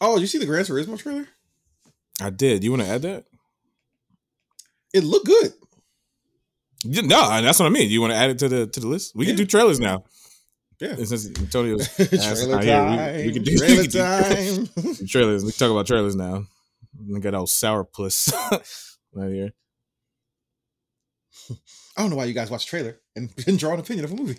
Oh, you see the Gran Turismo trailer? I did. You want to add that? It looked good. You- No, that's what I mean. You want to add it to the to the list? We can do trailers now. Yeah. And since Antonio's trailer not here, we- we can do- we trailer can do- time. trailers. We can talk about trailers now. We got old sour puss right here. I don't know why you guys watch trailer and, and draw an opinion of a movie.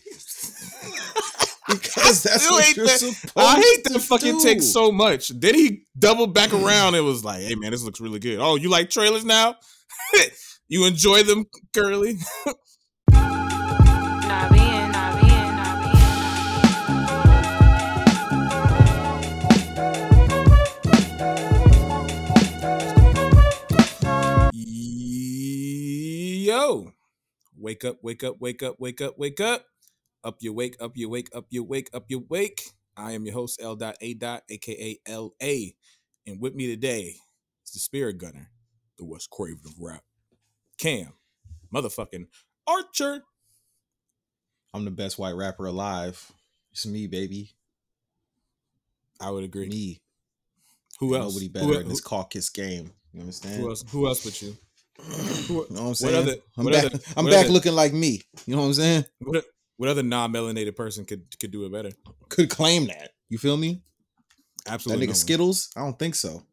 Because that's what hate you're that- supposed I hate that fucking do. take so much. Then he doubled back around and was like, "Hey man, this looks really good. Oh, you like trailers now? you enjoy them currently? Not bien, not bien, not bien. Yo, wake up, wake up, wake up, wake up, wake up. Up you wake, up you wake, up you wake, up you wake. I am your host, L. Dot aka L.A. And with me today is the Spirit Gunner, the Wes Craven of rap. Cam, motherfucking Archer. I'm the best white rapper alive. It's me, baby. I would agree. Me. Who else? Nobody Who better el- in this caucus game. You understand? Who else? Who else but you? you know what I'm what saying? other- I'm what back, other- I'm what back other- looking like me. You know what I'm saying? What, what other non-melanated person could could do it better? Could claim that. You feel me? Absolutely. that nigga no. Skittles? I don't think so.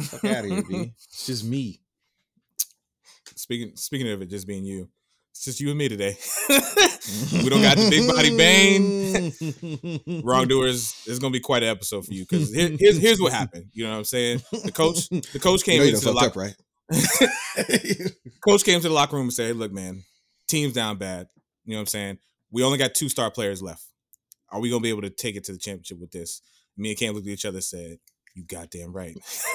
Fuck out of here, B. It's just me. Speaking speaking of it just being you, it's just you and me today. we don't got the big body bane. Wrongdoers. It's gonna be quite an episode for you because here, here's here's what happened. You know what I'm saying? The coach the coach You came know into the locker right? coach came to the locker room and said, "Look, man, team's down bad. You know what I'm saying? We only got two star players left. Are we gonna be able to take it to the championship with this?" Me and Cam looked at each other, and said, "You goddamn right."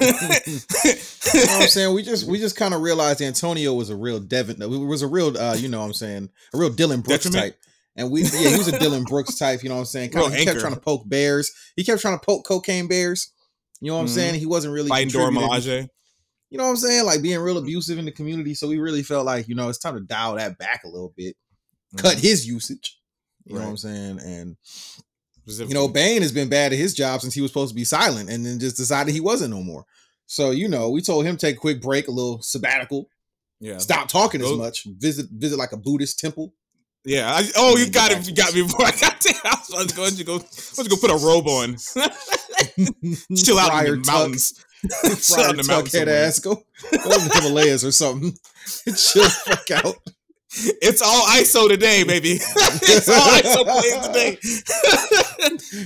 You know what I'm saying? We just we just kind of realized Antonio was a real Devin it was a real uh, you know what I'm saying, a real Dillon Brooks Detriment? type. And we yeah, he was a Dillon Brooks type, you know what I'm saying? Kinda, he kept trying to poke bears. He kept trying to poke cocaine bears. You know what I'm Mhm. saying? He wasn't really Fighting Dora. Milaje. You know what I'm saying? Like being real abusive in the community. So we really felt like, you know, it's time to dial that back a little bit. Cut mm-hmm. his usage. You know what I'm saying? And you know, Bane has been bad at his job since he was supposed to be silent and then just decided he wasn't no more. So, you know, we told him to take a quick break, a little sabbatical, yeah, stop talking as much, visit visit like a Buddhist temple. Yeah. I, oh, you got it. You got me before I got there. I was going to go. I was going to go put a robe on. Chill out Friar in the Tuck, mountains. Chill out in the Tuck mountains. head somewhere. ass. Go, go to the Himalayas or something. Chill the fuck out. It's all ISO today, baby. it's all ISO plays today.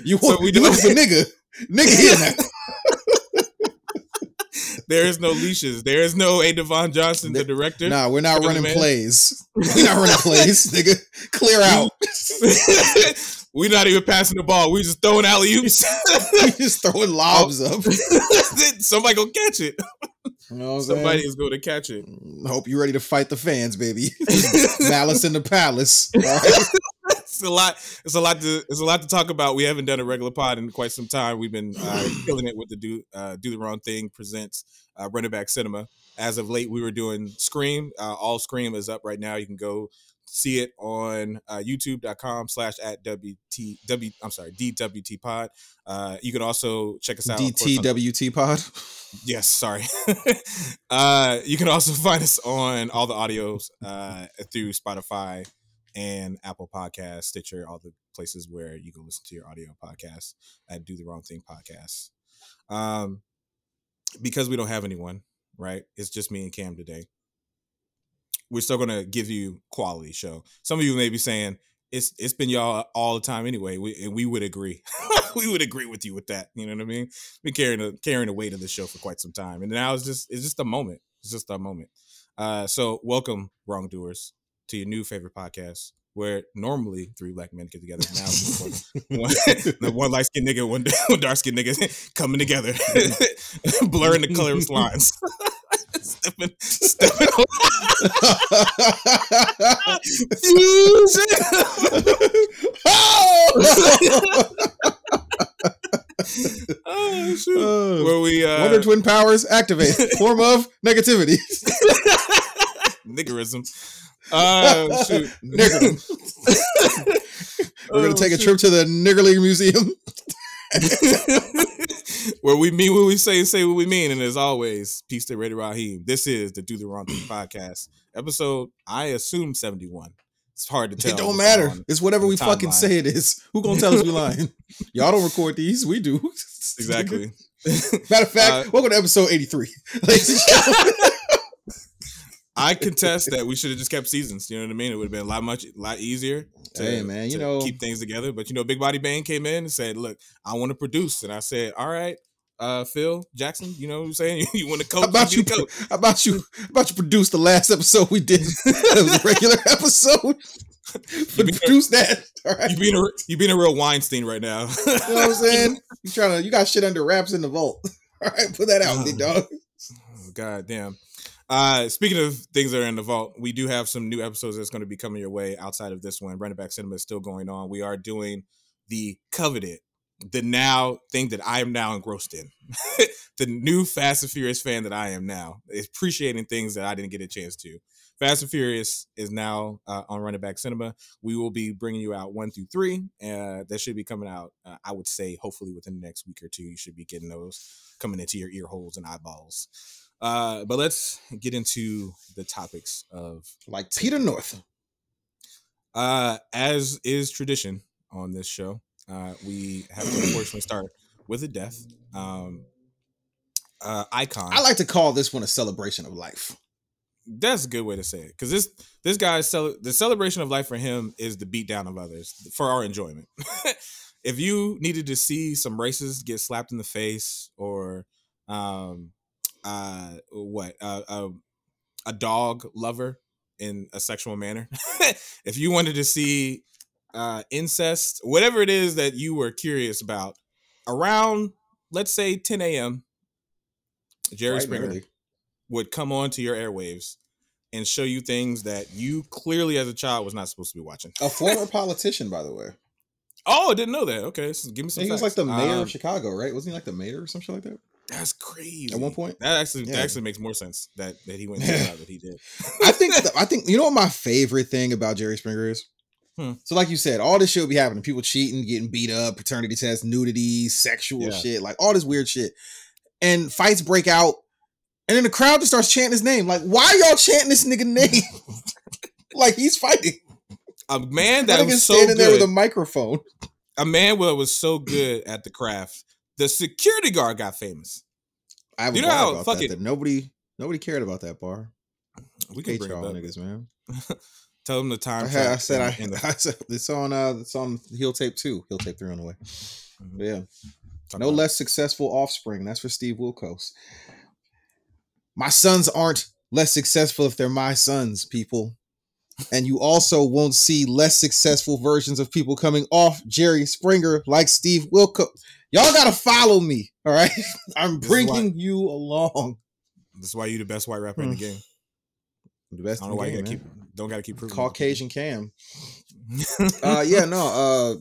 You So want we do- looking for nigga. Nigga here now. there is no leashes. There is no A. Devon Johnson, the director. Nah, we're not running man? plays. We're not running plays, nigga. Clear out. We're not even passing the ball. We just throwing alley oops. we just throwing lobs up. Somebody gonna catch it. You know what Somebody saying? is going to catch it. Hope you're ready to fight the fans, baby. Malice in the palace. It's a lot. It's a lot to. It's a lot to talk about. We haven't done a regular pod in quite some time. We've been uh, killing it with the do uh, do the wrong thing presents uh, running back cinema. As of late, we were doing Scream. Uh, all Scream is up right now. You can go see it on uh, youtube.com slash at WT W I'm sorry, DWT pod. Uh, you can also check us out. of course, on- DTWT pod. Yes, sorry. uh, you can also find us on all the audios uh, through Spotify and Apple Podcasts, Stitcher, all the places where you can listen to your audio podcasts at Do the Wrong Thing podcast. Um, because we don't have anyone, right? It's just me and Cam today. We're still gonna give you quality show. Some of you may be saying it's it's been y'all all the time anyway, we, and we would agree. we would agree with you with that. You know what I mean? Been carrying the carrying the weight of the show for quite some time, and now it's just it's just a moment. It's just a moment. Uh, so welcome, wrongdoers, to your new favorite podcast, where normally three black men get together. Now one, one, one light skinned nigga, one dark skinned nigga coming together, blurring the colorless lines. stepping, stepping oh! oh, shoot. Uh, Where we uh, Wonder Twin powers activate. Form of negativity. niggerism. Uh, shoot. Niggerdom. We're gonna Oh, take a shoot. trip to the Niggerly Museum. Where we mean what we say and say what we mean. And as always, peace to Radio Raheem. This is the Do the Wrong Thing podcast, episode, I assume 71. It's hard to tell. It don't matter. It's whatever we fucking timeline. say it is. Who gonna tell us we lying? Y'all don't record these. We do. Exactly. Matter of fact, Uh, welcome to episode 83. Ladies and gentlemen. I contest that we should have just kept seasons. You know what I mean? It would have been a lot much, lot easier. To, Hey, man, you to know- keep things together. But you know, Big Body Bang came in and said, "Look, I want to produce," and I said, "All right, uh, Phil Jackson, you know what I'm saying? You want to coach? How about you you? be the coach." How about you? How about you produce the last episode we did? it was a regular episode. You being a- produce that. Right. You being a you being a real Weinstein right now. You know what I'm saying? You trying to? You got shit under wraps in the vault. All right, put that out, big dog. Oh, God damn. Uh, speaking of things that are in the vault, we do have some new episodes that's going to be coming your way outside of this one. Running Back Cinema is still going on. We are doing the coveted, the now thing that I am now engrossed in. the new Fast and Furious fan that I am now, appreciating things that I didn't get a chance to. Fast and Furious is now uh, on Running Back Cinema. We will be bringing you out one through three. Uh, that should be coming out, uh, I would say, hopefully within the next week or two. You should be getting those coming into your ear holes and eyeballs. Uh, but let's get into the topics of Like Peter North. uh, as is tradition on this show. Uh, we have to unfortunately start with a death. Um, uh, icon. I like to call this one a celebration of life. That's a good way to say it because this this guy's cel- the celebration of life for him is the beatdown of others for our enjoyment. if you needed to see some racists get slapped in the face or um uh what uh, uh, a dog lover in a sexual manner if you wanted to see uh incest whatever it is that you were curious about around let's say 10 a.m jerry Bright and springer early. would come onto your airwaves and show you things that you clearly as a child was not supposed to be watching. A former politician, by the way. Oh, I didn't know that. Okay, so give me some. he was facts. like the mayor Um, of Chicago, right? Wasn't he like the mayor or something like that? That's crazy. At one point? that actually Yeah. that actually makes more sense that that he went to the that he did. I think I think you know what my favorite thing about Jerry Springer is. Hmm. So, like you said, all this shit will be happening. People cheating, getting beat up, paternity tests, nudity, sexual Yeah. shit, like all this weird shit. And fights break out, and then the crowd just starts chanting his name. Like, why y'all chanting this nigga name? like he's fighting. a man That that was so standing there with a microphone. A man that was so good at the craft. The security guard got famous. I have You know how about fucking- that, that nobody nobody cared about that bar. We can Hate bring y'all niggas, man. Tell them the time. I, had, I said I, the- I said it's on uh it's on heel tape two, heel tape three on the way. Mhm. Yeah. talk No about- less successful offspring. That's for Steve Wilkos. My sons aren't less successful if they're my sons, people. And you also won't see less successful versions of people coming off Jerry Springer like Steve Wilkos. Y'all gotta follow me, all right? I'm This is why- bringing you along. That's why you the best white rapper in the game. The best I don't know the why you gotta man. keep don't gotta keep proving. it. Caucasian Cam. Uh, yeah, no. Uh,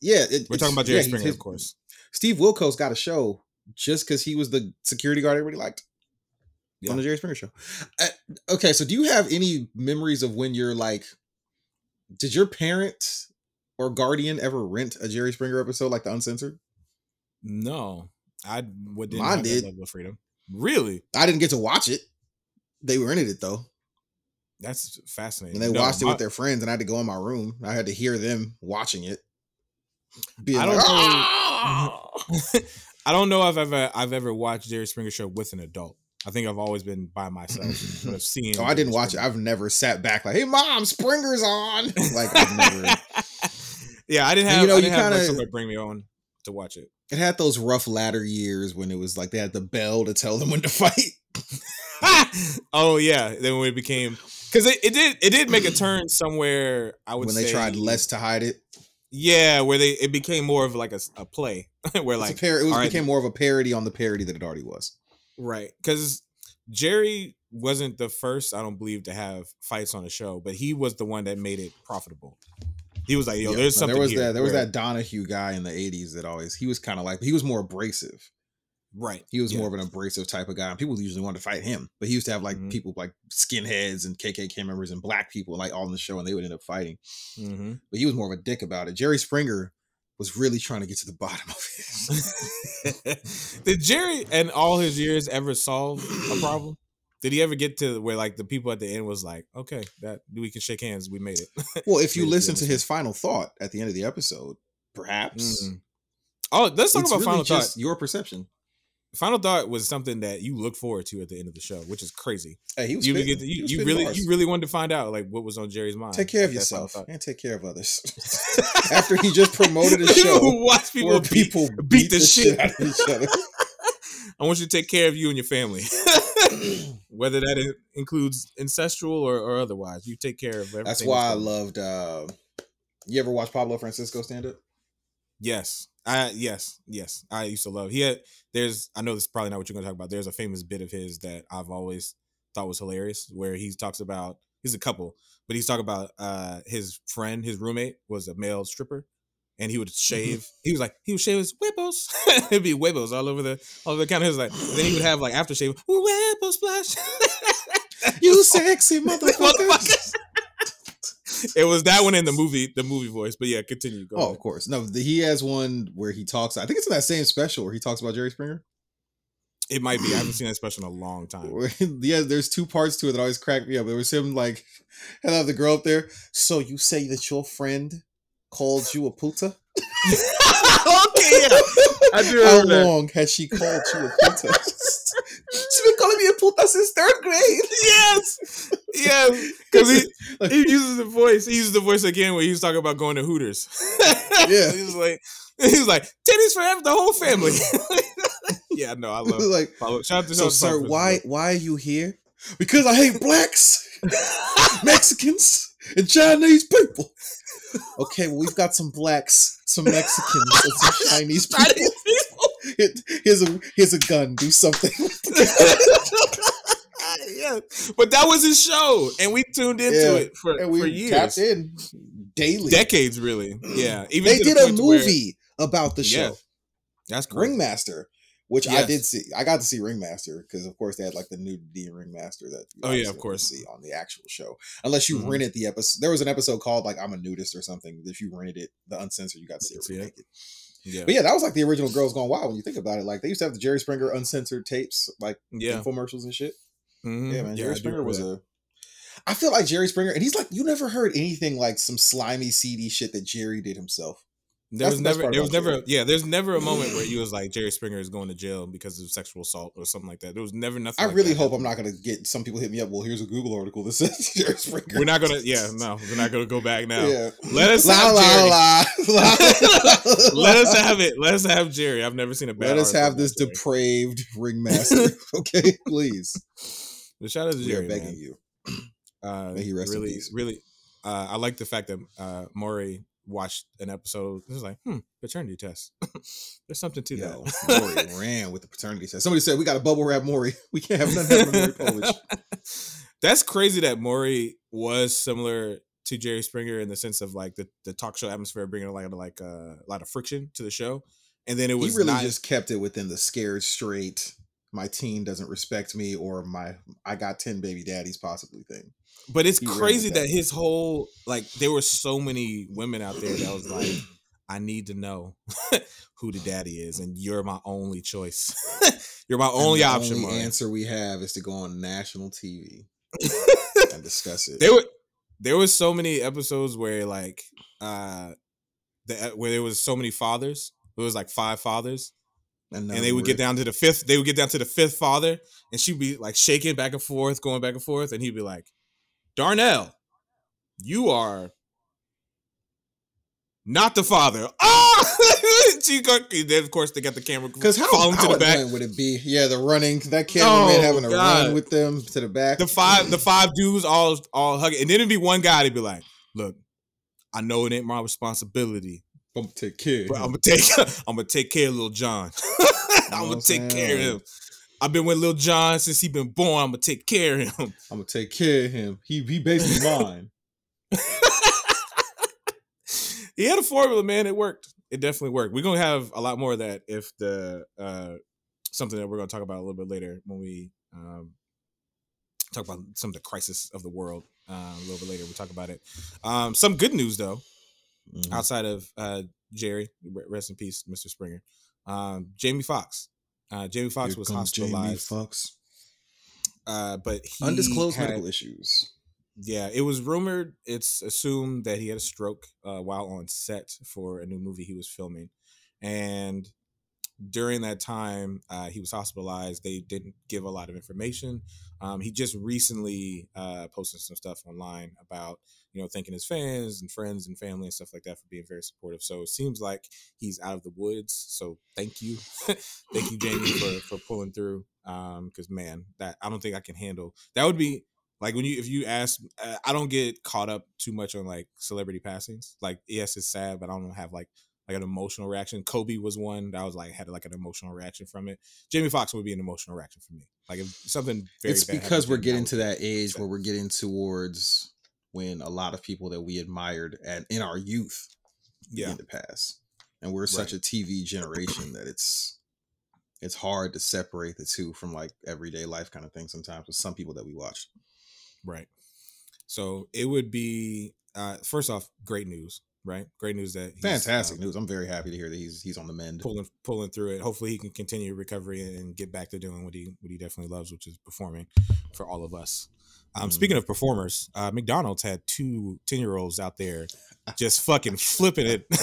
yeah, it- We're talking about Jerry he's- Springer, his- of course. Steve Wilkos got a show just because he was the security guard everybody liked Yeah. on the Jerry Springer show. Uh, okay, so do you have any memories of when you're like, did your parent or guardian ever rent a Jerry Springer episode like the uncensored? No, I would didn't Mine have did. level of freedom. Really, I didn't get to watch it. They rented it though, that's fascinating. and they No, watched it my- with their friends, and I had to go in my room. I had to hear them watching it. Being I don't like, know- "Ah!" I don't know if I've ever I've ever watched Jerry Springer show with an adult. I think I've always been by myself. seen. Oh, I didn't watch it. I've never sat back like, "Hey, mom, Springer's on." like I've never. yeah, I didn't And, have. you know, I you have kinda- bring me on to watch it. It had those rough latter years when it was like they had the bell to tell them when to fight. oh yeah, then when it became because it, it did it did make a turn somewhere. I would when they tried less to hide it. Yeah, where they it became more of like a, a play where like par- it was, right, became more of a parody on the parody that it already was. Right. Because Jerry wasn't the first, I don't believe, to have fights on the show, but he was the one that made it profitable. He was like, yo, Yeah, there's something there was that there was that Donahue guy in the '80s that always he was kind of like he was more abrasive. Right. He was Yeah. more of an abrasive type of guy. and People usually wanted to fight him, but he used to have like Mhm. people like skinheads and KKK members and black people like all in the show, and they would end up fighting. Mm-hmm. But he was more of a dick about it. Jerry Springer was really trying to get to the bottom of it. Did Jerry and all his years ever solve a problem? Did he ever get to where like the people at the end was like, okay, that we can shake hands, we made it. well, if you listen to his final thought at the end of the episode, perhaps Mm. Oh, let's talk it's about really final thought. your perception. Final thought was something that you look forward to at the end of the show, which is crazy. Hey, he was You, spitting- get, he you, you really bars. you really wanted to find out like what was on Jerry's mind. take care of at that final yourself and take care of others. After he just promoted a show watch people beat, people beat the shit. out of each other. I want you to take care of you and your family, whether that in- includes ancestral or, or otherwise. You take care of everything. That's why I loved. Uh, you ever watch Pablo Francisco stand up? Yes. I yes, yes. I used to love. He had there's I know this is probably not what you're gonna talk about. There's a famous bit of his that I've always thought was hilarious where he talks about he's a couple, but he's talking about uh his friend, his roommate was a male stripper and he would mm-hmm. shave. He was like, he would shave his huevos. It'd be huevos all over the all over the counter. He was like, then he would have like aftershave, huevo splash. You sexy motherfuckers. Motherfuckers. it was that one in the movie, the movie voice. But yeah, continue. Go Oh, ahead. of course. No, the, he has one where he talks. I think it's in that same special where he talks about Jerry Springer. It might be. I haven't seen that special in a long time. Yeah, there's two parts to it that always crack me up. There was him like, and have the girl up there. So you say that your friend called you a puta? okay, yeah. I do How remember long has she called you a puta? She's been calling me a puta since third grade. Yes, yes. Because he, Like- he uses the voice. He uses the voice again when he was talking about going to Hooters. Yeah. he was like, he was like, titties for the whole family. yeah, no, I love. like, Follow. Shout out to so sir, why why are you here? Because I hate blacks, Mexicans, and Chinese people. Okay, well we've got some blacks, some Mexicans, and some Chinese people. Here's a here's a gun. Do something. yeah, but that was his show, and we tuned into Yeah, it for, and we for years, tapped in daily. decades, really. Yeah, even They did a to where- movie about the Yeah, show, That's crazy. Ringmaster, which I did see. I got to see Ringmaster because, of course, they had like the nudity in Ringmaster that. Oh, yeah, of course. See on the actual show, unless you Mhm. rented the episode. There was an episode called like "I'm a Nudist" or something. If you rented it, the uncensored, you got to see it it? naked. Yeah, But yeah, that was like the original Girls Gone Wild when you think about it. Like they used to have the Jerry Springer uncensored tapes, like yeah, infomercials and shit. Mhm. Yeah, man. I Jerry do Springer was that. a. I feel like Jerry Springer, and he's like, you never heard anything like some slimy, seedy shit that Jerry did himself. There That's was the never, there was never, Jerry. yeah. There's never a moment where he was like Jerry Springer is going to jail because of sexual assault or something like that. There was never nothing. I like really that hope I'm not gonna get some people hit me up. Well, here's a Google article that says Jerry Springer. We're not gonna. Yeah, no, we're not gonna go back now. Yeah. Let us La have la Jerry. la. Let us have it. Let us have Jerry. I've never seen a bad. Let us have this depraved ringmaster. okay, please. The shout out to Jerry, begging man. you. Uh, May he rest in really, peace. really. Uh, I like the fact that uh, Maury watched an episode. It was like, hmm, paternity test. There's something to Yo, that. Maury ran with the paternity test. Somebody said we got a bubble wrap Maury. We can't have nothing happen to Maury. That's crazy that Maury was similar to Jerry Springer in the sense of like the, the talk show atmosphere bringing a lot of like uh, a lot of friction to the show, and then it He was really not, just kept it within the scared straight. My teen doesn't respect me, or my I got ten baby daddies possibly thing. But it's he crazy that that. his whole like there were so many women out there that was like, I need to know who the daddy is, and you're my only choice. you're my only the option. Only Maury. answer we have is to go on national TV and discuss it. there were there was so many episodes where like uh the, where there was so many fathers. It was like five fathers, none and they would get down to the fifth. They would get down to the fifth father, and she'd be like shaking back and forth, going back and forth, and he'd be like, "Darnell, you are not the father." Ah! She then of course they got the camera Because how, following how to the back. would it be? Yeah, the running that oh, cameraman Oh, having to God. run with them to the back. The five, the five dudes all all hugging, and then it'd be one guy. They'd be like, "Look, I know it ain't my responsibility, I'm gonna take care. but I'm gonna take I'm gonna take care of little John. I'm gonna take care of him. I've been with little John since he been born. I'm gonna take care of him. I'm gonna take care of him. He he basically mine. he had a formula, man. It worked. It definitely worked. We're gonna have a lot more of that if the uh something that we're gonna talk about a little bit later when we um talk about some of the crisis of the world uh, a little bit later. We'll talk about it. Um, some good news though. Mhm. outside of uh, Jerry, rest in peace, Mr. Springer. Um, Jamie Foxx. Uh, Jamie Foxx was comes Jamie hospitalized, Foxx. uh, but he Undisclosed had- medical issues. Yeah, it was rumored. It's assumed that he had a stroke uh, while on set for a new movie he was filming, and during that time uh, he was hospitalized. They didn't give a lot of information. Um, he just recently uh, posted some stuff online about you know thanking his fans and friends and family and stuff like that for being very supportive. So it seems like he's out of the woods. So thank you, thank you, Jamie, for for pulling through. Um, Because man, that I don't think I can handle. That would be like when you if you ask uh, i don't get caught up too much on like celebrity passings like yes it's sad but i don't have like like an emotional reaction kobe was one that I was like had like an emotional reaction from it jamie Foxx would be an emotional reaction for me like if something very it's because we're getting to that age where we're getting towards when a lot of people that we admired and in our youth yeah. begin to pass. And we're such a tv generation that it's it's hard to separate the two from like everyday life kind of thing sometimes with some people that we watched. Right. So it would be uh first off great news right? Great news that he's, fantastic uh, news. I'm very happy to hear that he's he's on the mend. Pulling pulling through it. Hopefully, he can continue recovery and get back to doing what he what he definitely loves, which is performing for all of us. Um, Mhm. Speaking of performers, uh, McDonald's had two 10 year olds out there just fucking flipping it,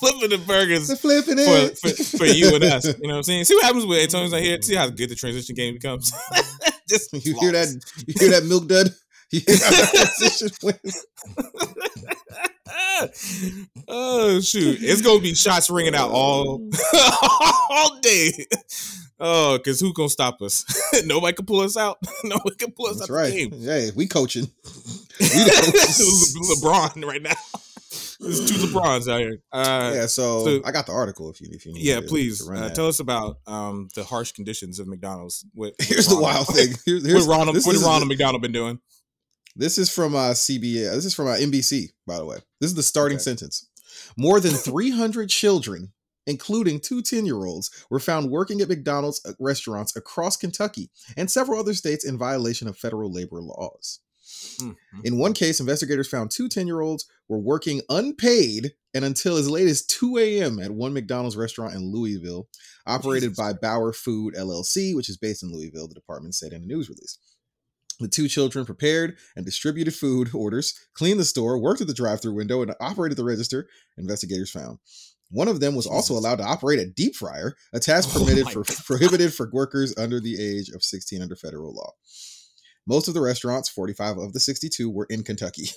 flipping the burgers flipping for, for, for you and us. You know what I'm saying? See what happens when Antonio's not here. See how good the transition game becomes. just you hear that you hear that milk dud you hear how that transition went? Oh shoot! It's gonna be shots ringing out all all day. Oh, because who gonna stop us? Nobody can pull us out. Nobody can pull us That's out right. the game. Hey, we coaching. We the coaches. LeBron right now. There's two LeBrons out here. Uh, yeah, so, so- I got the article if you if you need. yeah, to- please to uh, tell us about um, the harsh conditions of McDonald's. What, what Here's the wild thing. Here's, here's What Ronald, what Ronald McDonald been doing? This is from uh, CBS. This is from uh, NBC, by the way. This is the starting Okay. sentence. More than 300 children, including two 10 year olds, were found working at McDonald's uh, restaurants across Kentucky and several other states in violation of federal labor laws. Mm, In one case, investigators found two 10 year olds were working unpaid and until as late as 2 a.m. at one McDonald's restaurant in Louisville, operated Jesus by Bauer Food LLC, which is based in Louisville, the department said in a news release. The two children prepared and distributed food orders, cleaned the store, worked at the drive through window, and operated the register, investigators found. One of them was also allowed to operate a deep fryer, a task Oh permitted my for God. prohibited for workers under the age of 16 under federal law. Most of the restaurants, 45 of the 62, were in Kentucky.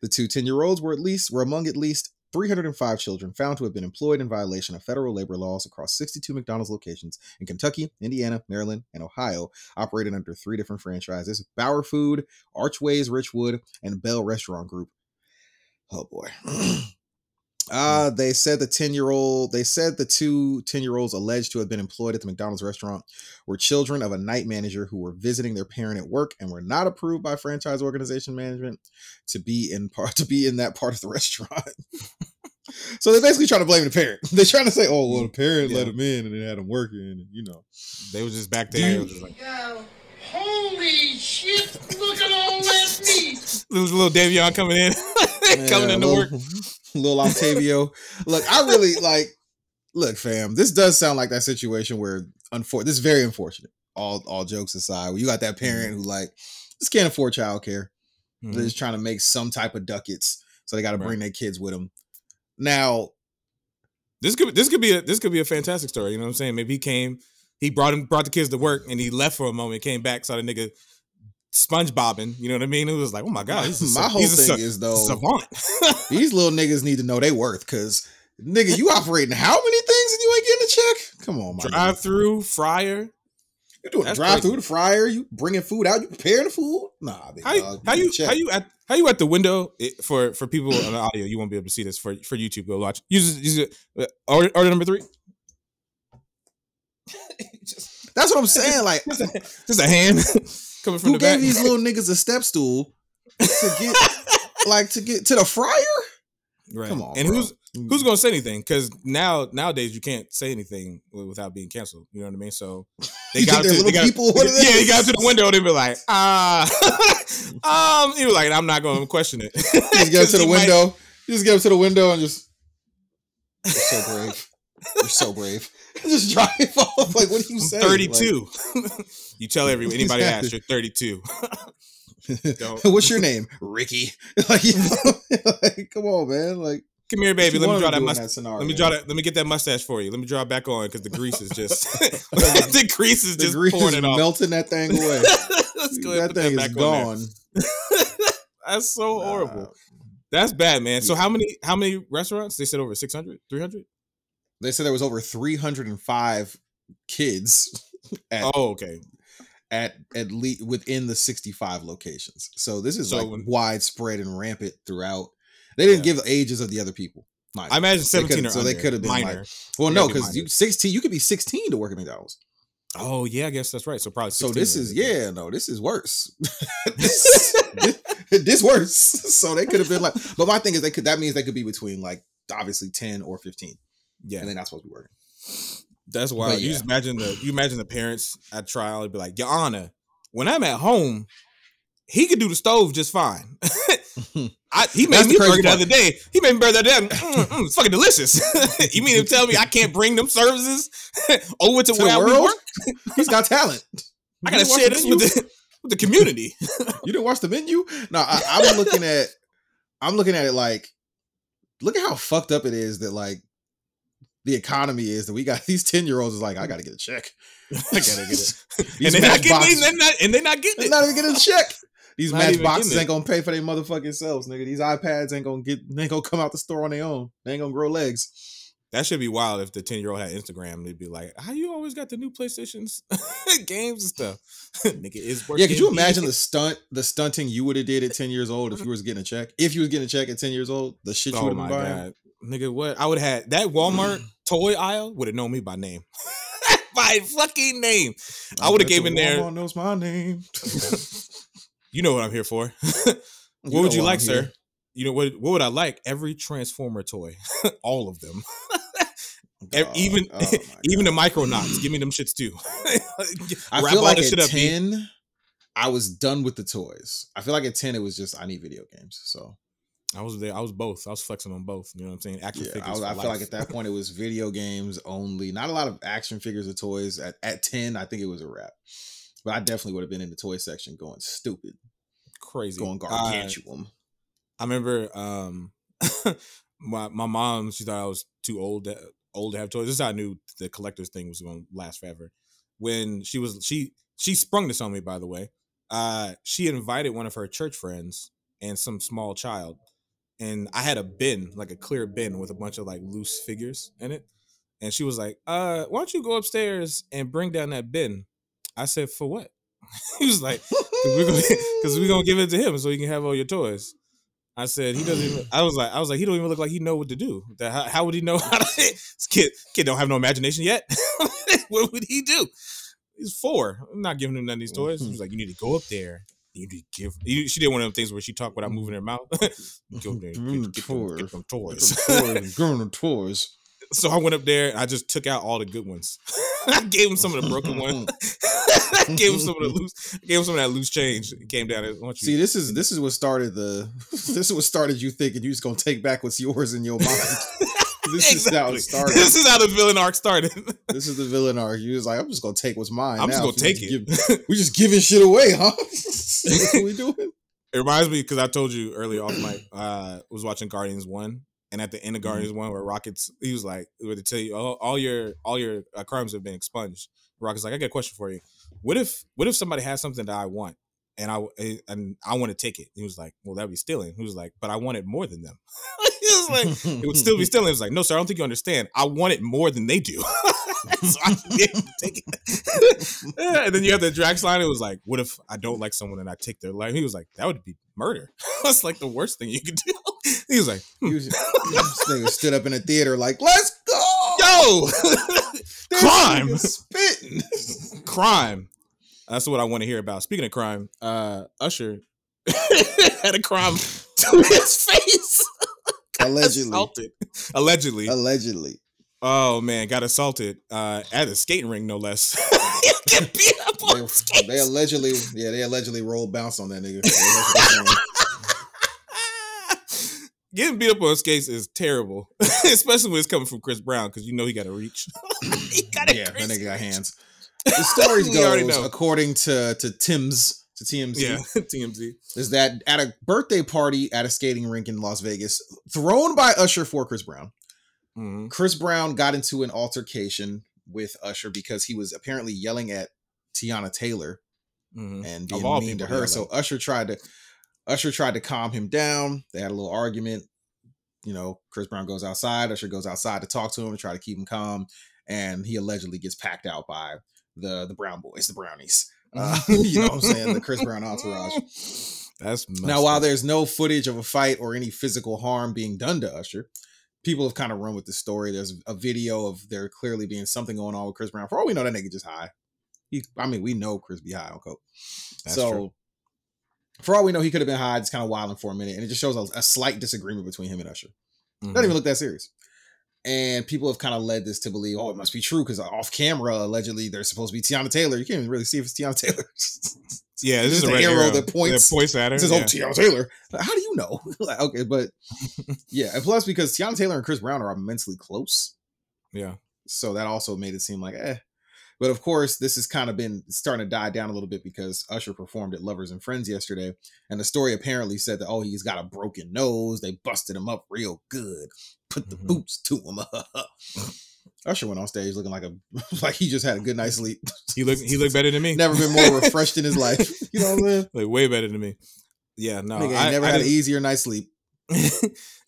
The two 10 year olds were at least were among at least 305 children found to have been employed in violation of federal labor laws across 62 McDonald's locations in Kentucky, Indiana, Maryland, and Ohio, operated under three different franchises Bauer Food, Archways Richwood, and Bell Restaurant Group. Oh boy. Uh, they said the 10 year old, they said the two 10 year olds alleged to have been employed at the McDonald's restaurant were children of a night manager who were visiting their parent at work and were not approved by franchise organization management to be in part to be in that part of the restaurant. so they're basically trying to blame the parent. They're trying to say, "Oh, well, the parent let Yeah. him in and they had him working," and you know. They was just back Do there. you- it was just like, Yo, holy shit! Look at all that meat. little, little Davion coming in, coming Yeah, into little, work. Little Octavio. look, I really like. Look, fam, this does sound like that situation where, unfor- this is very unfortunate. All all jokes aside, you got that parent who like just can't afford childcare. Mhm. They're just trying to make some type of ducats, so they got to Right. bring their kids with them. Now, This could this could be a this could be a fantastic story. You know what I'm saying? Maybe he came, he brought him brought the kids to work, and he left for a moment, came back, saw the nigga sponge bobbing. You know what I mean? It was like, oh my god, he's a, my whole he's thing sa- is though, savant. these little niggas need to know they worth because nigga, you operating how many things and you ain't getting a check? Come on, my Drive through fryer. You're doing That's drive through the fryer? You bringing food out? You preparing the food? Nah, big How, you- dog. how you check. how you at how you at the window it, for for people on the audio? You won't be able to see this for for YouTube. Go watch. Use use it. uh, Order, order number three. just, That's what I'm saying. Like, just, a, just a hand coming from who the back. gave these little niggas a step stool to get, like, to get to the fryer? Right. Come on, and bro. who's who's gonna say anything? Because now nowadays you can't say anything without being canceled. You know what I mean? So they got to- little got, people? Are yeah, they? got to the window and they be like, ah, um, he was like, I'm not gonna question it. Just get 'Cause to the he might- window. You just get up to the window and just. So brave. You're so brave. just drive off. Like, what do you say? 32. you tell every anybody Exactly. asks, you're 32. Don't- What's your name? Ricky. Like, you know, like, come on, man. Like, Come here, baby. Let me draw that mustache. scenario. Let me draw that. Let me get that mustache for you. Let me draw it back on because the grease is just the grease is The just grease pouring is it off. melting that thing away. Let's go that thing that is gone. That's so Nah. horrible. That's bad, man. So how many how many restaurants? They said over 600, 300? They said there was over 305 kids at Oh, okay. at at least within the 65 locations. So this is So like widespread and rampant throughout. They didn't Yeah. give ages of the other people. mind I imagine 17 could've- or so they could have been minor. like, well, they no, because you 16, you could be 16 to work at McDonald's. Oh, yeah, I guess that's right. So probably So this is yeah, no, this is worse. this, this, this worse. So they could have been like, but my thing is they could. That means they could be between like obviously 10 or 15, Yeah. and they're not supposed to be working. That's wild. But You yeah. just imagine the you imagine the parents at trial be like, Your Honor, when I'm at home, he could do the stove just fine. I, he made That's me burger the other day. He made me burger the other day. Mm, mm, it's fucking delicious. you mean to tell me I can't bring them services over to, To the where world? work? He's got talent. I gotta share this with the, with the community. You didn't watch the menu? No, I, I'm looking at. I'm looking at it like, look at how fucked up it is that like the economy is that we got these ten year olds is like I got to get a check. I gotta get it. And they're not getting Matchbox- they're not, and they're not getting They're it. not even getting a check. These matchboxes ain't gonna pay for their motherfucking selves, nigga. These iPads ain't gonna get. They ain't gonna come out the store on their own. They ain't gonna grow legs. That should be wild if the 10 year old had Instagram. They'd be like, How you always got the new PlayStations games and stuff? Nigga is working. Yeah, could you imagine the stunt, the stunting you would have did at ten years old if you was getting a check? If you was getting a check at ten years old, the shit you Oh would have been buying. god, nigga, what? I would have had that Walmart toy aisle would have known me by name, by fucking name. I would have the in there. Walmart knows my name. You know what I'm here for. You what would you like, I'm sir? here. You know what? What would I like? Every Transformer toy, all of them, Dog, even oh even the God. Micronauts. Give me them shits too. I Wrap feel like at shit up, ten, I was done with the toys. I feel like at ten, it was just I need video games. So I was there. I was both. I was flexing on both. You know what I'm saying? Action yeah, figures. I, I feel like at that point it was video games only. Not a lot of action figures or toys. At at ten, I think it was a wrap. But I definitely would have been in the toy section going stupid, crazy. going Uh, gargantuan. I remember um my my mom she thought I was too old to, old to have toys. This is how I knew the collector's thing was going to last forever. When she was she she sprung this on me by the way. Uh she invited one of her church friends and some small child and I had a bin, like a clear bin with a bunch of like loose figures in it. And she was like, "Uh, why don't you go upstairs and bring down that bin?" I said, "For what?" he was like, "Cause we're we're gonna give it to him so he can have all your toys." I said he doesn't. Even, I was like, I was like, he don't even look like he know what to do. That how, how would he know how to? This kid, kid don't have no imagination yet. what would he do? He's four. I'm not giving him none of these toys. He was like, you need to go up there. You need to give. You, she did one of them things where she talked without moving her mouth. go there, get, get, them, get them toys. Going to toys. so I went up there. and I just took out all the good ones. I gave him some of the broken ones. I gave him some of the loose. I gave him some of that loose change. It came down. You See, this is this is what started the. This is what started you thinking you just gonna take back what's yours in your mind. This is how it started. This is how the villain arc started. This is the villain arc. You was like, I'm just gonna take what's mine. I'm just gonna take just it. give- we just giving shit away, huh? That's what we doing? It reminds me because I told you earlier off mic. Uh, was watching Guardians one, and at the end of Guardians one, where Rockets, he was like, "Where to tell you all, all your all your uh, crimes have been expunged." Rockets like, "I got a question for you. What if what if somebody has something that I want, and I eh, and I want to take it?" He was like, "Well, that'd be stealing." He was like, "But I want it more than them." he was like, "It would still be stealing." He was like, "No, sir, I don't think you understand. I want it more than they do." so I should be able to take it. And then you have the Drax line. It was like, "What if I don't like someone and I take their life?" He was like, "That would be murder. That's like the worst thing you could do." He was like, You was- this nigga stood up in a theater like, let's go, "Yo, crime, spitting. crime." That's what I want to hear about. Speaking of crime, uh, Usher had a crime to his face. Allegedly, Assaulted. Allegedly. allegedly. Oh man, got assaulted uh, at a skating ring, no less. get beat up on They, skates. they allegedly, yeah, they allegedly rolled bounce on that nigga. That's what they're saying. getting beat up on skates is terrible, especially when it's coming from Chris Brown because you know he got to reach. he got Yeah, that nigga got hands. The story goes, according to to Tim's to TMZ, Yeah, TMZ. is that at a birthday party at a skating rink in Las Vegas, thrown by Usher for Chris Brown. hmm Chris Brown got into an altercation with Usher because he was apparently yelling at Teyana Taylor hmm and being mean to her. So Usher tried to Usher tried to calm him down. They had a little argument. You know, Chris Brown goes outside. Usher goes outside to talk to him and try to keep him calm. And he allegedly gets packed out by the the Brown boys, the Brownies. Uh, you know what I'm saying? The Chris Brown entourage. That's Now, while up. there's no footage of a fight or any physical harm being done to Usher, people have kind of run with the story. There's a video of there clearly being something going on with Chris Brown. For all we know, that nigga just high. He, I mean, we know Chris be high on coke. That's so, true. for all we know, he could have been high, just kind of wilding for a minute, and it just shows a, a slight disagreement between him and Usher. Mhm. Doesn't even look that serious. And people have kind of led this to believe, oh, it must be true because off camera, allegedly, there's supposed to be Teyana Taylor. You can't even really see if it's Teyana Taylor. yeah, this is a the red arrow arrow that points- that points at her. It says, yeah. "Oh, Teyana Taylor." How do you know? Like, okay, but yeah, and plus because Teyana Taylor and Chris Brown are immensely close, yeah. so that also made it seem like eh. But of course, this has kind of been starting to die down a little bit because Usher performed at Lovers and Friends yesterday, and the story apparently said that oh, he's got a broken nose. They busted him up real good, put the Mhm. boots to him. Usher went on stage looking like a like he just had a good night's sleep. He looked he looked better than me. Never been more refreshed in his life. You know what I'm saying? like way better than me. Yeah, no. Nigga I, never I had an easier night's sleep.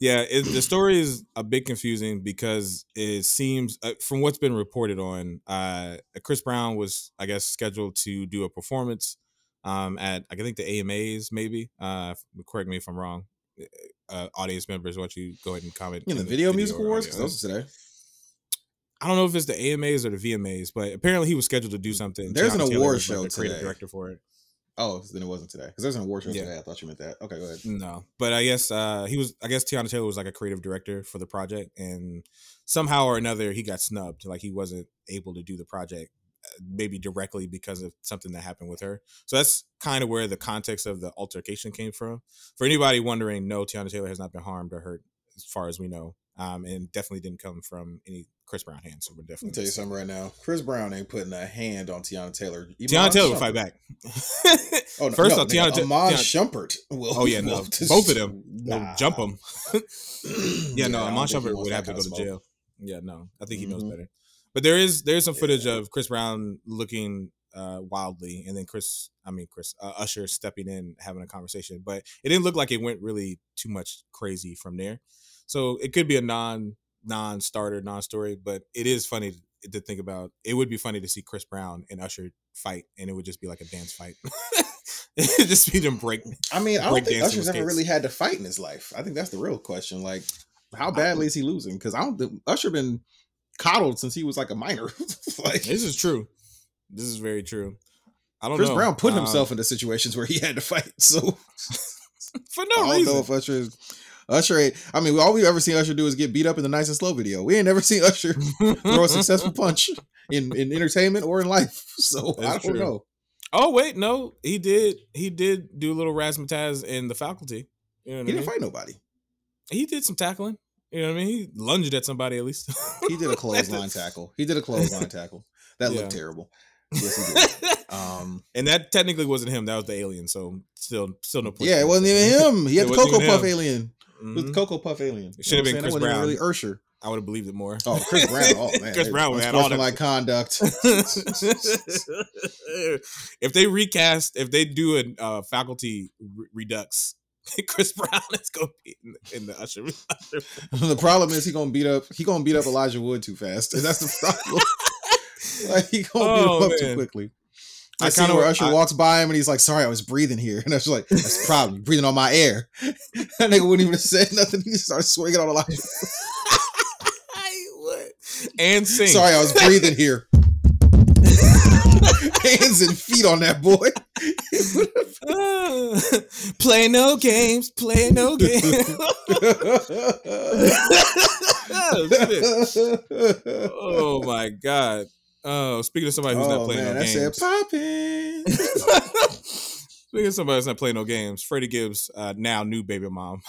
yeah, it, the story is a bit confusing because it seems, uh, from what's been reported on, uh, Chris Brown was, I guess, scheduled to do a performance um, at, I think, the AMAs, maybe. Uh, correct me if I'm wrong. Uh, audience members, why don't you go ahead and comment? In the in video, music awards, audio. 'Cause those are today. I don't know if it's the AMAs or the VMAs, but apparently he was scheduled to do something. There's an Taylor award was, like, show the creative today. director for it. Oh, then it wasn't today because there's an award show Yeah. today. I thought you meant that. Okay, go ahead. No, but I guess uh, he was. I guess Teyana Taylor was like a creative director for the project, and somehow or another he got snubbed. Like he wasn't able to do the project, uh, maybe directly because of something that happened with her. So that's kind of where the context of the altercation came from. For anybody wondering, no, Teyana Taylor has not been harmed or hurt, as far as we know, um, and definitely didn't come from any Chris Brown hands. So we're definitely tell you something right now. Chris Brown ain't putting a hand on Teyana Taylor. Teyana Iman Taylor will fight back. Oh, no, First no, off, Teyana, Ta- Iman Teyana- Shumpert will. Oh yeah, no, just- both of them will Nah. jump them. yeah, no, Iman Shumpert would have to go to jail. Yeah, no, I think he knows Mhm. better. But there is there's some footage Yeah. of Chris Brown looking uh, wildly, and then Chris, I mean Chris uh, Usher stepping in having a conversation. But it didn't look like it went really too much crazy from there. So it could be a non non starter, non story. But it is funny to, to think about. It would be funny to see Chris Brown and Usher fight, and it would just be like a dance fight. Just be them break. I mean, I don't break think Usher's ever really had to fight in his life. I think that's the real question. Like, how badly is he losing? Because I don't. think Usher been coddled since he was like a minor. like This is true. This is very true. I don't know. Chris know. Brown put Um, himself into situations where he had to fight. So for no I don't know if Usher is. Usher. I mean, all we've ever seen Usher do is get beat up in the nice and slow video. We ain't never seen Usher throw a successful punch in, in entertainment or in life. So I don't true. know. Oh wait, no, he did. He did do a little razzmatazz in the faculty. You know what He mean? didn't fight nobody. He did some tackling. You know what I mean? He lunged at somebody at least. He did a clothesline tackle. He did a clothesline tackle. That Yeah. looked terrible. Yes, he did. Um, and that technically wasn't him. That was the alien. So still, still no. yeah, it wasn't even him. He had the Cocoa Puff him. alien. It was Mhm. Cocoa Puff alien. It should have been know what Chris I'm saying? Wasn't Brown. really Usher. I would have believed it more. Oh, Chris Brown. Oh man, Chris Brown would have all like conduct. if they recast, if they do a uh, faculty re- redux, Chris Brown is going to be in, in the Usher. the problem is he gonna beat up. He gonna beat up Elijah Wood too fast. That's the problem. like he gonna beat Oh, him up too quickly. I, I kinda- where Usher I- walks by him and he's like, "Sorry, I was breathing here," and I was like, "That's the problem. You're breathing on my air." that nigga wouldn't even have said nothing. He just started swinging on Elijah. what? And sing. Sorry, I was breathing here. Hands and feet on that boy. Play no games. Play no games. oh. Oh, my god. Oh, speaking of somebody who's not oh playing man, no I said games. popping. Speaking of somebody who's not playing no games, Freddie Gibbs, uh, now new baby mom.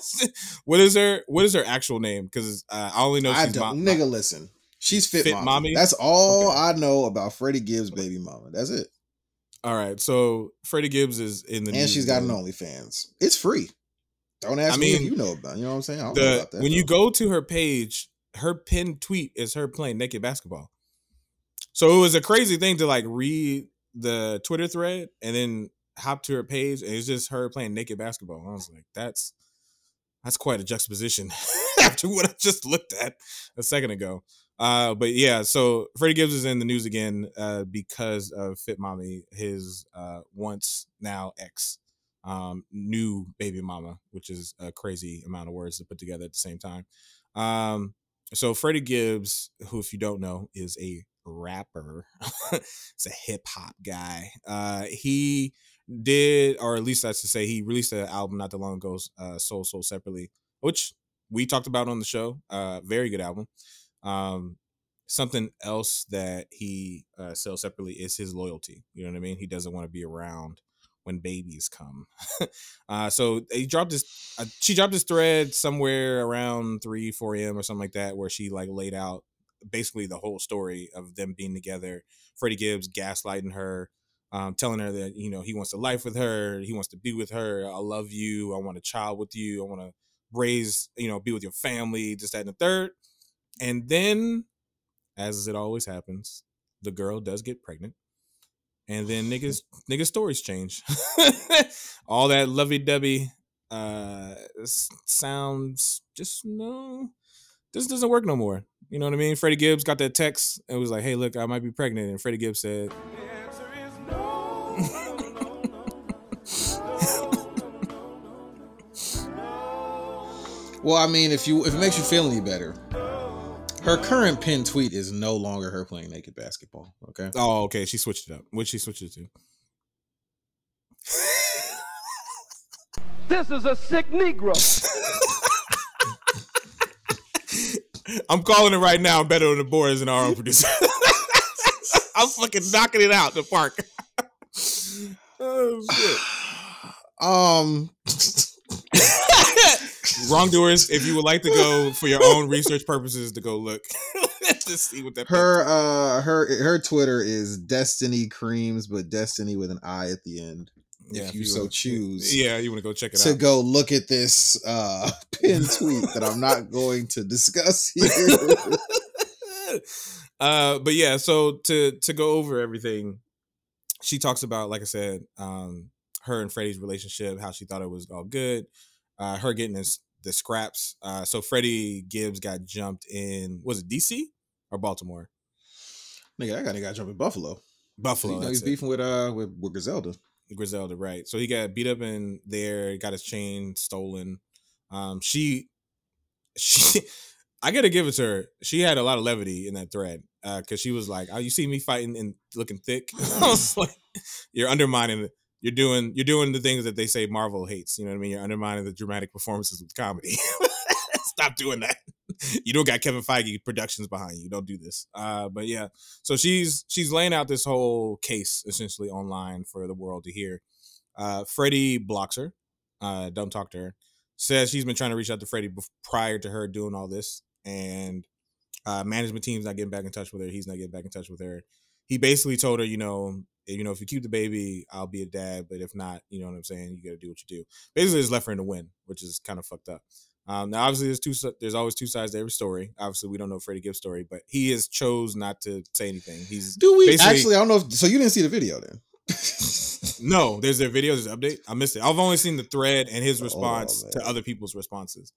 what is her What is her actual name? Because uh, I only know I she's don't, mo- nigga. Listen, she's fit, Fit mommy. mommy? That's all Okay. I know about Freddie Gibbs' baby mama. That's it. All right, so Freddie Gibbs is in the and she's got an. OnlyFans. It's free. Don't ask I me if you know about. You know what I'm saying? I don't know the about that. when you go to her page, her pinned tweet is her playing naked basketball. So it was a crazy thing to like read the Twitter thread and then hop to her page and it's just her playing naked basketball. And I was like, that's that's quite a juxtaposition after what I just looked at a second ago. Uh, but yeah, so Freddie Gibbs is in the news again uh, because of Fit Mommy, his uh, once now ex, um, new baby mama, which is a crazy amount of words to put together at the same time. Um, so Freddie Gibbs, who if you don't know, is a rapper. it's a hip hop guy. Uh, he did, or at least that's to say, he released an album not that long ago, uh, Soul Sold Separately, which we talked about on the show. Uh, very good album. Um, something else that he uh, sells separately is his loyalty. You know what I mean? He doesn't want to be around when babies come. uh, so he dropped this. Uh, she dropped this thread somewhere around three, four a.m. or something like that, where she like laid out basically the whole story of them being together. Freddie Gibbs gaslighting her, um, telling her that you know he wants a life with her, he wants to be with her. I love you. I want a child with you. I want to raise, you know, be with your family. Just that and the third. And then, as it always happens, the girl does get pregnant. And then niggas niggas stories change. All that lovey dovey uh sounds just no this doesn't work no more. You know what I mean? Freddie Gibbs got that text and was like, "Hey, look, I might be pregnant." And Freddie Gibbs said, Well, I mean, if you if it makes you feel any better, her current pin tweet is no longer her playing naked basketball. Okay. "Oh, okay." She switched it up. What she switched it to? This is a sick Negro. I'm calling it right now. I'm Better on the as an our own producer. I'm fucking knocking it out the park. oh shit. Um. Wrongdoers, if you would like to go for your own research purposes to go look to see what that her uh her her Twitter is Destiny Creams, but Destiny with an I at the end. If you so wanna- choose. Yeah, you want to go check it to out. To go look at this uh pinned tweet that I'm not going to discuss here. uh but yeah so to to go over everything she talks about like i said um her and freddie's relationship how she thought it was all good uh her getting this the scraps uh so freddie gibbs got jumped in was it dc or baltimore Nigga, that guy got jump in Buffalo. buffalo you know, he's it. beefing with uh with, with Griselda. Griselda, right? So he got beat up in there, got his chain stolen. Um, she, she, I gotta give it to her. She had a lot of levity in that thread because she was like, "Oh, you see me fighting and looking thick." I was like, "You're undermining. it. You're doing. You're doing the things that they say Marvel hates. You know what I mean? You're undermining the dramatic performances with comedy. Stop doing that. You don't got Kevin Feige Productions behind you. Don't do this. Uh, but yeah, so she's she's laying out this whole case essentially online for the world to hear. Uh, Freddie blocks her. Uh, don't talk to her. Says she's been trying to reach out to Freddie prior to her doing all this, and uh, management team's not getting back in touch with her. He's not getting back in touch with her. He basically told her, you know, you know, if you keep the baby, I'll be a dad. But if not, you know what I'm saying. You got to do what you do. Basically, just left her in the win, which is kind of fucked up. Um, now, obviously, there's two. There's always two sides to every story. Obviously, we don't know Freddie Gibbs' story, but he has chose not to say anything. He's Do we actually? I don't know. If, so you didn't see the video then? no. There's their video. There's an update. I missed it. I've only seen the thread and his Hold on, response to other people's responses.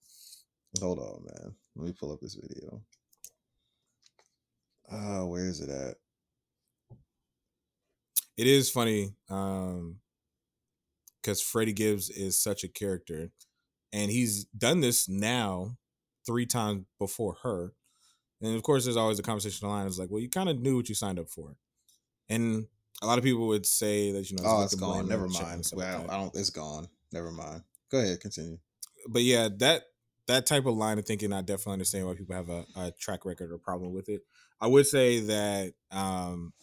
Hold on, man. Let me pull up this video. Uh, where is it at? It is funny um because Freddie Gibbs is such a character, and he's done this now three times before her. And of course, there's always a conversation line. It's like, well, you kind of knew what you signed up for, and a lot of people would say that you know, Oh, it's gone. Never and shit and mind. Well, like I don't. I don't. It's gone. Never mind. Go ahead. Continue. but yeah, that that type of line of thinking, I definitely understand why people have a, a track record or problem with it. I would say that um,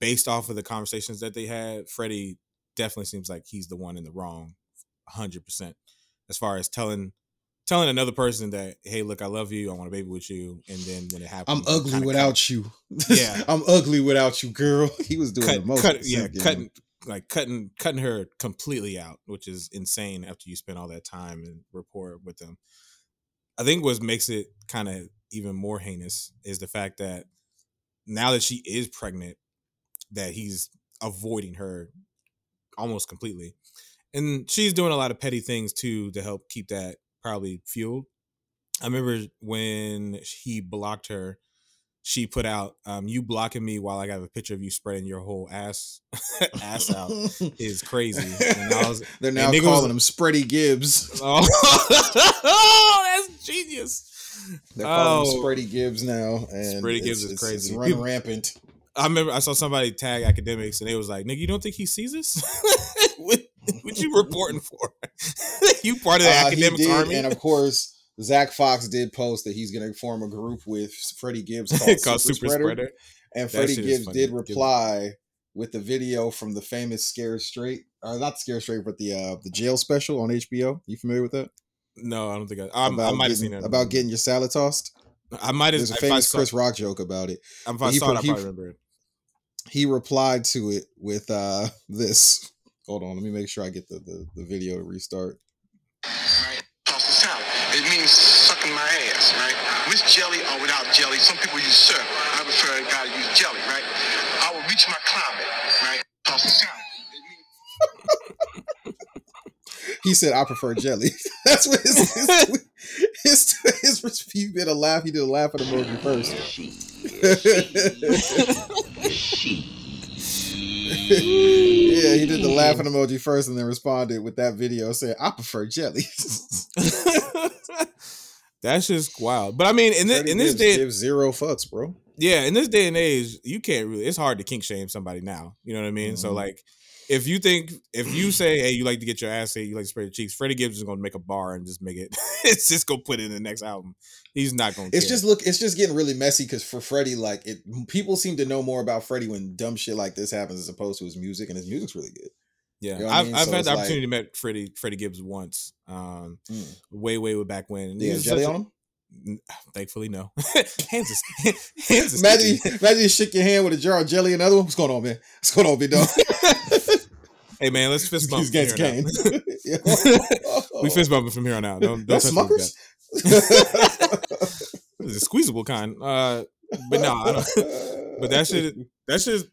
based off of the conversations that they had, Freddie definitely seems like he's the one in the wrong, hundred percent. As far as telling telling another person that, hey, look, I love you, I want a baby with you, and then when it happens, I'm ugly without you. Yeah. I'm ugly without you, girl. He was doing cut, the most. cut, yeah, Game. cutting like cutting cutting her completely out, which is insane after you spend all that time and rapport with them. I think what makes it kind of even more heinous is the fact that now that she is pregnant, that he's avoiding her almost completely. And she's doing a lot of petty things too to help keep that probably fueled. I remember when he blocked her, she put out, um, you blocking me while I got a picture of you spreading your whole ass ass out is crazy. Was They're now nigga was- calling him Spready Gibbs. oh, that's genius. They're calling Oh. him Spready Gibbs now, and Spready Gibbs is crazy. It's running People- rampant. I remember I saw somebody tag academics and they was like, nigga, you don't think he sees us? what, what you reporting for? you part of the Uh, he academics did, army? and of course, Zach Fox did post that he's going to form a group with Freddie Gibbs called, called Super, Super Spreader. Spreader. And That Freddie Gibbs did reply with the video from the famous Scared Straight, or not Scared Straight, but the uh, the jail special on HBO. You familiar with that? No, I don't think I. I, might have seen it. about getting your salad tossed. I might have. There's a famous saw, Chris Rock joke about it. if I he saw it, I he- probably remember it. He replied to it with uh, this. Hold on, let me make sure I get the, the, the video to restart. right? Toss the salad. It means sucking my ass, right? With jelly or without jelly. Some people use syrup. I prefer a guy to use jelly, right? I will reach my climate, right? Toss the salad. He said, "I prefer jelly." That's what his his his, his, his he did a laugh. He did a laugh at the emoji first. Yeah, he did the laughing emoji first, and then responded with that video saying, "I prefer jelly." That's just wild. But I mean, in this Freddie in this gives, day, gives zero fucks, bro. yeah, in this day and age, you can't really. It's hard to kink shame somebody now. You know what I mean? So Mhm. like, if you think if you say, hey, you like to get your ass hit you like to spread your cheeks, Freddie Gibbs is gonna make a bar and just make it. it's just gonna put it in the next album. He's not gonna. It's care. just look. It's just getting really messy because for Freddie, like it, people seem to know more about Freddie when dumb shit like this happens as opposed to his music, and his music's really good. yeah. you know what I I've, mean? I've So had the like- opportunity to meet Freddie Freddie Gibbs once, um, Mm. way way way back when. And Yeah, jelly on him. Thankfully, no. hands is hands is Imagine, imagine you shake your hand with a jar of jelly. Another one. What's going on, man? What's going on, big dog? Hey man, let's fist bump. He's from against here on Kane. out. Yeah. we fist bumping from here on out. Don't, don't That's Smuckers. It's a squeezable kind. Uh, but no, I don't. But that shit, that shit,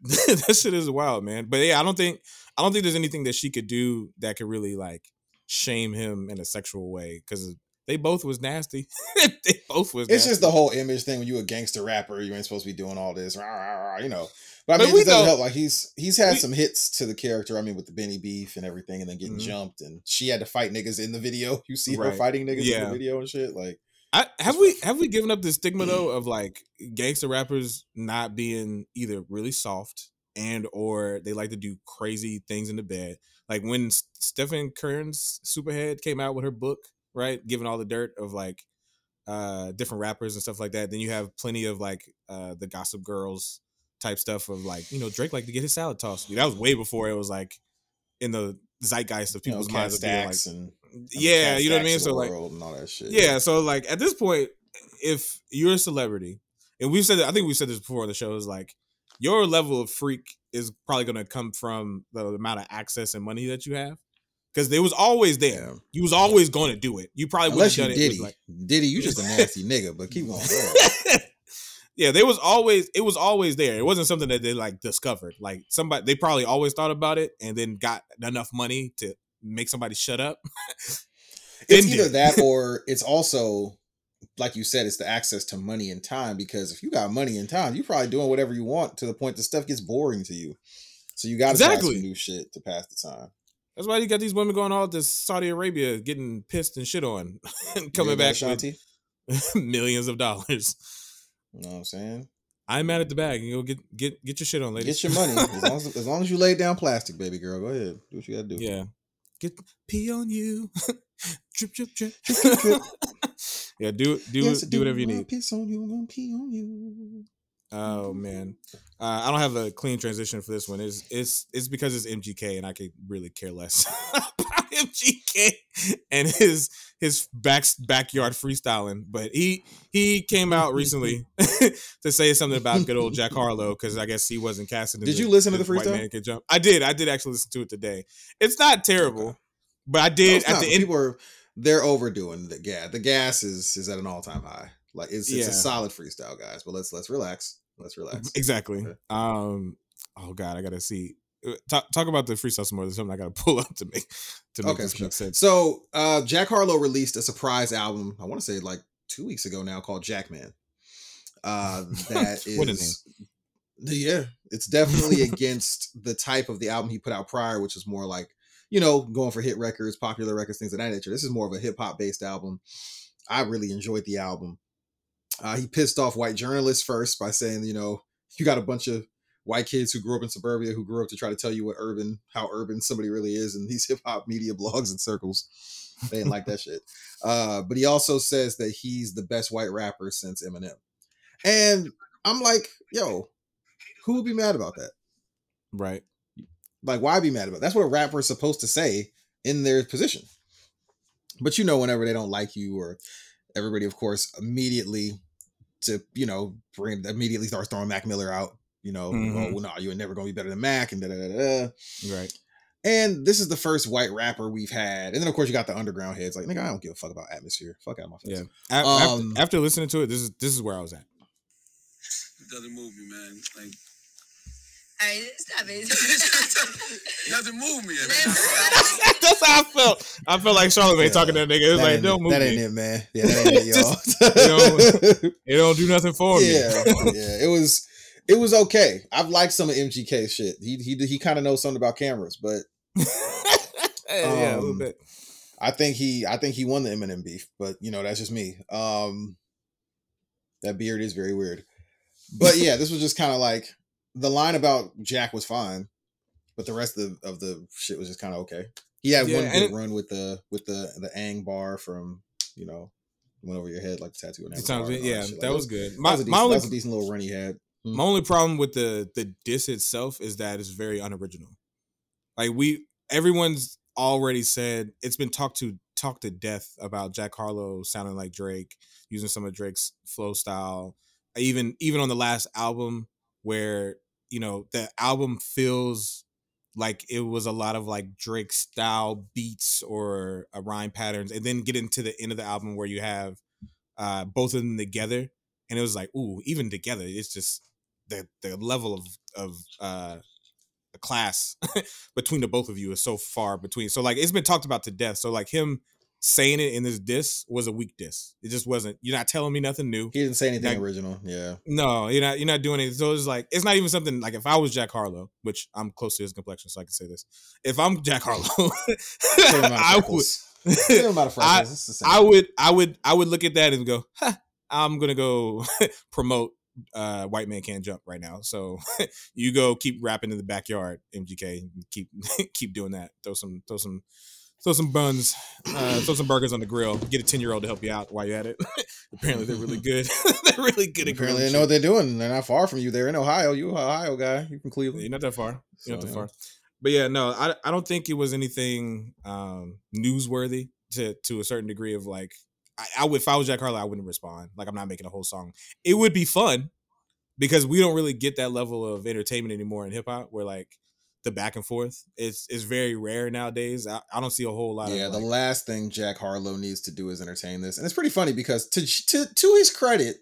that shit is wild, man. But yeah, I don't think, I don't think there's anything that she could do that could really like shame him in a sexual way because they both was nasty. they both was. It's nasty. just the whole image thing. When you a gangster rapper, you ain't supposed to be doing all this, rah, rah, rah, you know. But I mean, we it doesn't know- help. Like he's he's had we- some hits to the character. I mean, with the Benny beef and everything, and then getting Mhm. jumped, and she had to fight niggas in the video. You see her fighting niggas in the video and shit. Like, I, have we have we given up the stigma though of like gangster rappers not being either really soft and or they like to do crazy things in the bed. Like when Stephen Kern's Superhead came out with her book, right, Given all the dirt of like uh different rappers and stuff like that. Then you have plenty of like uh the Gossip Girls type stuff of like you know Drake like to get his salad tossed. That was way before it was like in the zeitgeist of you know, people's minds of being like stacks and yeah, you know what I mean. So like and all that shit. yeah, so like at this point, if you're a celebrity, and we've said that, I think we've said this before on the show, is like your level of freak is probably going to come from the amount of access and money that you have, because it was always there. You was always going to do it. You probably would have done it. Diddy, with, like, Diddy, you just a nasty nigga. But keep ahead. yeah, there was always it was always there. It wasn't something that they like discovered. Like somebody, they probably always thought about it and then got enough money to make somebody shut up. it's either that or it's also like you said, it's the access to money and time. Because if you got money and time, you're probably doing whatever you want to the point the stuff gets boring to you. So you got to Exactly. try some new shit to pass the time. That's why you got these women going all to Saudi Arabia, getting pissed and shit on, and coming back with millions of dollars. You know what I'm saying? I'm mad at the bag. You go get get get your shit on, ladies. Get your money as long as, as long as you lay down plastic, baby girl. Go ahead, do what you got to do. yeah. Get pee on you. drip drip drip. yeah, do do Yes, I do whatever you need. Piss on you, I'm gonna pee on you. Oh man, uh, I don't have a clean transition for this one. It's it's it's because it's MGK, and I could really care less about MGK and his his back backyard freestyling. But he he came out recently to say something about good old Jack Harlow because I guess he wasn't casting. Did you listen to the White freestyle? Man Can Jump. I did. I did actually listen to it today. It's not terrible, Okay. but I did it's at not, the end. people are they're overdoing the gas. The gas is is at an all time high. Like it's it's Yeah. a solid freestyle, guys. But let's let's relax. Let's relax. Exactly. Okay. Um. Oh God, I gotta see. Uh, Talk, talk about the freestyle some more. There's something I gotta pull up to make to make Okay, this sure. make sense. So uh Jack Harlow released a surprise album, I want to say like two weeks ago now, called Jackman. Uh that is. Yeah, it's definitely against the type of the album he put out prior, which is more like, you know, going for hit records, popular records, things of that nature. This is more of a hip hop based album. I really enjoyed the album. Uh, he pissed off white journalists first by saying, you know, you got a bunch of white kids who grew up in suburbia who grew up to try to tell you what urban, how urban somebody really is in these hip hop media blogs and circles. They didn't like that shit. Uh, but he also says that he's the best white rapper since Eminem. And I'm like, yo, who would be mad about that? Right. Like, why be mad about it? That's what a rapper is supposed to say in their position. But you know, whenever they don't like you, or everybody, of course, immediately to you know bring immediately starts throwing Mac Miller out. You know, Mhm. oh well, no, you're never gonna be better than Mac, and da da da da. Right. And this is the first white rapper we've had, and then of course you got the underground heads. Like, nigga, I don't give a fuck about atmosphere. Fuck out of my face. Yeah. A- Um, after, after listening to it, this is this is where I was at. It doesn't move me, man. Like Alright, stop it. doesn't move me. That's how I felt. I felt like Charlamagne Yeah. talking to that nigga. It was That like, ain't, don't move that me. ain't it, man. Yeah, that ain't it, y'all. It don't do nothing for me. yeah, yeah. It was it was okay. I've liked some of MGK shit. He he he kind of knows something about cameras, but yeah, a little Um, bit. I think he I think he won the Eminem beef. But you know that's just me. Um, that beard is very weird. But yeah, this was just kind of like the line about Jack was fine, but the rest of the, of the shit was just kind of okay. He had Yeah, one good it- run with the with the the Ang bar from you know went over your head like the tattoo. on Two Avatar times, and yeah, shit. Like, that was good. that My, was a my only that was a decent little run he had. Hmm. My only problem with the the diss itself is that it's very unoriginal. Like we, everyone's already said it's been talked to talked to death about Jack Harlow sounding like Drake, using some of Drake's flow style. Even even on the last album, where you know the album feels like it was a lot of like Drake style beats or uh, rhyme patterns, and then get into the end of the album where you have uh, both of them together, and it was like, ooh, even together, it's just the the level of of uh class between the both of you is so far between. So like it's been talked about to death. So like him saying it in this diss was a weak diss. It just wasn't. You're not telling me nothing new. He didn't say anything original. Yeah. No, you're not. You're not doing it. So it's like it's not even something like if I was Jack Harlow, which I'm close to his complexion, so I can say this. If I'm Jack Harlow, Same amount of I would. freckles. Same amount of I- freckles. It's the same. I would, I would, I would look at that and go, huh, I'm gonna go promote uh, "White Man Can't Jump" right now. So you go keep rapping in the backyard, MGK. Keep keep doing that. Throw some, throw some, throw some buns, uh, throw some burgers on the grill. Get a ten year old to help you out while you're at it. Apparently, they're really good. they're really good at Apparently, they know what they're doing. They're not far from you. They're in Ohio. You an Ohio guy. You from Cleveland. You're not that far. You're not that yeah. far. But yeah, no, I I don't think it was anything um newsworthy to to a certain degree of like I, I would if I was Jack Harlow, I wouldn't respond. Like I'm not making a whole song. It would be fun because we don't really get that level of entertainment anymore in hip hop where like the back and forth is is very rare nowadays. I, I don't see a whole lot of. Yeah, of the like, last thing Jack Harlow needs to do is entertain this, and it's pretty funny because to to to his credit,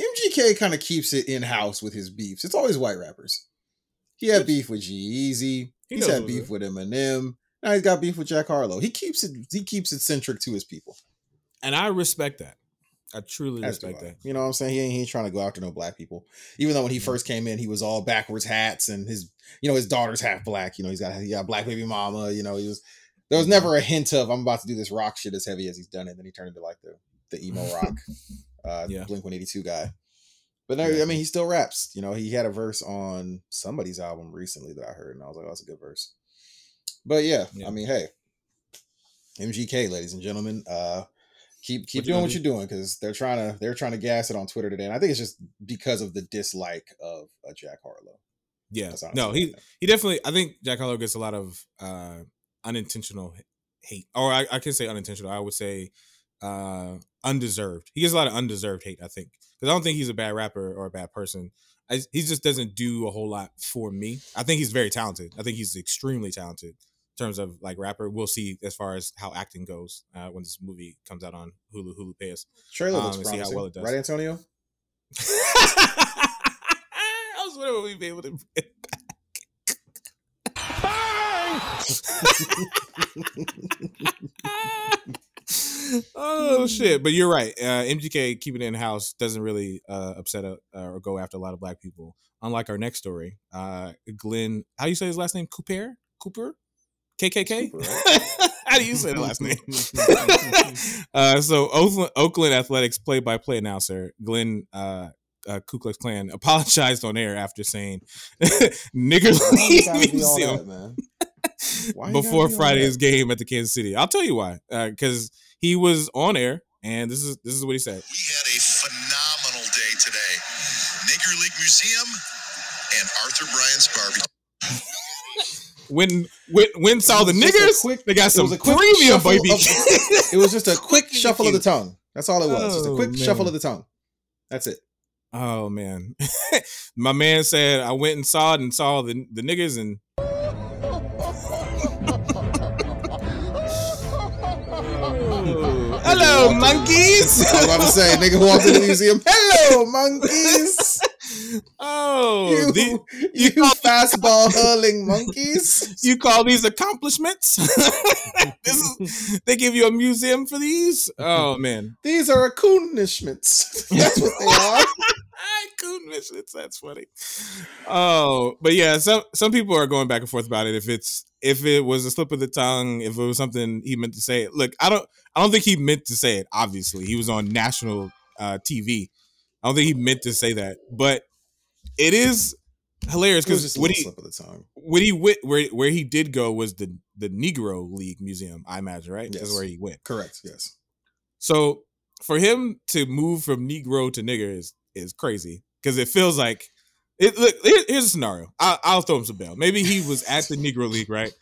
MGK kind of keeps it in house with his beefs. It's always white rappers. He had beef with G-Eazy. He He's had beef with Eminem. Now he's got beef with Jack Harlow. He keeps it. He keeps it centric to his people. and I respect that. I truly respect that. You know what I'm saying? He ain't, he ain't trying to go after no black people. Even though when he Mhm. first came in, he was all backwards hats and his, you know, his daughter's half black. You know, he's got he got a black baby mama. You know, he was. There was Mhm. never a hint of I'm about to do this rock shit as heavy as he's done it. And Then he turned into like the the emo rock, uh, Yeah. Blink 182 guy. But no, Yeah. I mean, he still raps. You know, he had a verse on somebody's album recently that I heard, and I was like, oh, that's a good verse. But yeah, Yeah. I mean, hey, MGK, ladies and gentlemen, uh, keep keep What doing what you're doing because they're trying to they're trying to gas it on Twitter today, and I think it's just because of the dislike of uh, Jack Harlow. Yeah. No, he he definitely. I think Jack Harlow gets a lot of uh unintentional hate, or I, I can say unintentional. I would say uh undeserved. He gets a lot of undeserved hate. I think because I don't think he's a bad rapper or a bad person. I, he just doesn't do a whole lot for me. I think he's very talented. I think he's extremely talented terms of like rapper. We'll see as far as how acting goes uh, when this movie comes out on Hulu. Hulu pay us. Trailer Um, looks and see how well it does. right, Antonio? I was wondering when we'd be able to. oh shit! But you're right. Uh, MGK keeping it in house doesn't really uh, upset uh, or go after a lot of black people. Unlike our next story, uh, Glenn. How do you say his last name? Cooper. Cooper. KKK. Cooper, right? how do you say the last name? uh, so Oakland, Oakland Athletics play-by-play announcer Glenn uh, uh, Ku Klux Klan apologized on air after saying "nigger Why you gotta leave be museum" Why before be Friday's that? game at the Kansas City. I'll tell you why. Because he was on air, and this is this is what he said. We had a phenomenal day today. Nigger League Museum and Arthur Bryant's Barbecue. When when when saw the was just a niggers, quick- they got some was a quick premium baby. of- It was just a quick shuffle of the tongue. That's all it was. Just a Oh, quick shuffle of the tongue. That's it. Oh man, my man said I went and saw it and saw the the niggas and. Hello, monkeys. I was about to say, nigga walked in the museum. Hello, monkeys. Oh, You, the- you fastball hurling monkeys. you call these accomplishments? this is, they give you a museum for these? Oh man, These are accomplishments. That's what they are. accomplishments. That's funny. Oh, but yeah, some some people are going back and forth about it. If it's if it was a slip of the tongue, if it was something he meant to say. Look, I don't I don't think he meant to say it. Obviously, he was on national uh, TV. I don't think he meant to say that, but it is hilarious because what he slip of the tongue. when he went where where he did go was the the Negro League Museum, I imagine, right? That's where he went. Correct. Yes. So for him to move from Negro to nigger is is crazy because it feels like it. Look, here- here's a scenario. I, I'll throw him some bail. Maybe he was at the Negro League, right?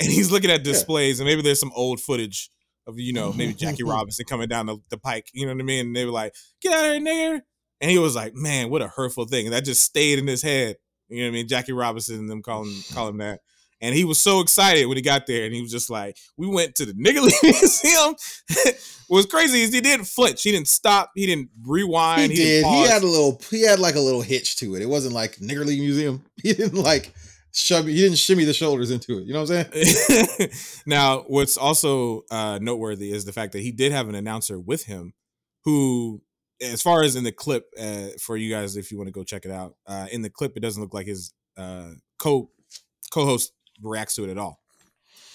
And he's looking at displays, and maybe there's some old footage of you know maybe Jackie Robinson coming down the, the pike. You know what I mean? And they were like, "Get out of here, nigger!" And he was like, "Man, what a hurtful thing!" And that just stayed in his head. You know what I mean? Jackie Robinson and them calling call him that. And he was so excited when he got there, and he was just like, "We went to the Nigger League Museum." What's crazy is he didn't flinch. He didn't stop. He didn't He rewind. did. He had a little. He had like a little hitch to it. It wasn't like Nigger League Museum. He didn't like shove. He didn't shimmy the shoulders into it. You know what I'm saying? now, what's also uh, noteworthy is the fact that he did have an announcer with him, who, as far as in the clip, uh, for you guys, if you want to go check it out, uh, in the clip, it doesn't look like his uh, co co-host reacts to it at all.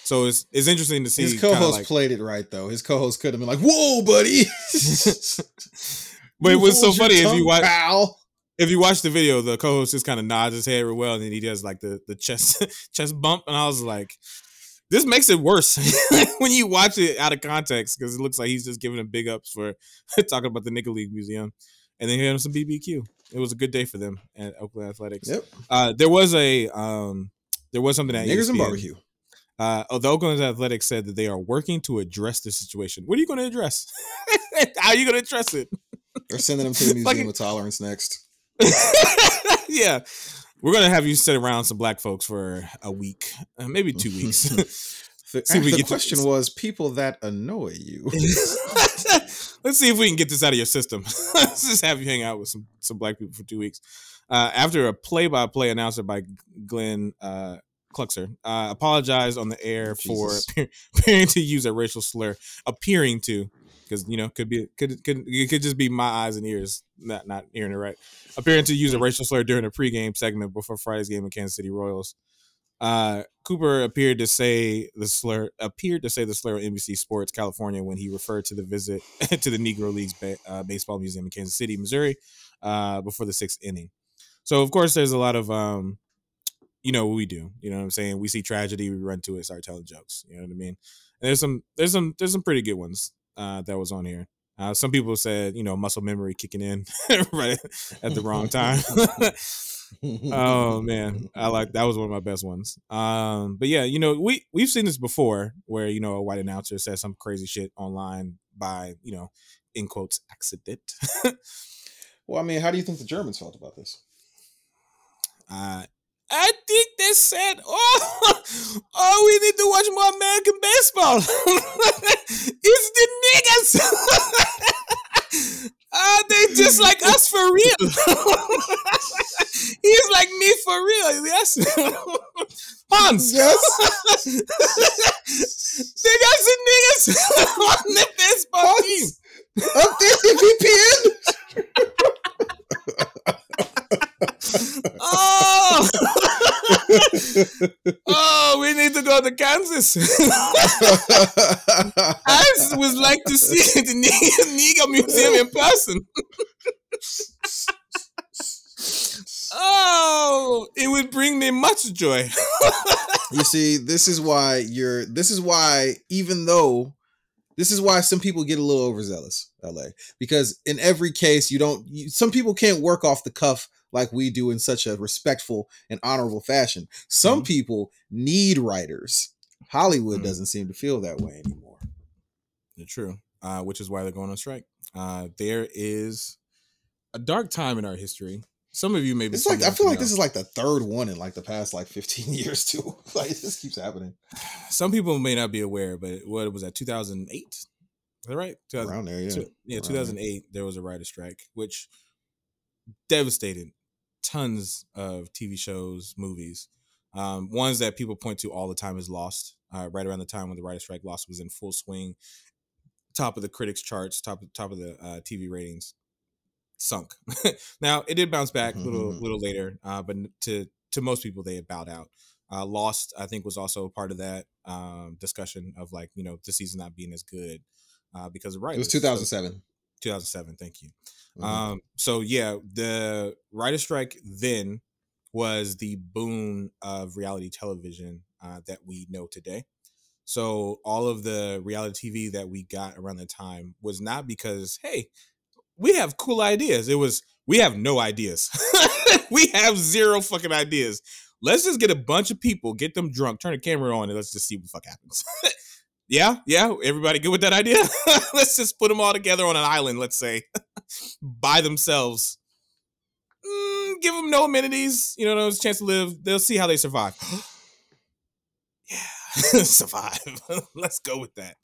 So it's it's interesting to see. His co-host like- played it right though. His co-host could have been like, "Whoa, buddy!" but what's so funny if you watch pal. if you watch the video, the co-host just kind of nods his head real well, and then he does like the the chest chest bump, and I was like, this makes it worse when you watch it out of context because it looks like he's just giving him big ups for talking about the Nickel League Museum, and then he had him some BBQ. It was a good day for them at Oakland Athletics. Yep. Uh, there was a um, there was something at Niggers and ESPN. barbecue. Uh, oh, the Oakland Athletics said that they are working to address the situation. What are you going to address? How are you going to address it? They're sending them to the Museum Fucking- of Tolerance next. yeah. We're gonna have you sit around some black folks for a week, uh, maybe two weeks. The, See if we the get question this. was people that annoy you. Let's see if we can get this out of your system. Let's just have you hang out with some some black people for two weeks. Uh, after a play-by-play announcer by Glenn uh, Kluxer uh, apologized on the air for Jesus. appear- appearing to use a racial slur, appearing to, because you know could be could could it could just be my eyes and ears not not hearing it right. Appearing to use a racial slur during a pregame segment before Friday's game in Kansas City Royals. Uh, Cooper appeared to say the slur appeared to say the slur on NBC Sports California when he referred to the visit to the Negro Leagues ba- uh, baseball museum in Kansas City, Missouri, uh, before the sixth inning. So of course, there's a lot of um, you know what we do. You know what I'm saying? We see tragedy, we run to it, start telling jokes. You know what I mean? And there's some there's some there's some pretty good ones uh, that was on here. Uh, some people said, you know, muscle memory kicking in right at the wrong time. oh man, I like that was one of my best ones. Um, but yeah, you know, we we've seen this before, where you know a white announcer says some crazy shit online by you know, in quotes, accident. well, I mean, how do you think the Germans felt about this? Uh, I think they said, "Oh, oh, we need to watch more American baseball. it's the niggas. Ah, they just like us for real. He's like me for real. Yes, Hans. Yes. they got some niggas on the baseball team. Updated VPN. Oh, oh, we need to go to Kansas. I would like to see the Nigga Museum in person. oh, it would bring me much joy. you see, this is why you're. This is why, even though, this is why some people get a little overzealous, LA, because in every case, you don't. You, some people can't work off the cuff like we do in such a respectful and honorable fashion. Some Mhm. people need writers. Hollywood Mhm. doesn't seem to feel that way anymore. True. Uh, which is why they're going on strike. Uh, there is a dark time in our history. Some of you may be. It's like I feel like to this is like the third one in like the past like 15 years too. like this keeps happening Some people may not be aware, but what was that? Two thousand eight. Is that right? around there. Yeah, two- yeah, around two thousand eight. There was a writer strike, which devastated tons of TV shows, movies. Um, ones that people point to all the time is Lost. Uh, right around the time when the writer strike, Lost was in full swing, top of the critics charts, top of top of the uh, TV ratings, sunk. now it did bounce back a little Mhm. little later, uh, but to to most people they had bowed out. Uh, Lost, I think, was also a part of that um, discussion of like you know the season not being as good uh, because of It writers. was So- 2007. 2007. Thank you. Mhm. Um, so yeah, the writer strike then was the boon of reality television uh, that we know today. So all of the reality TV that we got around the time was not because hey, we have cool ideas. It was we have no ideas. we have zero fucking ideas. Let's just get a bunch of people, get them drunk, turn the camera on, and let's just see what the fuck happens. yeah, yeah. Everybody good with that idea? let's just put them all together on an island. Let's say by themselves. Mm, give them no amenities. You know, no chance to live. They'll see how they survive. yeah, survive. let's go with that.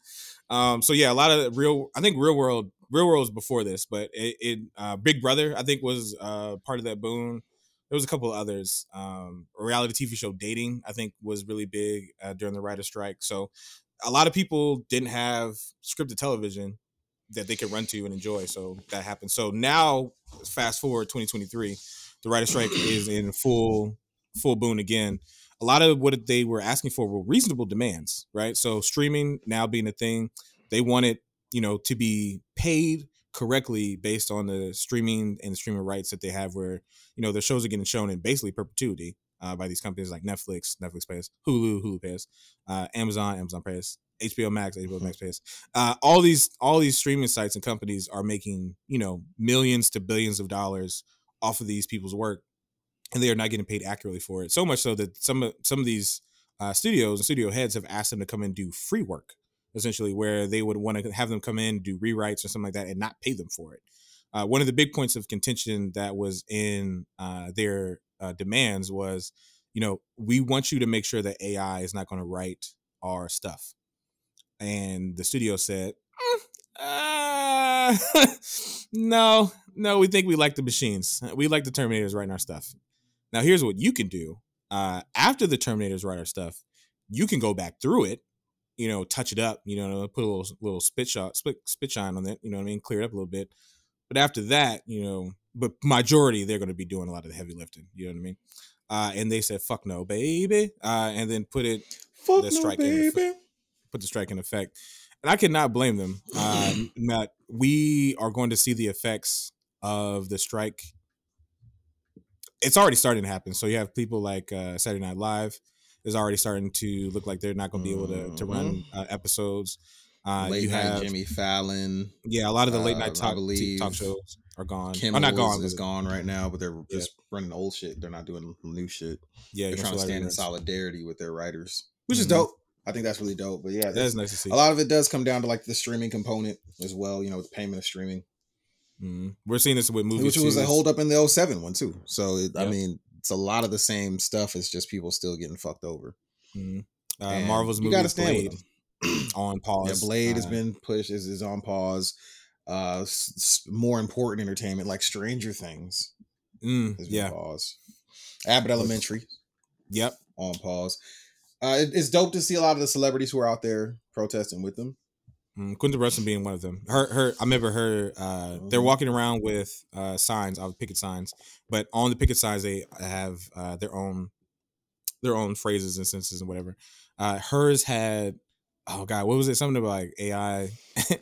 Um, so yeah, a lot of real. I think real world, real world was before this, but it, it uh, Big Brother, I think, was uh, part of that boon. There was a couple of others. Um, a reality TV show, Dating, I think, was really big uh, during the writer strike. So a lot of people didn't have scripted television that they could run to and enjoy. So that happened. So now, fast forward 2023, the writer strike is in full full boon again. A lot of what they were asking for were reasonable demands, right? So streaming now being a thing, they wanted you know to be paid correctly based on the streaming and the streaming rights that they have, where you know the shows are getting shown in basically perpetuity uh, by these companies like Netflix, Netflix pays, Hulu, Hulu pays, uh, Amazon, Amazon pays, HBO Max, HBO Max pays. Uh, all these all these streaming sites and companies are making you know millions to billions of dollars off of these people's work, and they are not getting paid accurately for it. So much so that some of some of these uh, studios and studio heads have asked them to come and do free work, essentially, where they would want to have them come in do rewrites or something like that and not pay them for it. Uh, one of the big points of contention that was in uh, their uh, demands was, you know, we want you to make sure that AI is not going to write our stuff. And the studio said, "Mm, uh, no, no, we think we like the machines. We like the Terminators writing our stuff. Now, here's what you can do. Uh, after the Terminators write our stuff, you can go back through it, you know, touch it up, you know, put a little little spit shot, spit, spit shine on it, you know what I mean, clear it up a little bit. But after that, you know, but majority they're going to be doing a lot of the heavy lifting. You know what I mean? Uh, and they said, "Fuck no, baby," uh, and then put it Fuck the no, strike in effect- baby. put the strike in effect. And I cannot blame them. Uh, that we are going to see the effects of the strike. It's already starting to happen. So you have people like uh, Saturday Night Live is already starting to look like they're not going to be able to, to run uh, episodes. Uh, Late you night have Jimmy Fallon. yeah, a lot of the late uh, night talk, believe talk shows are gone. Kimmel Or not gone. is, is gone right now, but they're Yeah. just running old shit. They're not doing new shit. Yeah, They're trying to stand in solidarity with their writers, which is Mhm. dope. I think that's really dope. But yeah, Rings. That is nice to see. a lot of it does come down to like the streaming component as well. You know, with the payment of streaming, Mhm. We're seeing this with movies which was a hold up in the 07 one too. So it, I mean, it's a lot of the same stuff. It's just people still getting fucked over. Mhm. Uh, Marvel's movie Blade on pause. Yeah, Blade has Uh, been pushed. Is is on pause. Uh, s- more important entertainment like Stranger Things mm, has been yeah. paused. Abbott Elementary Yep. on pause. Uh, it- it's dope to see a lot of the celebrities who are out there protesting with them. Mm, Quinta Brunson being one of them. Her, her. I remember her. Uh, they're Mhm. walking around with uh, signs, of picket signs, but on the picket signs they have uh, their own, their own phrases and sentences and whatever. Uh, hers had, oh god, what was it? Something about like AI,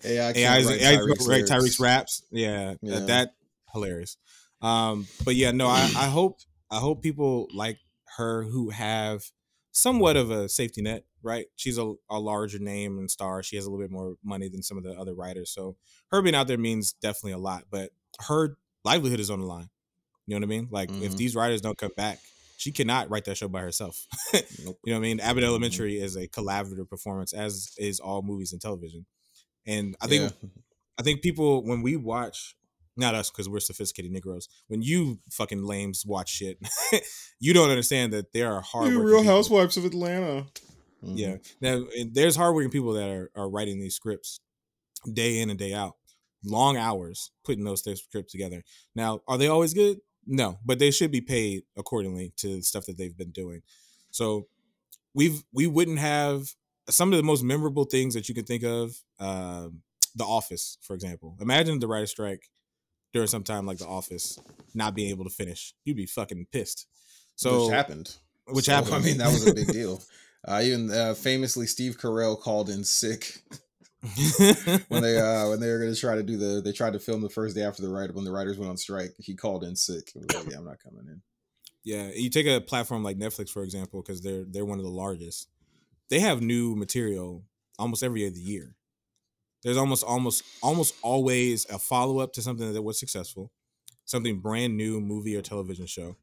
AI, AI, write AI Tyreek's right? Tyreek's raps, yeah, Yeah. That, that hilarious. Um, but yeah, no, I, I hope, I hope people like her who have somewhat of a safety net, right? She's a, a larger name and star. She has a little bit more money than some of the other writers. So her being out there means definitely a lot, but her livelihood is on the line. You know what I mean? Like if Mhm. these writers don't come back, she cannot write that show by herself. Nope. You know what I mean? Abbott Mhm. Elementary is a collaborative performance, as is all movies and television. And I think Yeah. I think people when we watch, not us because we're sophisticated Negroes. When you fucking lames watch shit, you don't understand that there are hard. Real people. Housewives of Atlanta. Yeah. Now there's hardworking people that are, are writing these scripts day in and day out, long hours putting those scripts together. Now, are they always good? No, but they should be paid accordingly to the stuff that they've been doing. So we've we wouldn't have some of the most memorable things that you can think of. Um, the Office, for example. Imagine the writer strike during some time like The Office not being able to finish. You'd be fucking pissed. So which happened. Which So, happened. I mean, that was a big deal. Uh, even uh, famously, Steve Carell called in sick when they uh, when they were going to try to do the. They tried to film the first day after the writer when the writers went on strike. He called in sick. He was like, "Yeah, I'm not coming in." Yeah, you take a platform like Netflix for example, because they're they're one of the largest. They have new material almost every other year. There's almost almost almost always a follow up to something that was successful, something brand new movie or television show.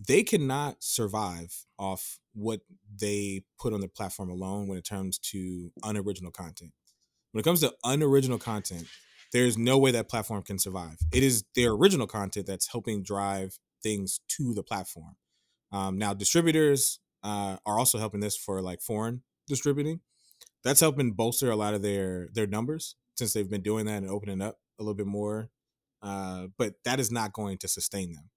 They cannot survive off what they put on the platform alone when it comes to unoriginal content. When it comes to unoriginal content, there's no way that platform can survive. It is their original content that's helping drive things to the platform. Um, now, distributors uh, are also helping this for like foreign distributing. That's helping bolster a lot of their their numbers since they've been doing that and opening up a little bit more. Uh, but that is not going to sustain them.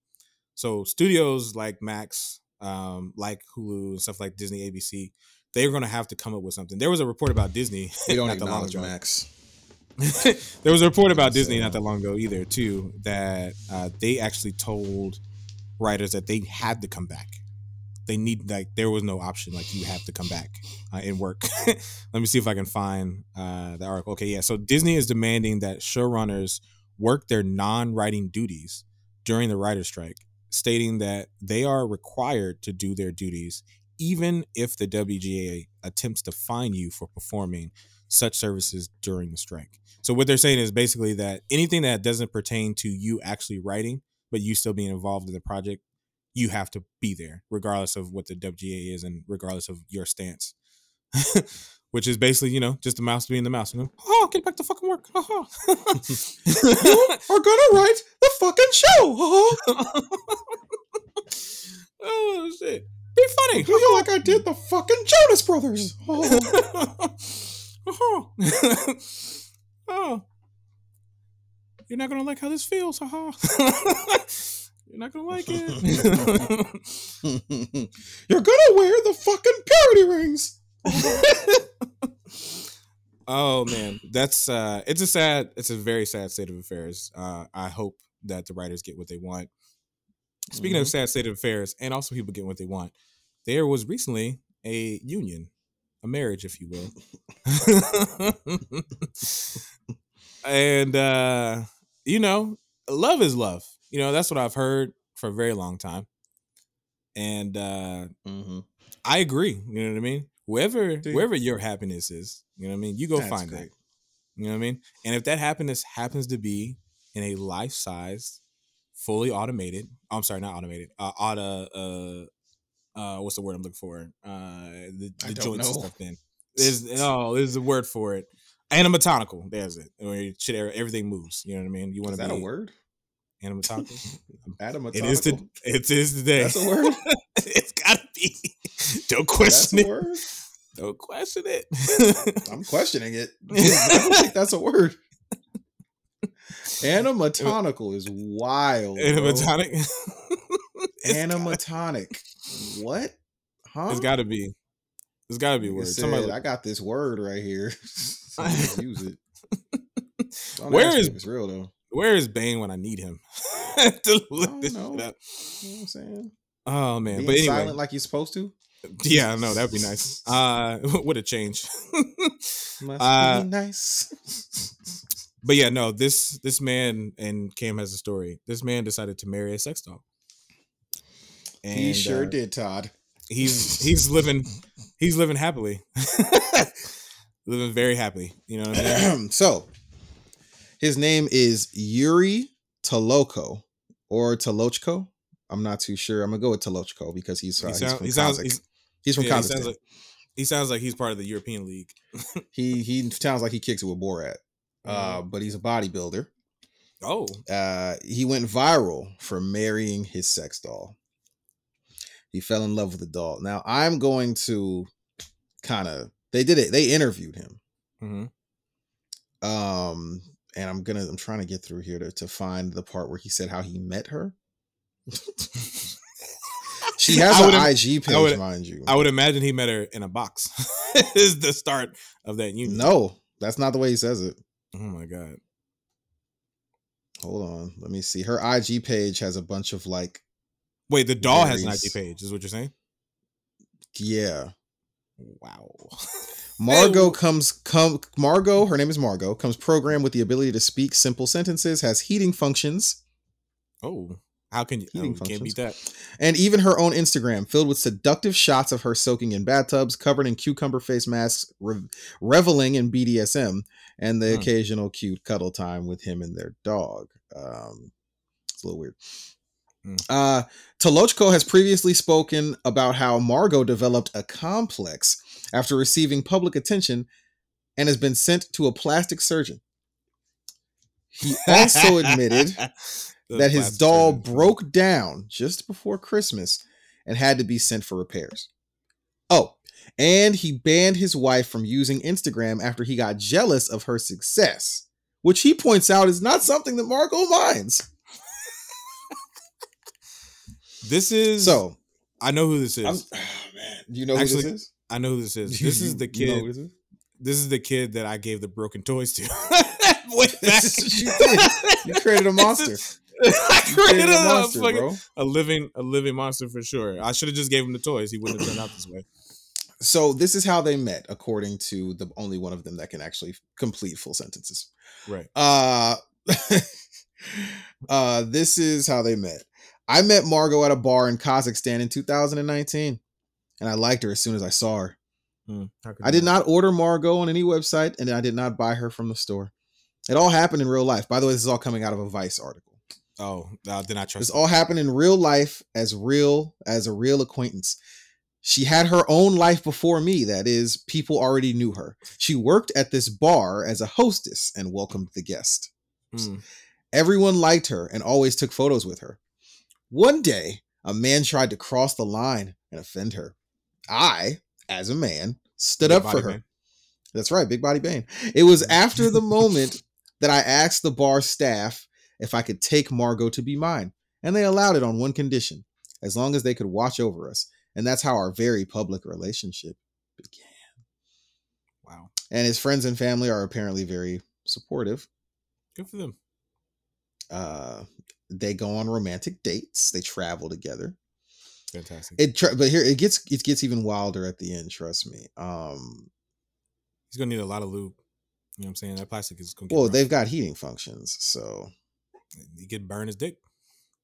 So studios like Max, um, like Hulu and stuff like Disney, ABC, they're going to have to come up with something. There was a report about Disney. We don't not that long acknowledge ago. Max. there was a report about Disney not that long ago either, too, that uh, they actually told writers that they had to come back. They need like there was no option like you have to come back uh, and work. Let me see if I can find uh, the article. Okay, yeah. So Disney is demanding that showrunners work their non-writing duties during the writer strike, stating that they are required to do their duties even if the WGA attempts to fine you for performing such services during the strike. So what they're saying is basically that anything that doesn't pertain to you actually writing, but you still being involved in the project, you have to be there, regardless of what the WGA is and regardless of your stance. Which is basically, you know, just the mouse being the mouse. You know, oh, get back to fucking work. Oh, Are gonna write the fucking show. oh shit. Be funny. feel like I did the fucking Jonas Brothers. oh. oh. You're not gonna like how this feels, haha. You're not gonna like it. You're gonna wear the fucking purity rings. oh man, that's uh it's a sad it's a very sad state of affairs. Uh I hope that the writers get what they want. Speaking of sad state of affairs, and also people get what they want, there was recently a union, a marriage, if you will. and uh, you know, love is love. You know, that's what I've heard for a very long time. And uh Mm-hmm. I agree. You know what I mean? Wherever Dude. wherever your happiness is, you know what I mean. You go That's find great. that. You know what I mean. And if that happiness happens to be in a life size, fully automated. oh, I'm sorry, not automated. Uh, auto. Uh, uh, what's the word I'm looking for? Uh, the, the joints and stuff. Then there's oh, there's a word for it. Animatonical. There's it. Where shit, everything moves. You know what I mean. You want Is to that be a word? Animatonical. Adamatomical. it is. To, it is today. That's a word. it's gotta be. Don't That's question a it. Don't question it. I'm questioning it. I don't think that's a word. Animatonical is wild. Animatonic. Gotta- Animatonic. What? Huh? It's got to be. It's got to be a word. said, Somebody. I got this word right here. So use it. Don't Where is- it's real though? Where is Bane when I need him to look this know. shit up? You know what I'm saying? Oh man, Being but anyway, silent like you're supposed to. Yeah, no, that'd be nice. Uh, what a change. Must Uh, be nice. but yeah, no, this this man and Cam has a story. This man decided to marry a sex doll. he sure uh, did, Todd. He's he's living he's living happily, living very happily. You know what I mean? so his name is Yuri Toloko or Tolochko. I'm not too sure. I'm gonna go with Tolochko because he's, uh, He, he's sound, from he sounds he's, he's from yeah, he Kazakhstan. sounds like he sounds like he's part of the European League. he he sounds like he kicks it with Borat. Uh, but he's a bodybuilder. Oh, Uh, he went viral for marrying his sex doll. He fell in love with the doll. Now I'm going to kind of they did it. They interviewed him. hmm Um, and I'm gonna I'm trying to get through here to, to find the part where he said how he met her. she has an IG page, would- mind you. I would imagine he met her in a box. is the start of that union. no, that's not the way he says it. Oh my god. Hold on, let me see. Her IG page has a bunch of like, Wait, the doll has an IG page, is what you're saying? yeah. Wow. Margot comes come Margot, her name is Margot, comes programmed with the ability to speak simple sentences, has heating functions, oh, how can you? Heating you can't beat that. and even her own Instagram filled with seductive shots of her soaking in bathtubs, covered in cucumber face masks, re- reveling in BDSM, and the Hmm. occasional cute cuddle time with him and their dog. Um, it's a little weird. Hmm. Uh, Tolochko has previously spoken about how Margot developed a complex after receiving public attention and has been sent to a plastic surgeon. He also admitted that his doll broke down just before Christmas and had to be sent for repairs. Oh, and he banned his wife from using Instagram after he got jealous of her success, which he points out is not something that Margot minds. This is So, I know who this is. Oh, man, do you know who Actually, this is? I know who this is. This is the You know kid. who this is? this is the kid that I gave the broken toys to. Way back. What you did. You created a This monster. is- I created a, monster, fucking- a living a living monster for sure. I should have just gave him the toys. He wouldn't have turned out this way. So this is how they met, according to the only one of them that can actually complete full sentences. Right. Uh, uh, this is how they met. I met Margot at a bar in Kazakhstan in 2019, and I liked her as soon as I saw her. Hmm, I did not order Margot on any website, and I did not buy her from the store. It all happened in real life. By the way, this is all coming out of a Vice article. Oh, uh, then I trust. This all happened in real life as real as a real acquaintance. She had her own life before me. That is, people already knew her. She worked at this bar as a hostess and welcomed the guest. Hmm. Everyone liked her and always took photos with her. One day, a man tried to cross the line and offend her. I, as a man, stood Big up for her. man. That's right, Big Body Bane. It was after the moment that I asked the bar staff if I could take Margot to be mine, and they allowed it on one condition as long as they could watch over us. And that's how our very public relationship began. Wow. And his friends and family are apparently very supportive. Good for them. Uh, they go on romantic dates. They travel together. Fantastic. It, tra- but here it gets it gets even wilder at the end. Trust me. Um, He's gonna need a lot of lube. You know what I'm saying? That plastic is gonna well, rough. they've got heating functions, so he could burn his dick.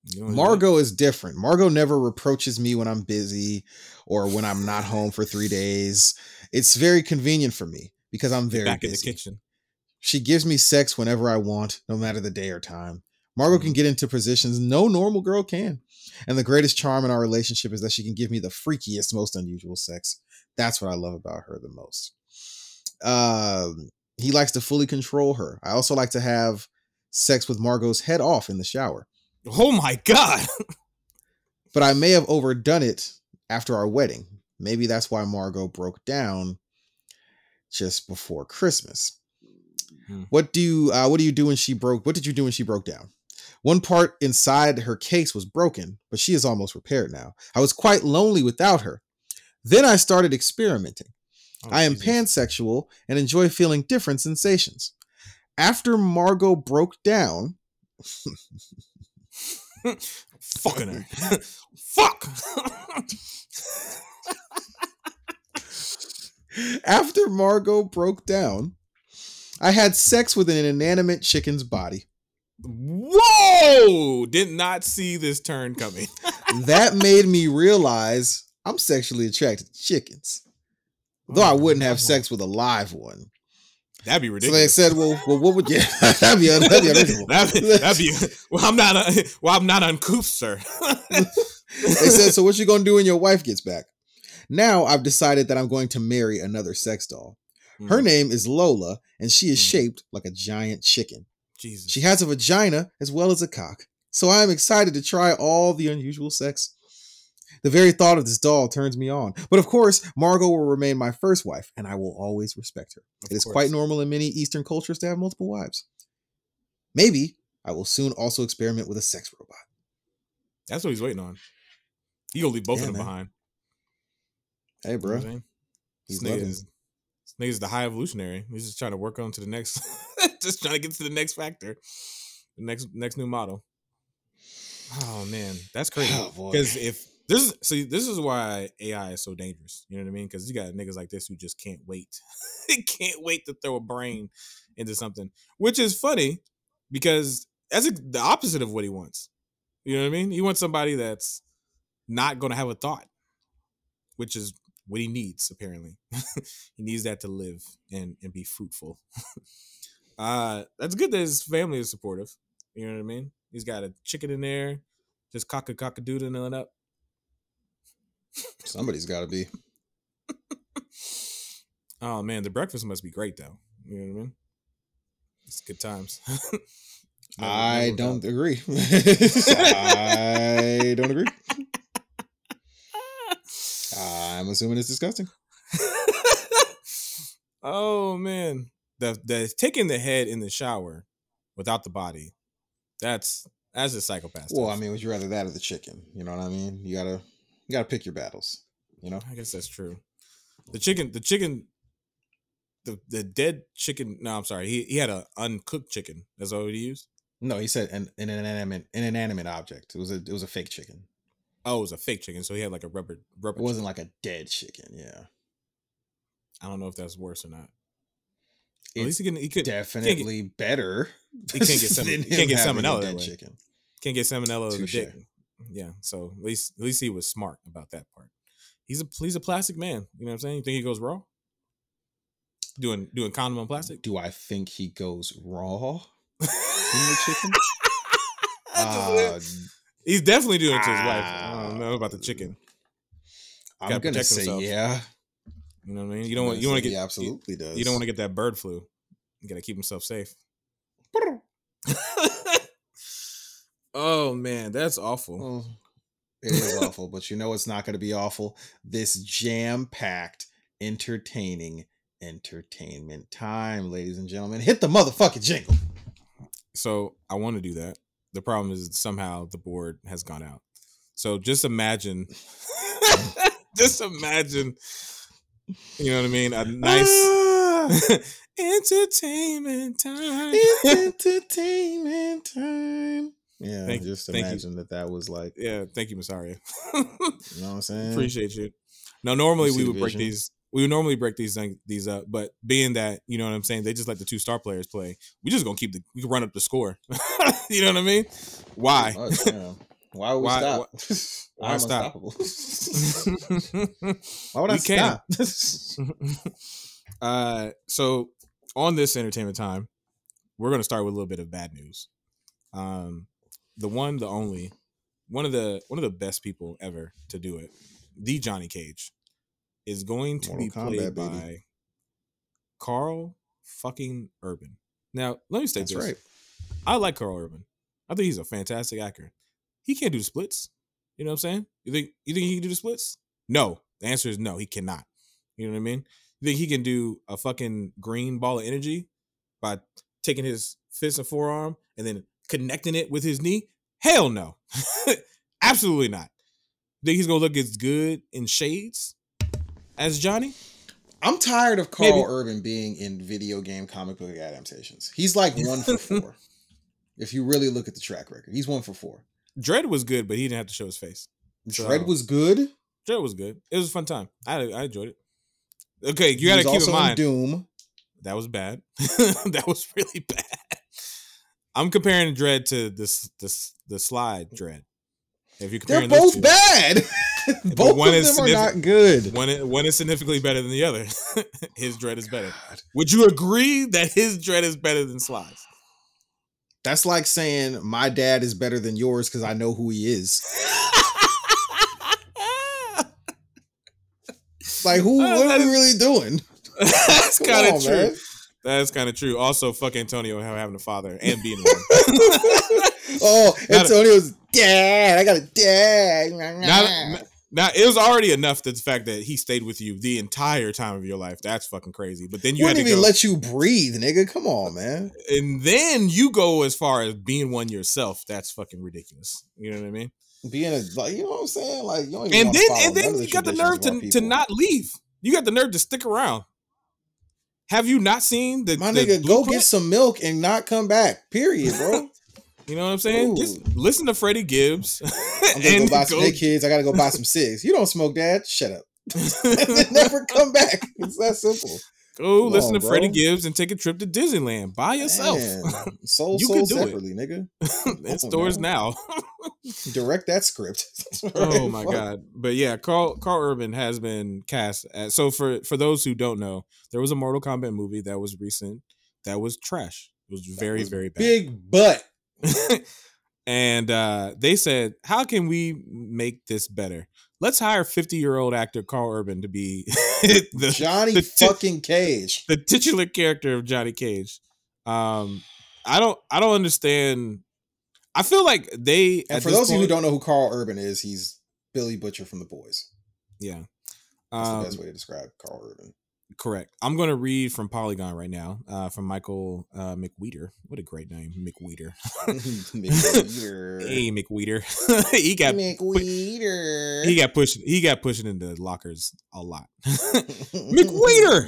You know what I mean? Margot is different. Margot never reproaches me when I'm busy or when I'm not home for three days. It's very convenient for me because I'm very back in the kitchen. She gives me sex whenever I want, no matter the day or time. Margot Mm-hmm. can get into positions no normal girl can. And the greatest charm in our relationship is that she can give me the freakiest, most unusual sex. That's what I love about her the most. Um, he likes to fully control her. I also like to have sex with Margot's head off in the shower. Oh my god! But I may have overdone it after our wedding. Maybe that's why Margot broke down just before Christmas. Hmm. What do you uh, what do you do when she broke? What did you do when she broke down? One part inside her case was broken, but she is almost repaired now. I was quite lonely without her. Then I started experimenting. Oh, I am Jesus. pansexual and enjoy feeling different sensations. After Margot broke down, fucking her. Fuck. after Margot broke down, I had sex with an inanimate chicken's body. Whoa! Did not see this turn coming. That made me realize I'm sexually attracted to chickens. Though I Oh, wouldn't have sex with a live one. That'd be ridiculous. So they said, well, well what would you? that'd be, that'd be unreasonable. that'd, be, that'd be. Well, I'm not. Uh, well, I'm not uncouth, sir. they said, so what you gonna do when your wife gets back? Now I've decided that I'm going to marry another sex doll. Her Mm, name is Lola, and she is Mm. shaped like a giant chicken. Jesus. She has a vagina as well as a cock. So I am excited to try all the unusual sex. The very thought of this doll turns me on. But of course, Margot will remain my first wife, and I will always respect her. Of it is course. quite normal in many Eastern cultures to have multiple wives. Maybe I will soon also experiment with a sex robot. That's what he's waiting on. He gonna leave both Yeah, of them man. behind. Hey, You know bro. what I'm? He's This nigga loving is, this nigga's the high evolutionary. He's just trying to work on to the next, just trying to get to the next factor, the next next new model. Oh man, that's crazy. Oh. Because if this is see, this is why AI is so dangerous. You know what I mean? Because you got niggas like this who just can't wait. they can't wait to throw a brain into something, which is funny because that's the opposite of what he wants. You know what I mean? He wants somebody that's not going to have a thought, which is what he needs apparently. he needs that to live and and be fruitful. uh that's good that his family is supportive. You know what I mean? He's got a chicken in there, just cock a cock a doodling up. Somebody's got to be. Oh man, the breakfast must be great though. You know what I mean? It's good times. Never- I never don't doubt. agree. I don't agree. I'm assuming it's disgusting. oh man, the the taking the head in the shower without the body. That's that's a psychopath. Well, I mean, would you rather that or the chicken? You know what I mean? You gotta, you gotta pick your battles. You know? I guess that's true. The chicken, the chicken, the the dead chicken. No, I'm sorry. He he had a uncooked chicken. That's all he used. No, he said an, an inanimate, an inanimate object. It was a, it was a fake chicken. Oh, it was a fake chicken. So he had like a rubber rubber. It wasn't like a dead chicken. Yeah, I don't know if that's worse or not. At least he can. He could definitely better. he can't get than he can't get salmonella dead chicken. can't get salmonella in the Touche. Yeah. So at least at least he was smart about that part. He's a he's a plastic man. You know what I'm saying? You think he goes raw? Doing doing condom on plastic? Do I think he goes raw in the chicken? Uh, He's definitely doing it to his wife. I don't know about the chicken. I'm Gotta gonna say himself. yeah. You know what I mean? You don't want you want to he get absolutely does. You, you don't want to get that bird flu. You gotta keep himself safe. oh man, that's awful. Well, it is awful, but you know it's not going to be awful. This jam-packed, entertaining entertainment time, ladies and gentlemen. Hit the motherfucking jingle. So I want to do that. The problem is somehow the board has gone out. So just imagine, just imagine, you know what I mean? A nice Ah, entertainment time. entertainment time. Yeah, Thank- just imagine that that was like, yeah, thank you, Masaria. you know what I'm saying? Appreciate you. Now, normally we the would break these. We would normally break these these up, but being that you know what I'm saying, they just let the two star players play. We just gonna keep the. We can run up the score. you know what I mean? Why? Yeah. Why would we Why- stop? why I'm stop? unstoppable. why would I We stop? uh, so on this entertainment time, we're going to start with a little bit of bad news. Um, the one, the only, one of the one of the best people ever to do it, the Johnny Cage, is going to Mortal be Kombat, played baby. by Karl fucking Urban. Now, let me state That's this: right. I like Karl Urban. I think he's a fantastic actor. He can't do the splits. You know what I'm saying? You think you think he can do the splits? No. The answer is no, he cannot. You know what I mean? You think he can do a fucking green ball of energy by taking his fist and forearm and then connecting it with his knee? Hell no. Absolutely not. Think he's gonna look as good in shades as Johnny? I'm tired of Karl Maybe. Urban being in video game comic book adaptations. He's like one for four. if you really look at the track record, he's one for four. Dredd was good, but he didn't have to show his face. Dredd So- was good. Dredd was good. It was a fun time. I I enjoyed it. Okay, you gotta keep also in mind Doom. that was bad. that was really bad. I'm comparing Dredd to this this the slide Dredd. If you're They're those both two, bad. both one of is them are not good. one one is significantly better than the other. his Dredd is better. Would you agree that his Dredd is better than Slide's? That's like saying my dad is better than yours because I know who he is. Like who? Uh, what are we really doing? That's kind of true. man. That's kind of true. Also, fuck Antonio having a father and being one. oh, Not a- Antonio's dad. I got a dad. Now, now it was already enough that the fact that he stayed with you the entire time of your life. That's fucking crazy. But then you wouldn't to even go, let you breathe, nigga. Come on, man. and then you go as far as being one yourself. That's fucking ridiculous. You know what I mean? Being a like, you know what I'm saying? Like you don't And then and then you got the nerve to to not leave. You got the nerve to stick around. Have you not seen the My the nigga, go get some milk and not come back. Period, bro. You know what I'm saying? Just listen to Freddie Gibbs. I'm gonna go buy some. go- kids, I gotta go buy some cigs. You don't smoke, dad. Shut up. and never come back. It's that simple. Go Come listen on, to Freddie. Gibbs and take a trip to Disneyland by yourself. Man, soul, You soul can do it. nigga. on stores now. now. Direct that script. oh my Fuck. god! But yeah, Karl Karl Urban has been cast. As, so for for those who don't know, there was a Mortal Kombat movie that was recent that was trash. It was very was very bad. Big butt. and uh, they said, "How can we make this better? Let's hire fifty-year-old actor Karl Urban to be the Johnny the ti- fucking Cage. the titular character of Johnny Cage." Um, I don't, I don't understand. I feel like they. And for those of you who don't know who Karl Urban is, he's Billy Butcher from The Boys. yeah, That's um, the best way to describe Karl Urban. Correct. I'm going to read from Polygon right now, uh, from Michael uh, McWeeder. What a great name, McWeeder. McWeeder. hey, McWeeder. he got McWeeder. he got pushing he got pushing into lockers a lot. McWeeder.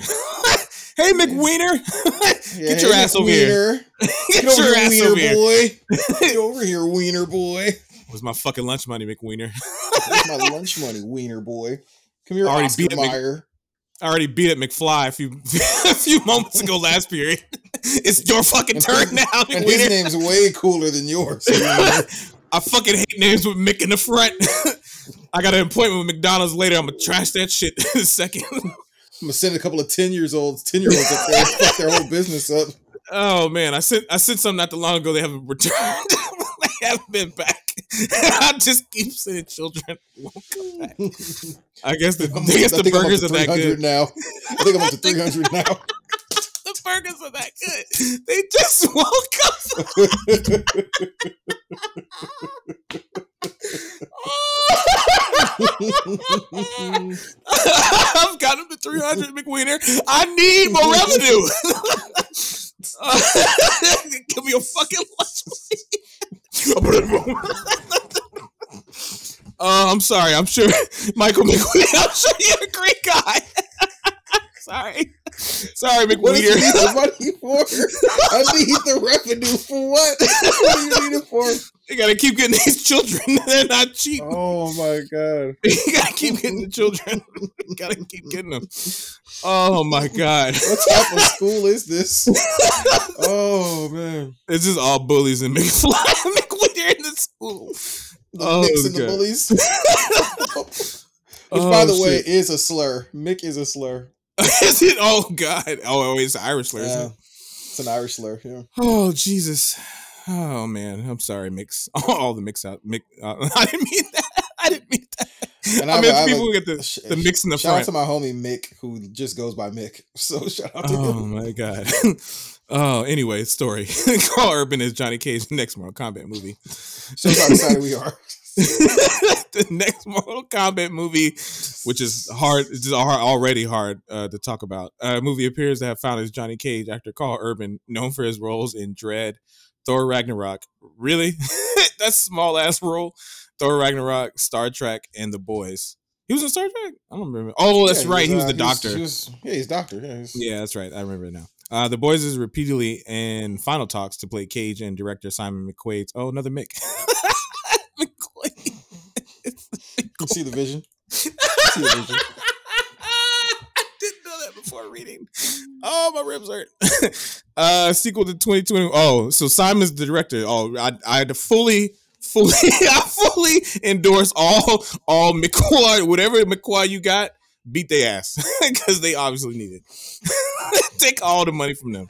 hey McWeeder. Yeah, Get your hey, ass over here. Get, Get over your here, ass Wiener over here. boy. Get over here, Wiener boy. Was my fucking lunch money, McWiener. That's my lunch money, Wiener boy. Come here, Already Oscar beat it, Mayer. I already beat up McFly a few a few moments ago last period. It's your fucking turn now, And his name's way cooler than yours. I fucking hate names with Mick in the front. I got an appointment with McDonald's later. I'm gonna trash that shit in a second. I'm gonna send a couple of ten years olds, ten year olds up there, fuck their whole business up. Oh man, I sent I sent some not too long ago. They haven't returned. haven't been back. I just keep sending children. won't come back. I guess the I'm- I guess the burgers are that good. now. I think I'm up to three hundred now. The burgers are that good. They just woke up. I've got him to 300 McWiener. I need more revenue. Give me a fucking lunch money. Oh, I'm sorry. I'm sure Michael McWeeder. I'm sure you're a great guy. sorry, sorry, Mick, What do you need McWeeder. the money for? I need the revenue for what? What do you need it for? You gotta keep getting these children. They're not cheap. Oh my god. you gotta keep getting the children. you gotta keep getting them. Oh my god. What type of school is this? Oh man. It's just all bullies and McFly McWeeder in the school. The Oh, Micks and the oh, bullies. Which, Oh, by the oh, way, is a slur. Mick is a slur. is it? Oh God! Oh, it's Irish slur. isn't Yeah. it? It's an Irish slur. Yeah. Oh Jesus! Oh man, I'm sorry, mix all the mix out. Mix. Uh, I didn't mean that. I didn't mean that. And I I'm mean I'm people get the, sh- the mix in the shout out to my homie Mick, who just goes by Mick. So shout out to Oh him. Oh my god. oh, anyway, story. Karl Urban is Johnny Cage's next Mortal Kombat movie. Shows how excited we are. the next Mortal Kombat movie, which is hard, it's just already hard uh, to talk about. Uh, movie appears to have found as Johnny Cage actor Karl Urban, known for his roles in Dredd, Thor Ragnarok. Really? That's small ass role. Thor Ragnarok, Star Trek, and The Boys. He was in Star Trek? I don't remember. Oh, that's Yeah, right. He was uh, the doctor. he was- yeah, he's doctor. Yeah, he's- Yeah, that's right. I remember it now. Uh, the boys is repeatedly in final talks to play Cage and director Simon McQuoid's. Oh, another Mick. McQuoid. You see the vision. see the vision. I didn't know that before reading. Oh, my ribs hurt. uh, sequel to 2020. Oh, so Simon's the director. Oh, I, I had to fully, fully, I fully endorse all, all McQuad, whatever McQuad you got, beat their ass because they obviously need it. Take all the money from them.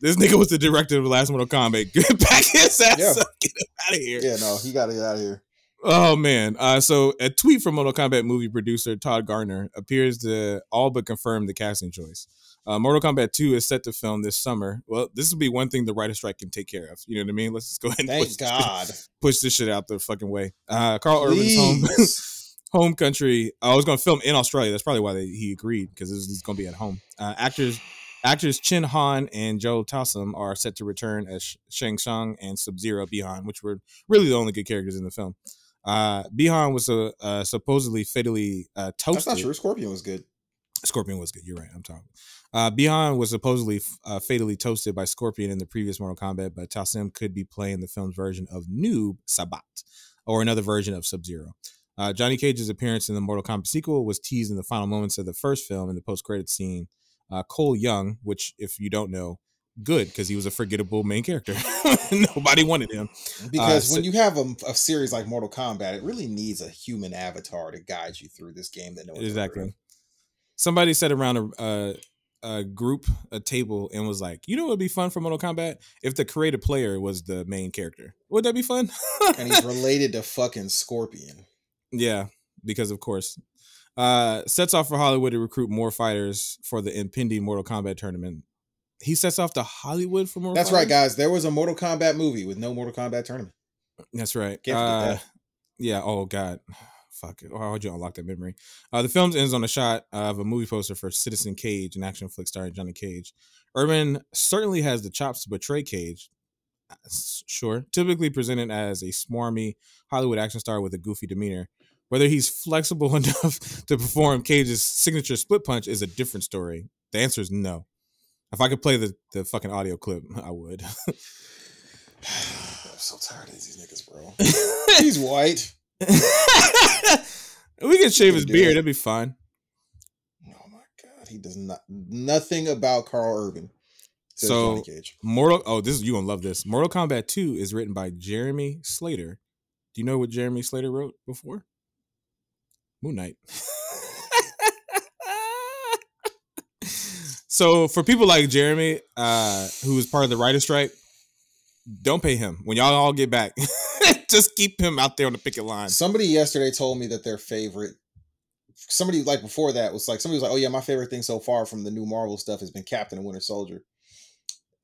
This nigga was the director of the last Mortal Kombat. Get back his ass Yeah. up. Get him out of here. Yeah, no, he got to get out of here. Oh man! Uh, so a tweet from Mortal Kombat movie producer Todd Garner appears to all but confirm the casting choice. Uh, Mortal Kombat 2 is set to film this summer. Well, this will be one thing the writer strike can take care of. You know what I mean? Let's just go ahead and Thank push, God. push this shit out the fucking way. Uh, Karl Urban's home Please. Home country. I was going to film in Australia. That's probably why they, he agreed because this is going to be at home. Uh, actors actors Chin Han and Joe Taslim are set to return as Sh- Shang Tsung and Sub Zero Bihan, which were really the only good characters in the film. Uh, Bihan was uh, uh, supposedly fatally uh, toasted. That's not true. Scorpion was good. Scorpion was good. You're right. I'm talking. Uh, Bihan was supposedly uh, fatally toasted by Scorpion in the previous Mortal Kombat, but Taslim could be playing the film's version of Noob Saibot or another version of Sub Zero. Uh, Johnny Cage's appearance in the Mortal Kombat sequel was teased in the final moments of the first film in the post-credit scene. Uh, Cole Young, which if you don't know, good because he was a forgettable main character. Nobody wanted him. Because Uh, when so- you have a, a series like Mortal Kombat, it really needs a human avatar to guide you through this game that no heard Exactly. Somebody sat around a, a a group, a table, and was like, "You know, what would be fun for Mortal Kombat if the creative player was the main character. Would that be fun?" And he's related to fucking Scorpion. Yeah, because of course, uh, sets off for Hollywood to recruit more fighters for the impending Mortal Kombat tournament. He sets off to Hollywood for more. That's right, guys. There was a Mortal Kombat movie with no Mortal Kombat tournament. That's right. Uh. Yeah. Oh God. Fuck it. Why would you unlock that memory? Uh, the film ends on a shot of a movie poster for Citizen Cage, an action flick starring Johnny Cage. Urban certainly has the chops to betray Cage. Uh, Sure. Typically presented as a smarmy Hollywood action star with a goofy demeanor. Whether he's flexible enough to perform Cage's signature split punch is a different story. The answer is no. If I could play the, the fucking audio clip, I would. I'm so tired of these niggas, bro. He's white. we can shave his beard. it. That'd be fine. Oh my god, he does not nothing about Karl Urban. So- Cage. Mortal. Oh, this is you gonna love this. Mortal Kombat Two is written by Jeremy Slater. Do you know what Jeremy Slater wrote before? Moon Knight. so for people like Jeremy, uh, who is part of the writer strike, don't pay him. When y'all all get back, just keep him out there on the picket line. Somebody yesterday told me that their favorite somebody like before that was like somebody was like, Oh yeah, my favorite thing so far from the new Marvel stuff has been Captain and Winter Soldier.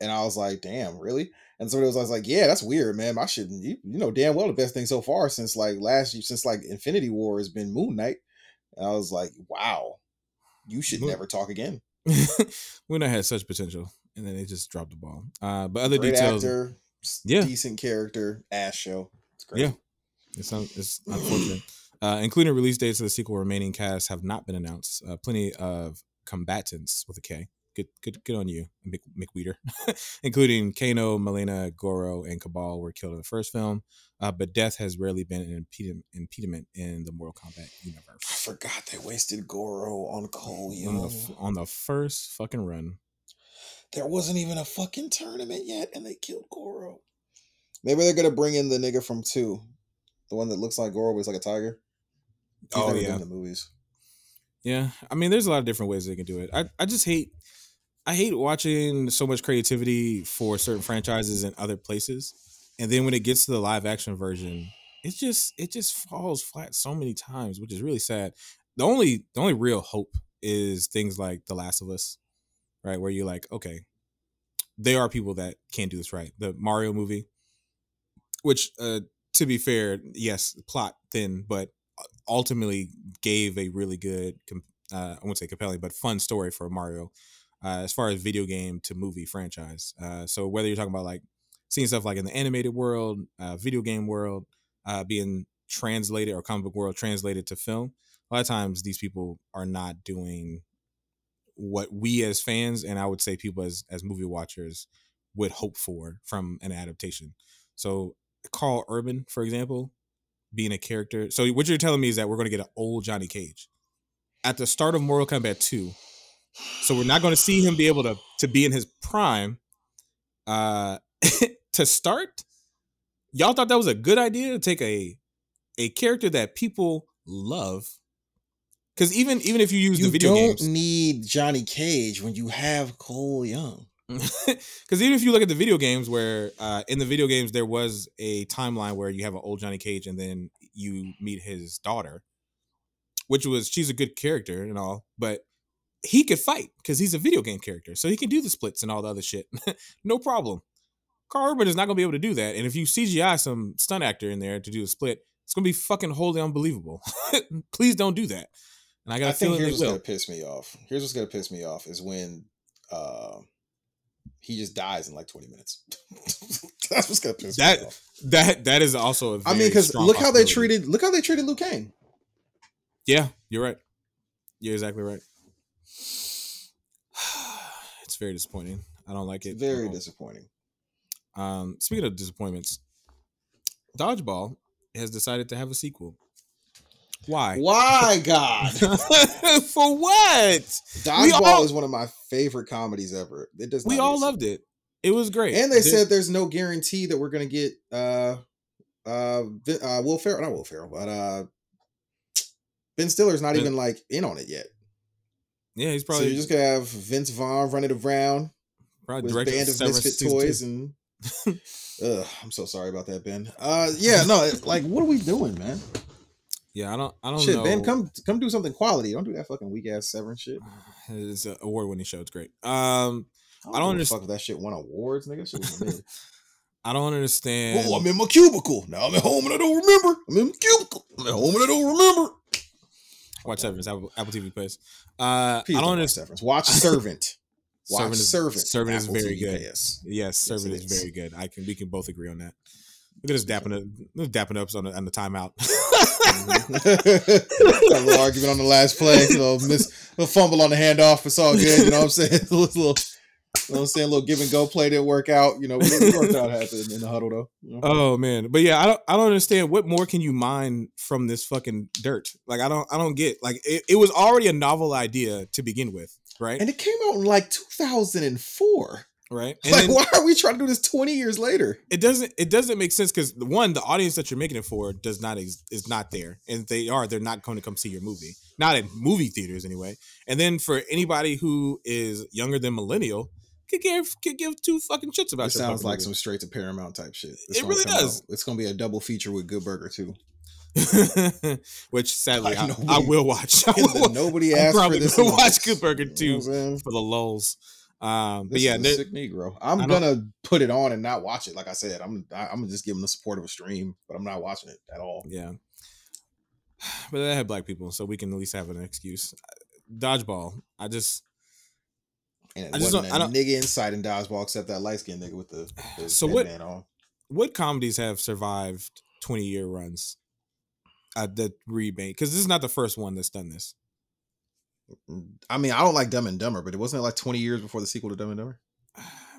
And I was like, damn, really? And somebody was, I was like, Yeah, that's weird, man. I shouldn't you, you know damn well the best thing so far since like last year, since like Infinity War has been Moon Knight. And I was like, Wow, you should Moon- never talk again. Moon Knight had such potential, and then they just dropped the ball. Uh, but other Great details, actor, Yeah. decent character, ass show. It's great. Yeah. It's un- it's unfortunate. Uh, including release dates of the sequel, remaining cast have not been announced. Uh, plenty of combatants with a K. Good, good, good on you, Mick, McWeeder. including Kano, Mileena, Goro, and Kabal were killed in the first film, uh, but death has rarely been an impediment, impediment in the Mortal Kombat universe. I forgot they wasted Goro on Cole On the, on the first fucking run, There wasn't even a fucking tournament yet, and they killed Goro. Maybe they're gonna bring in the nigga from two. the one that looks like Goro, but it's like a tiger. He's Oh, yeah. the movies. Yeah, I mean, there's a lot of different ways they can do it. I, I just hate, I hate watching so much creativity for certain franchises in other places, and then when it gets to the live action version, it just it just falls flat so many times, which is really sad. The only the only real hope is things like The Last of Us, right? Where you're like, okay, there are people that can't do this right. The Mario movie, which uh, to be fair, yes, plot thin, but ultimately gave a really good, uh, I won't say compelling, but fun story for Mario uh, as far as video game to movie franchise. Uh, so whether you're talking about like seeing stuff like in the animated world, uh, video game world, uh, being translated or comic book world translated to film, a lot of times these people are not doing what we as fans and I would say people as as movie watchers would hope for from an adaptation. So Karl Urban, for example, being a character. So what you're telling me is that we're going to get an old Johnny Cage at the start of Mortal Kombat 2. So we're not going to see him be able to to be in his prime. Uh, to start, y'all thought that was a good idea to take a a character that people love. Because even even if you use You the video don't games, need Johnny Cage when you have Cole Young. because even if you look at the video games where uh, in the video games there was a timeline where you have an old johnny cage and then you meet his daughter which was she's a good character and all but he could fight because he's a video game character so he can do the splits and all the other shit no problem karl urban is not going to be able to do that and if you cgi some stunt actor in there to do a split it's going to be fucking wholly unbelievable please don't do that and i got I think here's what's will gonna piss me off. Here's what's gonna piss me off is when uh, he just dies in like 20 minutes. That's what's gonna piss That- me off. that that is also I mean, because look how they treated look how they treated Liu Kang. Yeah, you're right. You're exactly right. It's very disappointing. I don't like it. at very disappointing. Um, speaking of disappointments, Dodgeball has decided to have a sequel. Why? Why, God? For what? Dodgeball all- is one of my favorite comedies ever. It does. We all loved it. It was great. And they said there's no guarantee that we're gonna get uh uh, uh Will Ferrell, not Will Ferrell, but uh Ben Stiller's not Ben- even like in on it yet. Yeah, he's probably. so you're just gonna have Vince Vaughn running around probably with band of misfit two. toys and Ugh, I'm so sorry about that, Ben. Uh yeah, no, like what are we doing, man? Yeah, I don't. I don't Shit, know. Ben, come come do something quality. Don't do that fucking weak ass Severance shit. It's an award-winning show. It's great. Um, I don't give a underst- fuck that shit won awards, nigga. Shit. I don't understand. Oh, I'm in my cubicle. Now I'm at home and I don't remember. I'm in my cubicle. I'm at home and I don't remember. Watch Severance. Apple, Apple TV plays. Uh, Please I don't watch understand. Severance. Watch Servant. Watch Servant Servant. is- Servant is very TV good. PS. Yes, Servant is is. very good. I can. We can both agree on that. Look at us dapping up, dapping ups on the on the timeout. Got a little argument on the last play. You know, miss a fumble on the handoff. It's all good. You know what I'm saying? a little, you know what I'm saying? A little give and go play didn't work out. You know, we we worked out happened in the huddle though. You know? oh man, but yeah, I don't. I don't understand. What more can you mine from this fucking dirt? Like I don't. I don't get. Like it, it was already a novel idea to begin with, right? And it came out in like 2004. right. And Like, then why are we trying to do this 20 years later? it doesn't. It doesn't make sense because one, the audience that you're making it for does not ex- is not there, and if they are, they're not going to come see your movie. Not in movie theaters anyway. And then for anybody who is younger than millennial, could give could give two fucking shits about. It sounds like movie. some straight to Paramount type shit. It really does. out- It's gonna be a double feature with Good Burger too. Which sadly Like, I, nobody- I will watch. I will, Nobody I'm asked for probably this. gonna watch. Good Burger You know what 2 I'm saying? for the lulls. Um, but This yeah, is sick Negro. I'm gonna put it on and not watch it. Like I said, I'm I, I'm gonna just give them the support of a stream, but I'm not watching it at all. yeah. But they have black people, so we can at least have an excuse. Dodgeball. I just And it I just wasn't don't- I a don't- nigga inside in dodgeball except that light skinned nigga with the, the So what- on. what comedies have survived 20 year runs uh, that remake because this is not the first one that's done this. I mean, I don't like Dumb and Dumber, but it wasn't like 20 years before the sequel to Dumb and Dumber.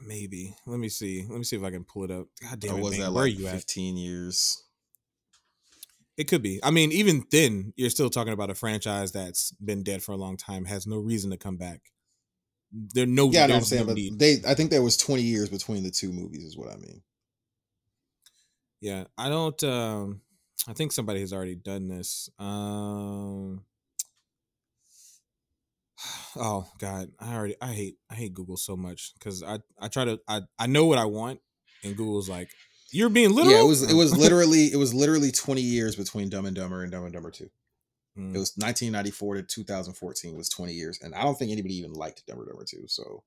maybe. Let me see. Let me see if i can pull it up. God damn or it was that where like are you at? 15 years? it could be. I mean even then you're still talking about a franchise that's been dead for a long time has no reason to come back there no Yeah, what I'm saying, no but need. they I think there was 20 years between the two movies, is what I mean. yeah i don't um I think somebody has already done this. Um. Oh God, I already I hate I hate Google so much because I I try to I I know what I want and Google's like you're being literal. Yeah, it was it was literally it was literally 20 years between Dumb and Dumber and Dumb and Dumber 2. Mm. It was 1994 to 2014 was 20 years, and I don't think anybody even liked Dumb and Dumber 2. So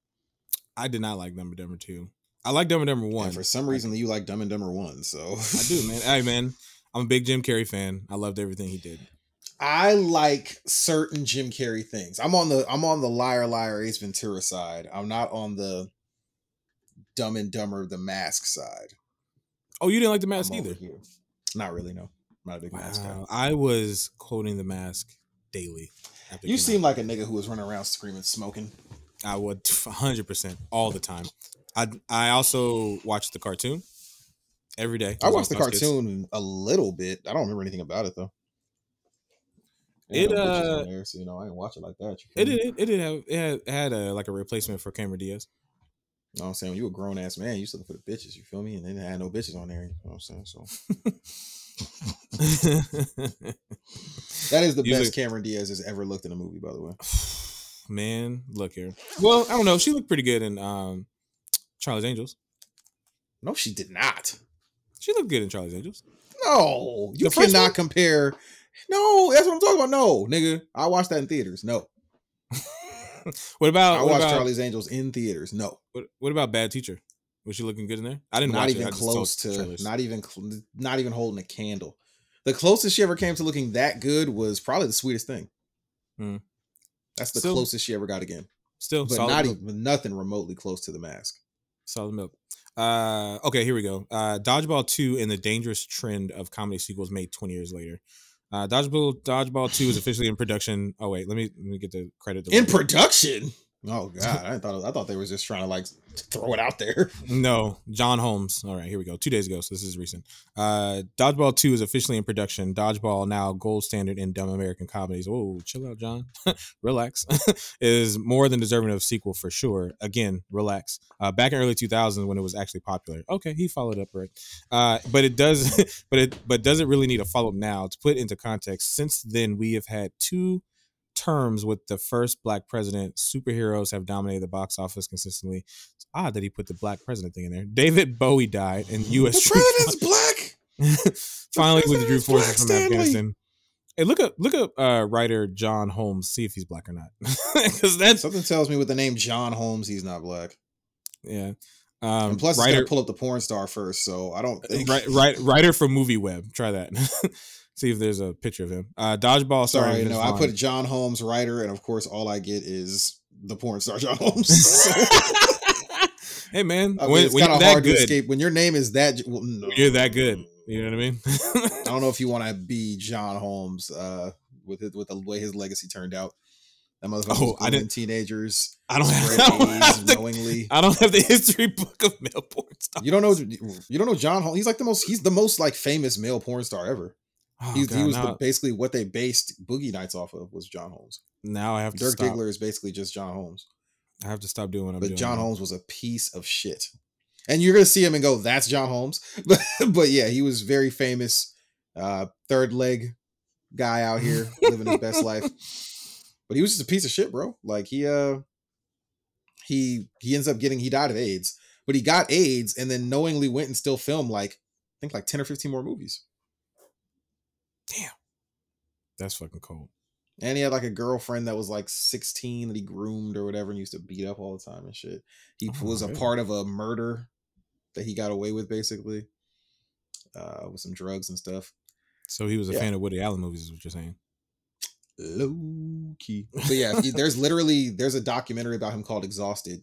I did not like Dumb and Dumber two. I like Dumb and Dumber one and for some reason you like Dumb and Dumber 1. So I do, man. Hey, man, I'm a big Jim Carrey fan. I loved everything he did. I like certain Jim Carrey things. I'm on the I'm on the liar liar Ace Ventura side. I'm not on the Dumb and Dumber the Mask side. Oh, you didn't like the mask I'm either. Not really. No, not a big mask guy. Wow, I was quoting the mask daily. You seem out. like a nigga who was running around screaming, smoking. I would 100 percent all the time. I I also watched the cartoon every day. I watched the Fox Kids. cartoon a little bit. I don't remember anything about it though. It, no uh, there, so you know I didn't watch it like that. It did. It did have. It had, it had a like a replacement for Cameron Diaz. You know what I'm saying? When you a grown ass man, you used to look for the bitches, you feel me? And they didn't no bitches on there. You know what I'm saying? So that is the Usually- best Cameron Diaz has ever looked in a movie, by the way. Man, look here. Well, I don't know. She looked pretty good in um Charlie's Angels. No, she did not. She looked good in Charlie's Angels. No, you cannot one? compare. No, that's what I'm talking about. No, nigga, I watched that in theaters. No, What about I what watched about, Charlie's Angels in theaters. No, what, what about Bad Teacher? Was she looking good in there? I didn't not watch even it. I just saw close to. Not even. Not even holding a candle. The closest she ever came to looking that good was probably the sweetest thing. Hmm. That's the Still- closest she ever got again, Still but not milk. even nothing remotely close to the mask. Solid milk. Uh, okay, here we go. Uh, Dodgeball 2 and the dangerous trend of comedy sequels made 20 years later. Uh, Dodgeball Dodgeball 2 is officially in production. Oh wait, let me let me get the credit. In production. Oh god, I thought I thought they was just trying to like throw it out there. No, John Holmes. All right, here we go. Two days ago, so this is recent. Uh, Dodgeball 2 is officially in production. Dodgeball, now gold standard in dumb American comedies. Oh, chill out, John. relax. is more than deserving of sequel for sure. Again, relax. Uh, back in early 2000s when it was actually popular. Okay, he followed up right. Uh, but it does, but it but does it really need a follow up now? To put into context, since then we have had two terms with the first black president. Superheroes have dominated the box office consistently. It's odd that he put the black president thing in there. David Bowie died, and U.S. The president's black. finally withdrew forces from Stanley. Afghanistan. Hey, look up look up uh, writer John Holmes. See if he's black or not, because that's Something tells me with the name John Holmes, he's not black. yeah. Um, and plus, writer gotta pull up the porn star first, so I don't think. right, right, writer for Movie Web. Try that. See if there's a picture of him. Uh, Dodgeball. Sorry, Sorry, Vince no, I Vaughn. put John Holmes writer, and of course, all I get is the porn star John Holmes. hey man, I mean, when, it's kind of hard to escape when your name is that. Well, no. you're that good. You know what I mean? I don't know if you want to be John Holmes uh, with it, with the way his legacy turned out. That motherfucker Oh, I didn't- teenagers. I don't have, I don't have the, knowingly. I don't have the history book of male porn stars. You don't know. You don't know John Holmes. He's like the most. He's the most like famous male porn star ever. Oh, he God, was now, the, basically what they based Boogie Nights off of was John Holmes. now I have to Dirk stop. Diggler is basically just John Holmes, I have to stop doing what I'm but doing. John now. Holmes was a piece of shit. And you're gonna see him and go, "That's John Holmes." But but yeah, he was very famous, uh, third leg guy out here living his best life. But he was just a piece of shit, bro. Like he uh he he ends up getting he died of AIDS, but he got AIDS and then knowingly went and still filmed like I think like 10 or 15 more movies. That's fucking cold. And he had like a girlfriend that was like 16 that he groomed or whatever and used to beat up all the time and shit. He Oh, was a part of a murder that he got away with basically. Uh with some drugs and stuff. So he was a Yeah. fan of Woody Allen movies, is what you're saying? Low key. But yeah, he- there's literally there's a documentary about him called Exhausted.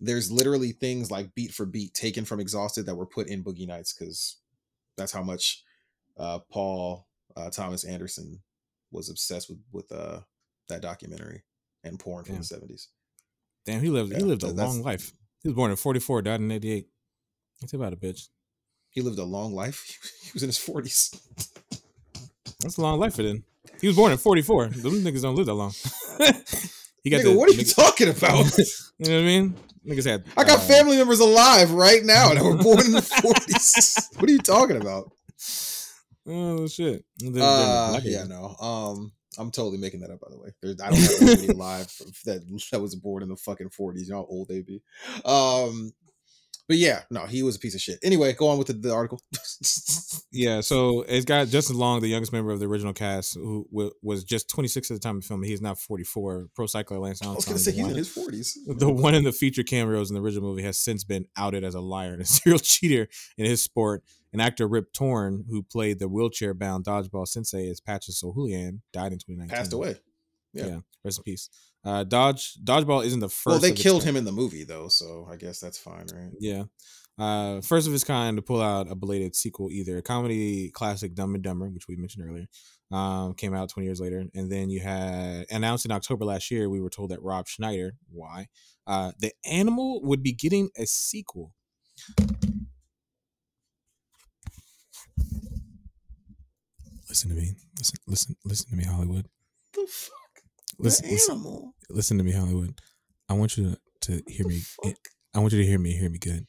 There's literally things like beat for beat taken from Exhausted that were put in Boogie Nights because that's how much uh Paul uh, Thomas Anderson was obsessed with with uh that documentary and porn from the 70s. Damn, he lived. he lived a that's- long life. He was born in '44, died in '88. It's about a bitch. He lived a long life. He was in his 40s. That's a long life for them. He was born in '44. Them niggas don't live that long. he got Nigga, the, what are you nigga- talking about? You know what I mean? Niggas had. I got uh, family members alive right now that were born in the 40s. What are you talking about? Oh shit. They're- Uh, yeah, no. Um, I'm totally making that up, by the way. There's, I don't have anybody alive that that was born in the fucking 40s. You know how old they be. Um, but yeah, no, he was a piece of shit. Anyway, go on with the, the article. Yeah, so it's got Justin Long, the youngest member of the original cast, who w- was just 26 at the time of filming. He's now 44. Pro cycler Lance Armstrong. I was gonna say the he's one- in his 40s. the one in the feature cameos in the original movie has since been outed as a liar and a serial cheater in his sport. And actor Rip Torn, who played the wheelchair bound dodgeball sensei as Patches O'Houlihan, died in 2019. Passed away. Yeah. Yeah. Rest in peace. Uh, Dodge Dodgeball isn't the first. Well, they killed him in the movie though, so I guess that's fine, right? Yeah. Uh, first of its kind to pull out a belated sequel, either a comedy classic Dumb and Dumber, which we mentioned earlier, um, came out 20 years later, and then you had announced in October last year. We were told that Rob Schneider, why, uh, the animal would be getting a sequel. Listen to me. Listen, listen, listen to me, Hollywood. The fuck? Listen, the listen, animal. listen to me, Hollywood. I want you to, to hear me. fuck? I want you to hear me, hear me good.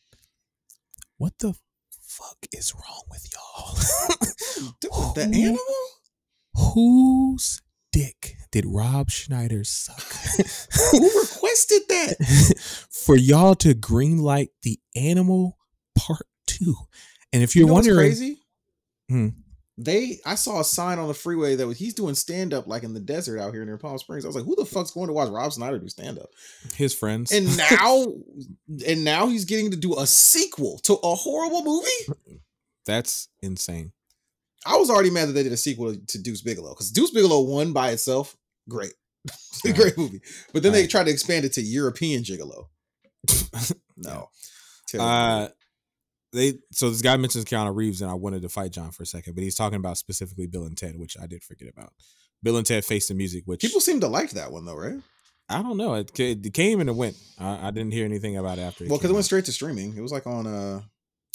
What the fuck is wrong with y'all? Dude, the animal? Whose dick did Rob Schneider suck Who requested that? for y'all to greenlight the Animal Part Two? And if You you're know what's wondering, crazy? Hmm. They, I saw a sign on the freeway that was he's doing stand up like in the desert out here near Palm Springs. I was like, who the fuck's going to watch Rob Schneider do stand up? his friends, And now, and now he's getting to do a sequel to a horrible movie. that's insane. I was already mad that they did a sequel to, Deuce Bigalow because Deuce Bigalow one by itself, great, Right. great movie. But then they Right. tried to expand it to European Gigolo. No, Terrible Uh. They so this guy mentions Keanu Reeves, and I wanted to fight John for a second, but he's talking about specifically Bill and Ted, which I did forget about. Bill and Ted Face the Music, which people seem to like that one though, right? I don't know. It, it came and it went. I, I didn't hear anything about it after. Well, because it went out. straight to streaming. It was like on uh,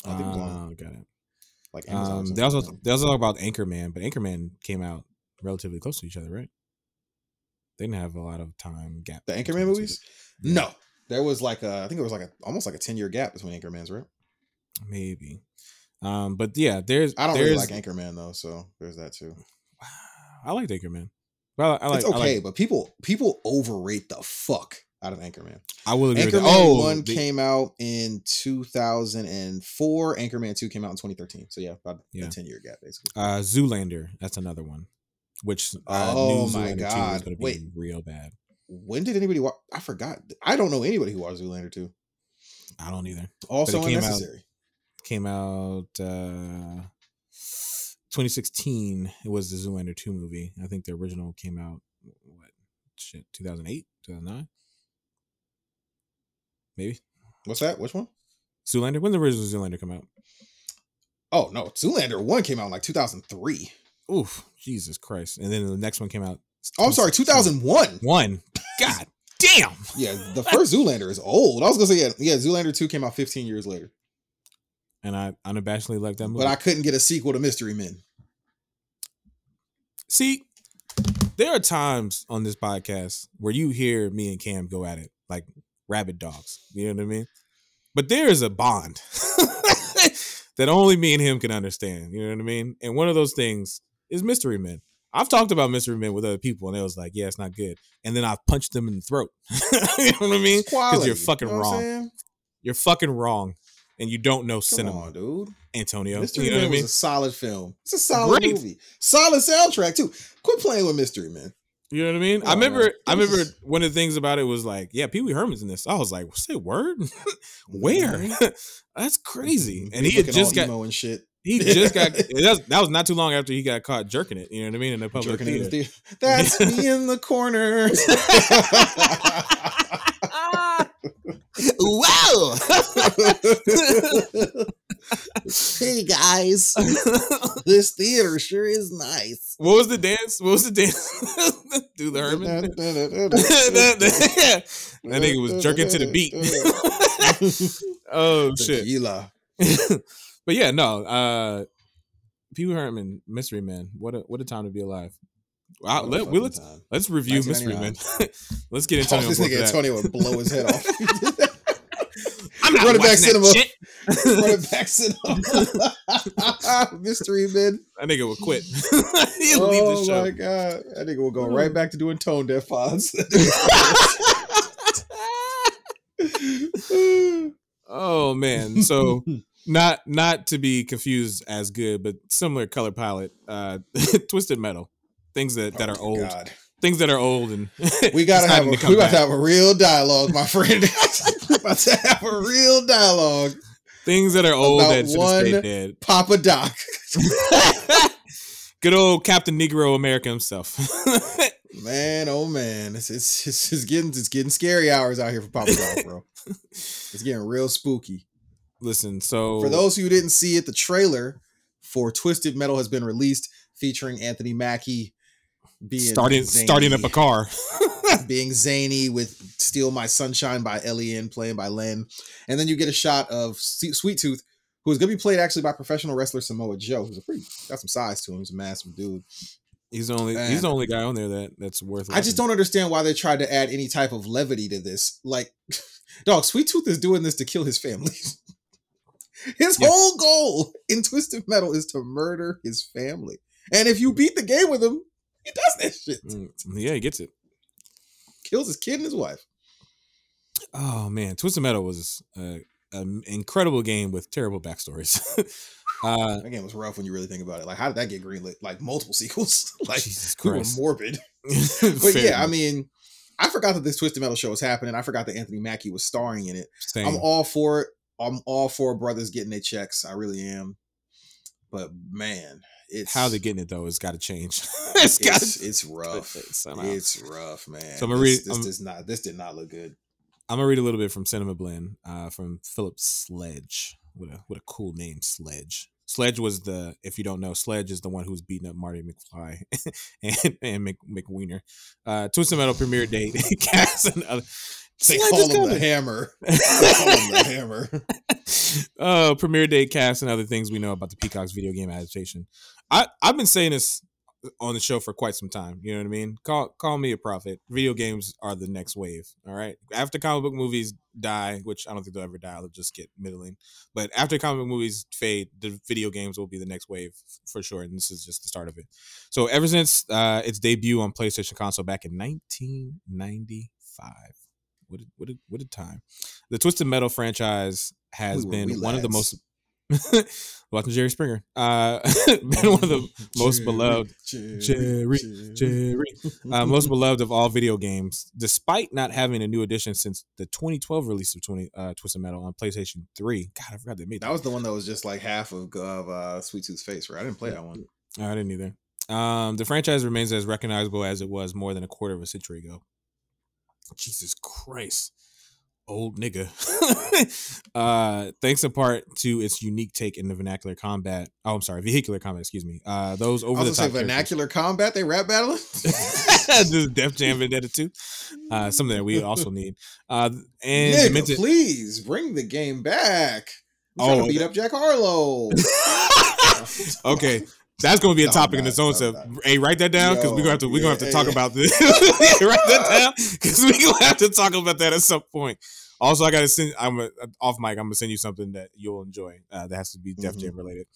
I think it was on Oh, got it. like Amazon. Um, they also they also talk about Anchorman, but Anchorman came out relatively close to each other, right? They didn't have a lot of time gap. the Anchorman movies. No, there was like a, I think it was like a almost like a ten year gap between Anchormans, right? Maybe. Um, but yeah, there's I don't there's, really like Anchorman though, so there's that too. I like Anchorman. Well, I like. it's I okay, like- but people people overrate the fuck out of Anchorman. I will agree. with Anchorman that. Oh, one the- came out in 2004. Anchorman two came out in 2013. So yeah, about Yeah. a 10 year gap basically. uh, Zoolander. That's another one. Which uh, Oh my Zoolander 2 is God. going to be Wait. real bad. When did anybody watch? I forgot. I don't know anybody who watched Zoolander two. I don't either. Also unnecessary. Came out uh 2016. It was the Zoolander 2 movie. I think the original came out what shit 2008, 2009. Maybe. What's that? Which one? Zoolander. When the original Zoolander come out? Oh no, Zoolander one came out in like 2003. Oof, Jesus Christ! And then the next one came out. Oh, I'm sorry, 2001. One. God damn. Yeah, the first Zoolander is old. I was gonna say yeah, yeah. Zoolander two came out 15 years later, And I unabashedly like that movie. but I couldn't get a sequel to Mystery Men. See, there are times on this podcast where you hear me and Cam go at it like rabid dogs. You know what I mean? But there is a bond that only me and him can understand. You know what I mean? And one of those things is Mystery Men. I've talked about Mystery Men with other people, and they was like, "Yeah, it's not good." And then I've punched them in the throat. you know what I mean? Because you're fucking you know wrong. You're fucking wrong, and you don't know Come cinema, on, dude. Antonio. Mystery you know Men what I mean? was a solid film. It's a solid Great. movie. Solid soundtrack too. Quit playing with Mystery Man. You know what I mean? Come I remember. man. I remember is- one of the things about it was like, yeah, Pee Wee Herman's in this. I was like, say word, where? Mm-hmm. That's crazy. Mm-hmm. And he had just got. and shit. He just got. that, was, that was not too long after he got caught jerking it. You know what I mean? In the public Jerking in the theater. theater. That's me in the corner. Wow. hey guys, this theater sure is nice. what was the dance? What was the dance? Do the Herman. that, nigga was jerking to the beat. oh shit. Tequila. but yeah, no. Uh Pee Wee Herman, Mystery Man. What a what a time to be alive. Wow, let, fucking we let's let's review Mystery Man. let's get Oh, Antonio. this nigga. Antonio would blow his head off. I'm not Running back watching that cinema. shit. Running back syndrome. Mystery men. That nigga would quit. He'll oh leave the show. my god, that nigga will go right back to doing tone deaf pods. oh man. So not not to be confused as good, but similar color palette. Uh Twisted Metal. Things that, that oh are Oh my old. God. Things that are old and We gotta have a, we about to have a real dialogue, my friend. we about to have a real dialogue. things that are old that should one- dead. Papa Doc. Good old Captain Negro America himself. Man, oh man, it's it's it's, it's getting it's getting scary hours out here for Papa Doc, bro. it's getting real spooky. Listen, so For those who didn't see it, the trailer for Twisted Metal has been released, featuring Anthony Mackie being starting starting up a car. being zany with "Steal My Sunshine" by Elian, playing by Len, and then you get a shot of Sweet Tooth, who is going to be played actually by professional wrestler Samoa Joe, who's a pretty got some size to him. He's a massive dude. He's the only Man. he's the only guy on there that that's worth. It. I just don't understand why they tried to add any type of levity to this. Like, dog, Sweet Tooth is doing this to kill his family. his Yeah. whole goal in Twisted Metal is to murder his family. And if you beat the game with him, that shit. Mm, Yeah, he gets it. Kills his kid and his wife. Oh man, Twisted Metal was uh, an incredible game with terrible backstories. uh, That game was rough when you really think about it. Like, how did that get greenlit? Like multiple sequels. like, Jesus we were morbid. But Fair yeah, I mean, I forgot that this Twisted Metal show was happening. I forgot that Anthony Mackie was starring in it. Same. I'm all for it. I'm all for brothers getting their checks. I really am. But man, it's how they getting it though has got to change. it's got it's, it's rough. It's rough, man. So I'm gonna this, read- this does not this did not look good. I'm gonna read a little bit from Cinema Blend, uh, from Philip Sledge. What a what a cool name, Sledge. Sledge was the if you don't know, Sledge is the one who's beating up Marty McFly and and Mc, McWiener. Uh, Twisted Metal premiere date, cast and other. They call him the hammer. They call him the hammer. uh, premiere date, cast, and other things we know about the Peacock's video game adaptation. I I've been saying this on the show for quite some time. You know what I mean? Call call me a prophet. Video games are the next wave. All right. After comic book movies die, which I don't think they'll ever die. They'll just get middling. But after comic book movies fade, the video games will be the next wave for sure. And this is just the start of it. So ever since uh, its debut on PlayStation console back in 1995. What a, what a, what a time. The Twisted Metal franchise has We been one of the most watching Jerry Springer. Uh, been one of the most beloved Jerry, Jerry, uh, most beloved of all video games, despite not having a new edition since the 2012 release of 20 uh, Twisted Metal on PlayStation 3. God, I forgot they made that. That was the one that was just like half of, of uh, Sweet Tooth's face, right? I didn't play that one. I didn't either. Um, the franchise remains as recognizable as it was more than a quarter of a century ago. Jesus Christ. Old nigga. uh, thanks in part to its unique take in the vernacular combat. Oh, I'm sorry, vehicular combat, excuse me. Uh, those over the top vernacular combat. They rap battling. this Def Jam Vendetta too. Uh, something that we also need. Uh, and Nigga, Demented- please bring the game back. Trying Oh, to beat up Jack Harlow. okay. That's going to be a No, topic in its own self. Hey, write that down because we're gonna have to we're gonna have to Yo, talk yeah, about this. write that down because we're gonna have to talk about that at some point. Also, I gotta send. I'm a, off mic. I'm gonna send you something that you'll enjoy. Uh, that has to be Def Mhm. Jam related.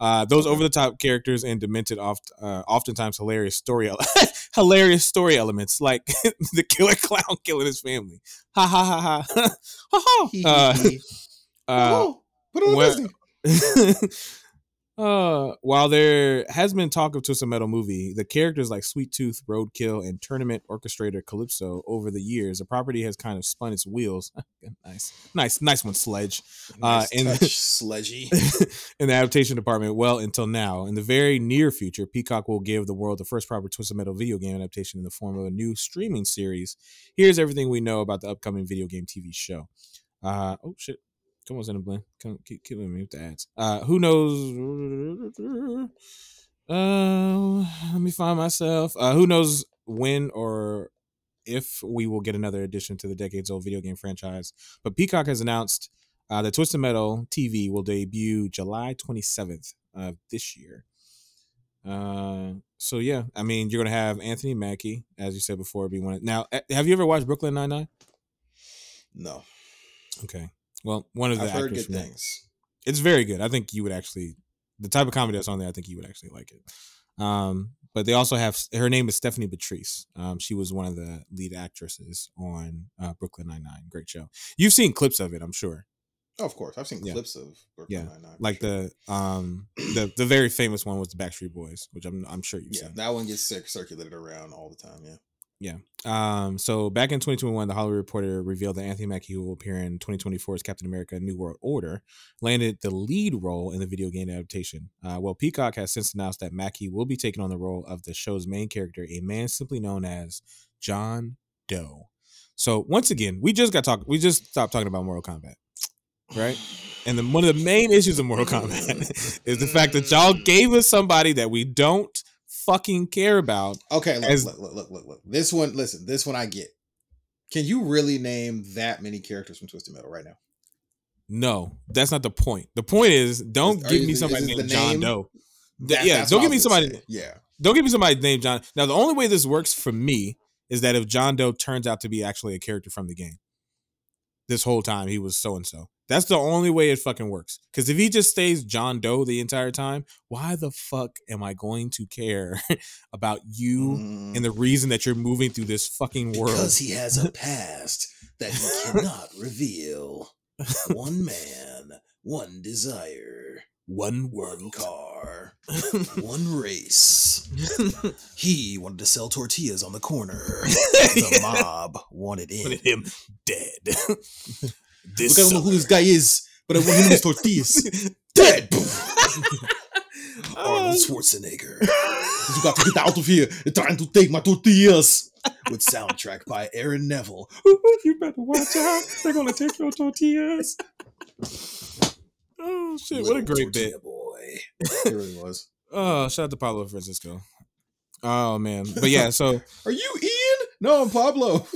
Uh, those Okay. over the top characters and demented, oft, uh, oftentimes hilarious story, hilarious story elements like the killer clown killing his family. Ha ha ha ha ha ha. Uh, uh, put it on Disney. Uh, while there has been talk of Twisted Metal movie, the characters like Sweet Tooth, Roadkill, and Tournament Orchestrator Calypso over the years, the property has kind of spun its wheels. nice, nice, nice one, Sledge. Uh, Nice in- touch, sledgy. in the adaptation department, well, until now. In the very near future, Peacock will give the world the first proper Twisted Metal video game adaptation in the form of a new streaming series. Here's everything we know about the upcoming video game TV show. Uh, oh shit. Come on, Cinnamon. Come keep, keep with me with the ads. Uh, who knows? Uh, let me find myself. Uh, who knows when or if we will get another addition to the decades old video game franchise? But Peacock has announced uh, the Twisted Metal TV will debut July 27th of this year. Uh, so yeah, I mean, you're gonna have Anthony Mackie, as you said before, be one. Of, now, eh, have you ever watched Brooklyn Nine Nine? No, Okay, well, one of the I've heard good things. it's very good. I think you would actually the type of comedy that's on there. I think you would actually like it. Um, but they also have her name is Stephanie Beatriz. Um, she was one of the lead actresses on uh, Brooklyn Nine Nine. Great show. You've seen clips of it, I'm sure. Oh, of course, I've seen Yeah. clips of Brooklyn Yeah, Nine-Nine, Like sure. the um the the very famous one was the Backstreet Boys, which I'm I'm sure you've yeah, seen. that one gets cir- circulated around all the time. Yeah. Um, so back in 2021, the Hollywood Reporter revealed that Anthony Mackie, who will appear in 2024's Captain America: New World Order, landed the lead role in the video game adaptation. Uh, well, Peacock has since announced that Mackie will be taking on the role of the show's main character, a man simply known as John Doe. So once again, we just got talk. We just stopped talking about Mortal Kombat, right? And the, one of the main issues of Mortal Kombat is the fact that y'all gave us somebody that we don't fucking care about. Okay, look, As- look, look, look, look, look. This one, listen, this one I get. Can you really name that many characters from Twisted Metal right now? No, that's not the point. The point is, don't Are give you- me is somebody named John name? Doe. That- yeah, don't give me somebody. say. Yeah. Don't give me somebody named John. Now, the only way this works for me is that if John Doe turns out to be actually a character from the game, this whole time he was so and so. That's the only way it fucking works. Because if he just stays John Doe the entire time, why the fuck am I going to care about you Mm, and the reason that you're moving through this fucking world? Because he has a past that he cannot reveal. One man, one desire, One one car, one race. He wanted to sell tortillas on the corner. The mob wanted in. Wanted him dead. This Look, I don't know who this guy is, but I want him his tortillas. Dead. Arnold oh. Schwarzenegger. You got to get out of here. They're trying to take my tortillas. With soundtrack by Aaron Neville. you better watch out. They're gonna take your tortillas. Oh shit! what a great bit. boy. It really was. Oh, shout out to Pablo Francisco. Oh man, but yeah. So, Are you Ian? No, I'm Pablo.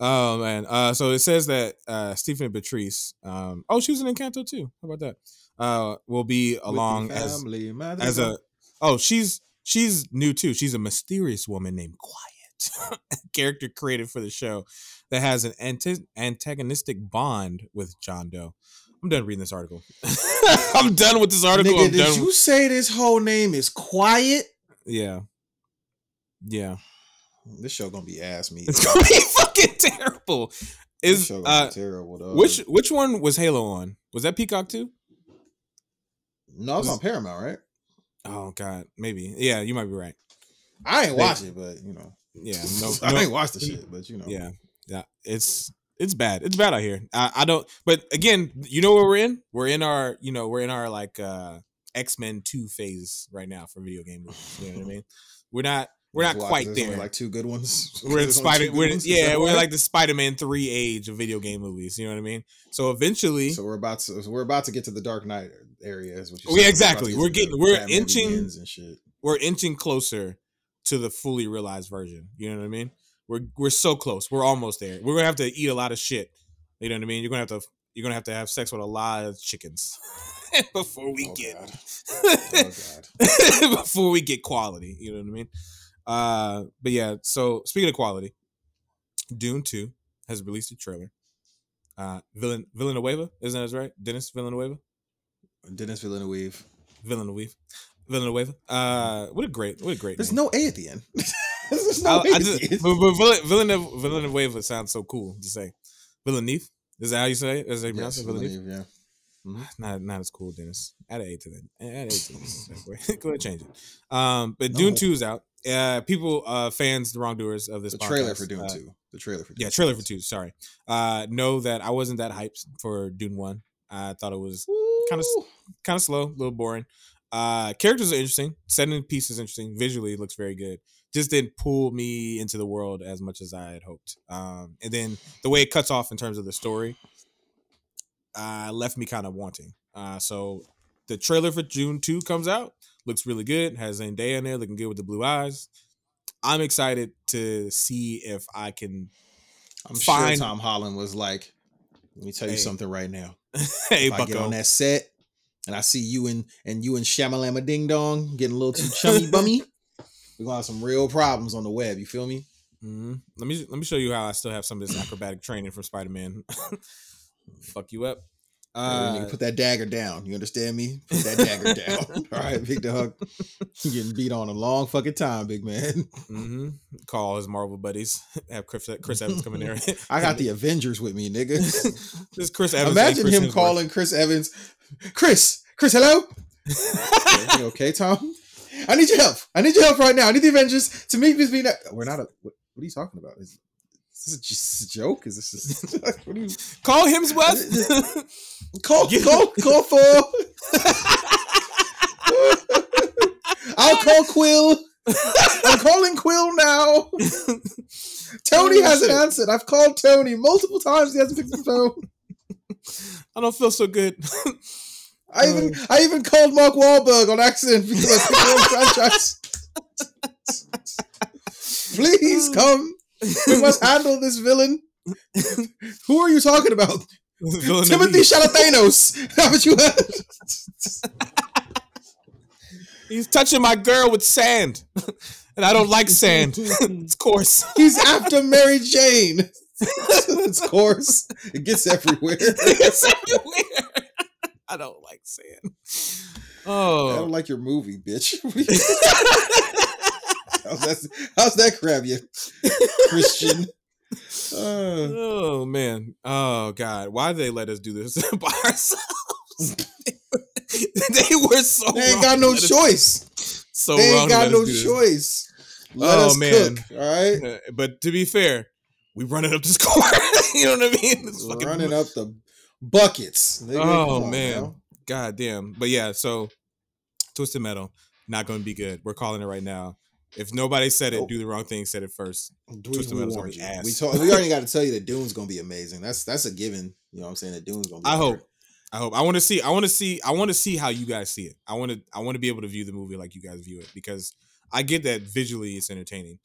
Oh man. Uh, so it says that uh, Stephen Beatriz. Um, oh, she was in Encanto too. How about that? Uh, will be along as as a oh she's she's new too she's a mysterious woman named quiet character created for the show that has an anti- antagonistic bond with john doe i'm done reading this article i'm done with this article Nigga, did you with- say this whole name is quiet? yeah yeah This show gonna be ass me. it's gonna be fucking terrible is uh be terrible though. which which one was halo on was that peacock too No, it's on Paramount, right? oh god maybe yeah you might be right I ain't watch it, but you know, yeah no, I ain't watch the shit, but you know, Yeah, yeah, it's it's bad. It's bad out here. I, I don't. But again, you know where we're in? We're in our, you know, we're in our like uh X Men Two phase right now for video game movies. You know what I mean? We're not. We're not quite 'cause there's only there. like two good ones. we're in Spider. We're ones? Yeah. We're like the Spider Man Three age of video game movies. You know what I mean? So eventually, So we're about to so we're about to get to the Dark Knight area. Is what you yeah, exactly. We're to getting- we're Batman inching- and shit. we're inching closer to the fully realized version. You know what I mean? We're we're so close. We're almost there. We're gonna have to eat a lot of shit. You know what I mean? You're gonna have to you're gonna have to have sex with a lot of chickens before we Oh, get God. Oh god. before we get quality. You know what I mean? Uh, but yeah. So speaking of quality, Dune Two has released a trailer. Uh, Villan Villanueva, isn't that right? Dennis Villanueva. Dennis Villeneuve. Villanueva. Villanueva. Uh, what a great, what a great. There's name. no A at the end. There's no A I just, but, but Villanueva, Villanueva sounds so cool to say. Villeneuve. Is that how you say it? Is that how you pronounce Yes? Villeneuve? Villeneuve, yeah. Not, not as cool, Dennis. Add an A to that. Add an A to this. Go ahead, change it. Um, but Dune Two is out. Uh, people, uh, fans, the wrongdoers of this The trailer for Dune uh, 2. The trailer for Dune Yeah, trailer for two. Sorry. Uh, know that I wasn't that hyped for Dune One. I thought it was kind of kind of slow, a little boring. Uh, characters are interesting. Setting piece is interesting. Visually, it looks very good. Just didn't pull me into the world as much as I had hoped. Um, and then the way it cuts off in terms of the story, uh, left me kind of wanting. Uh, so the trailer for Dune two comes out. Looks really good. Has Zendaya in there, looking good with the blue eyes. I'm excited to see if I can. I'm Fine. sure Tom Holland was like, let me tell you Hey. something right now. hey, if I get on that set and I see you and and you and Shamalama Ding Dong getting a little too chummy bummy, we're gonna have some real problems on the web. You feel me? Mhm. Let me let me show you how I still have some of this acrobatic training from Spider Man. Fuck you up. Uh, Uh, put that dagger down. You understand me? Put that dagger down. All right, big dog. You getting beat on a long fucking time, big man. hmm Call his Marvel buddies. Have Chris, Chris Evans come in there. I got the Avengers with me, nigga. this Chris Evans. Imagine Chris him Hemsworth. calling Chris Evans. Chris, Chris, hello. Okay, you okay, Tom? I need your help. I need your help right now. I need the Avengers to meet with me. Now. We're not a. What, what are you talking about? Is this a, just a joke? Is this? Just, what you? Call Hemsworth. Call, call, call for. I'll call Quill. I'm calling Quill now. Tony hasn't answered. I've called Tony multiple times. He hasn't picked the phone. I don't feel so good. I even I even called Mark Wahlberg on accident because I picked the wrong franchise. Please come. We must handle this villain. Who are you talking about? Villain Timothy Eve. Shalathanos. Haven't you heard? He's touching my girl with sand, and I don't like sand. it's coarse. He's after Mary Jane. it's coarse. It gets everywhere. it's everywhere. I don't like sand. Oh, I Oh, don't like your movie, bitch. How's, that, how's that grab you, Christian? Uh, oh man. Oh god. Why did they let us do this by ourselves? they were so. they ain't got no choice. So they ain't got no us do this. choice. Let Oh, us man. cook, all right? Uh, But to be fair, we run it up the score. you know what I mean? It's fucking- Running up the buckets. Nigga, Oh, man. now. God damn. But yeah, so Twisted Metal, not going to be good. We're calling it right now. If nobody said it, do the wrong thing, said it first. We, Twisted we Metal's warned gonna be you. ass. We, we already got to tell you that Dune's gonna be amazing. That's that's a given. You know what I'm saying? That Dune's gonna be. I hard. hope. I hope. I want to see. I want to see. I want to see how you guys see it. I want to. I want to be able to view the movie like you guys view it because I get that visually it's entertaining.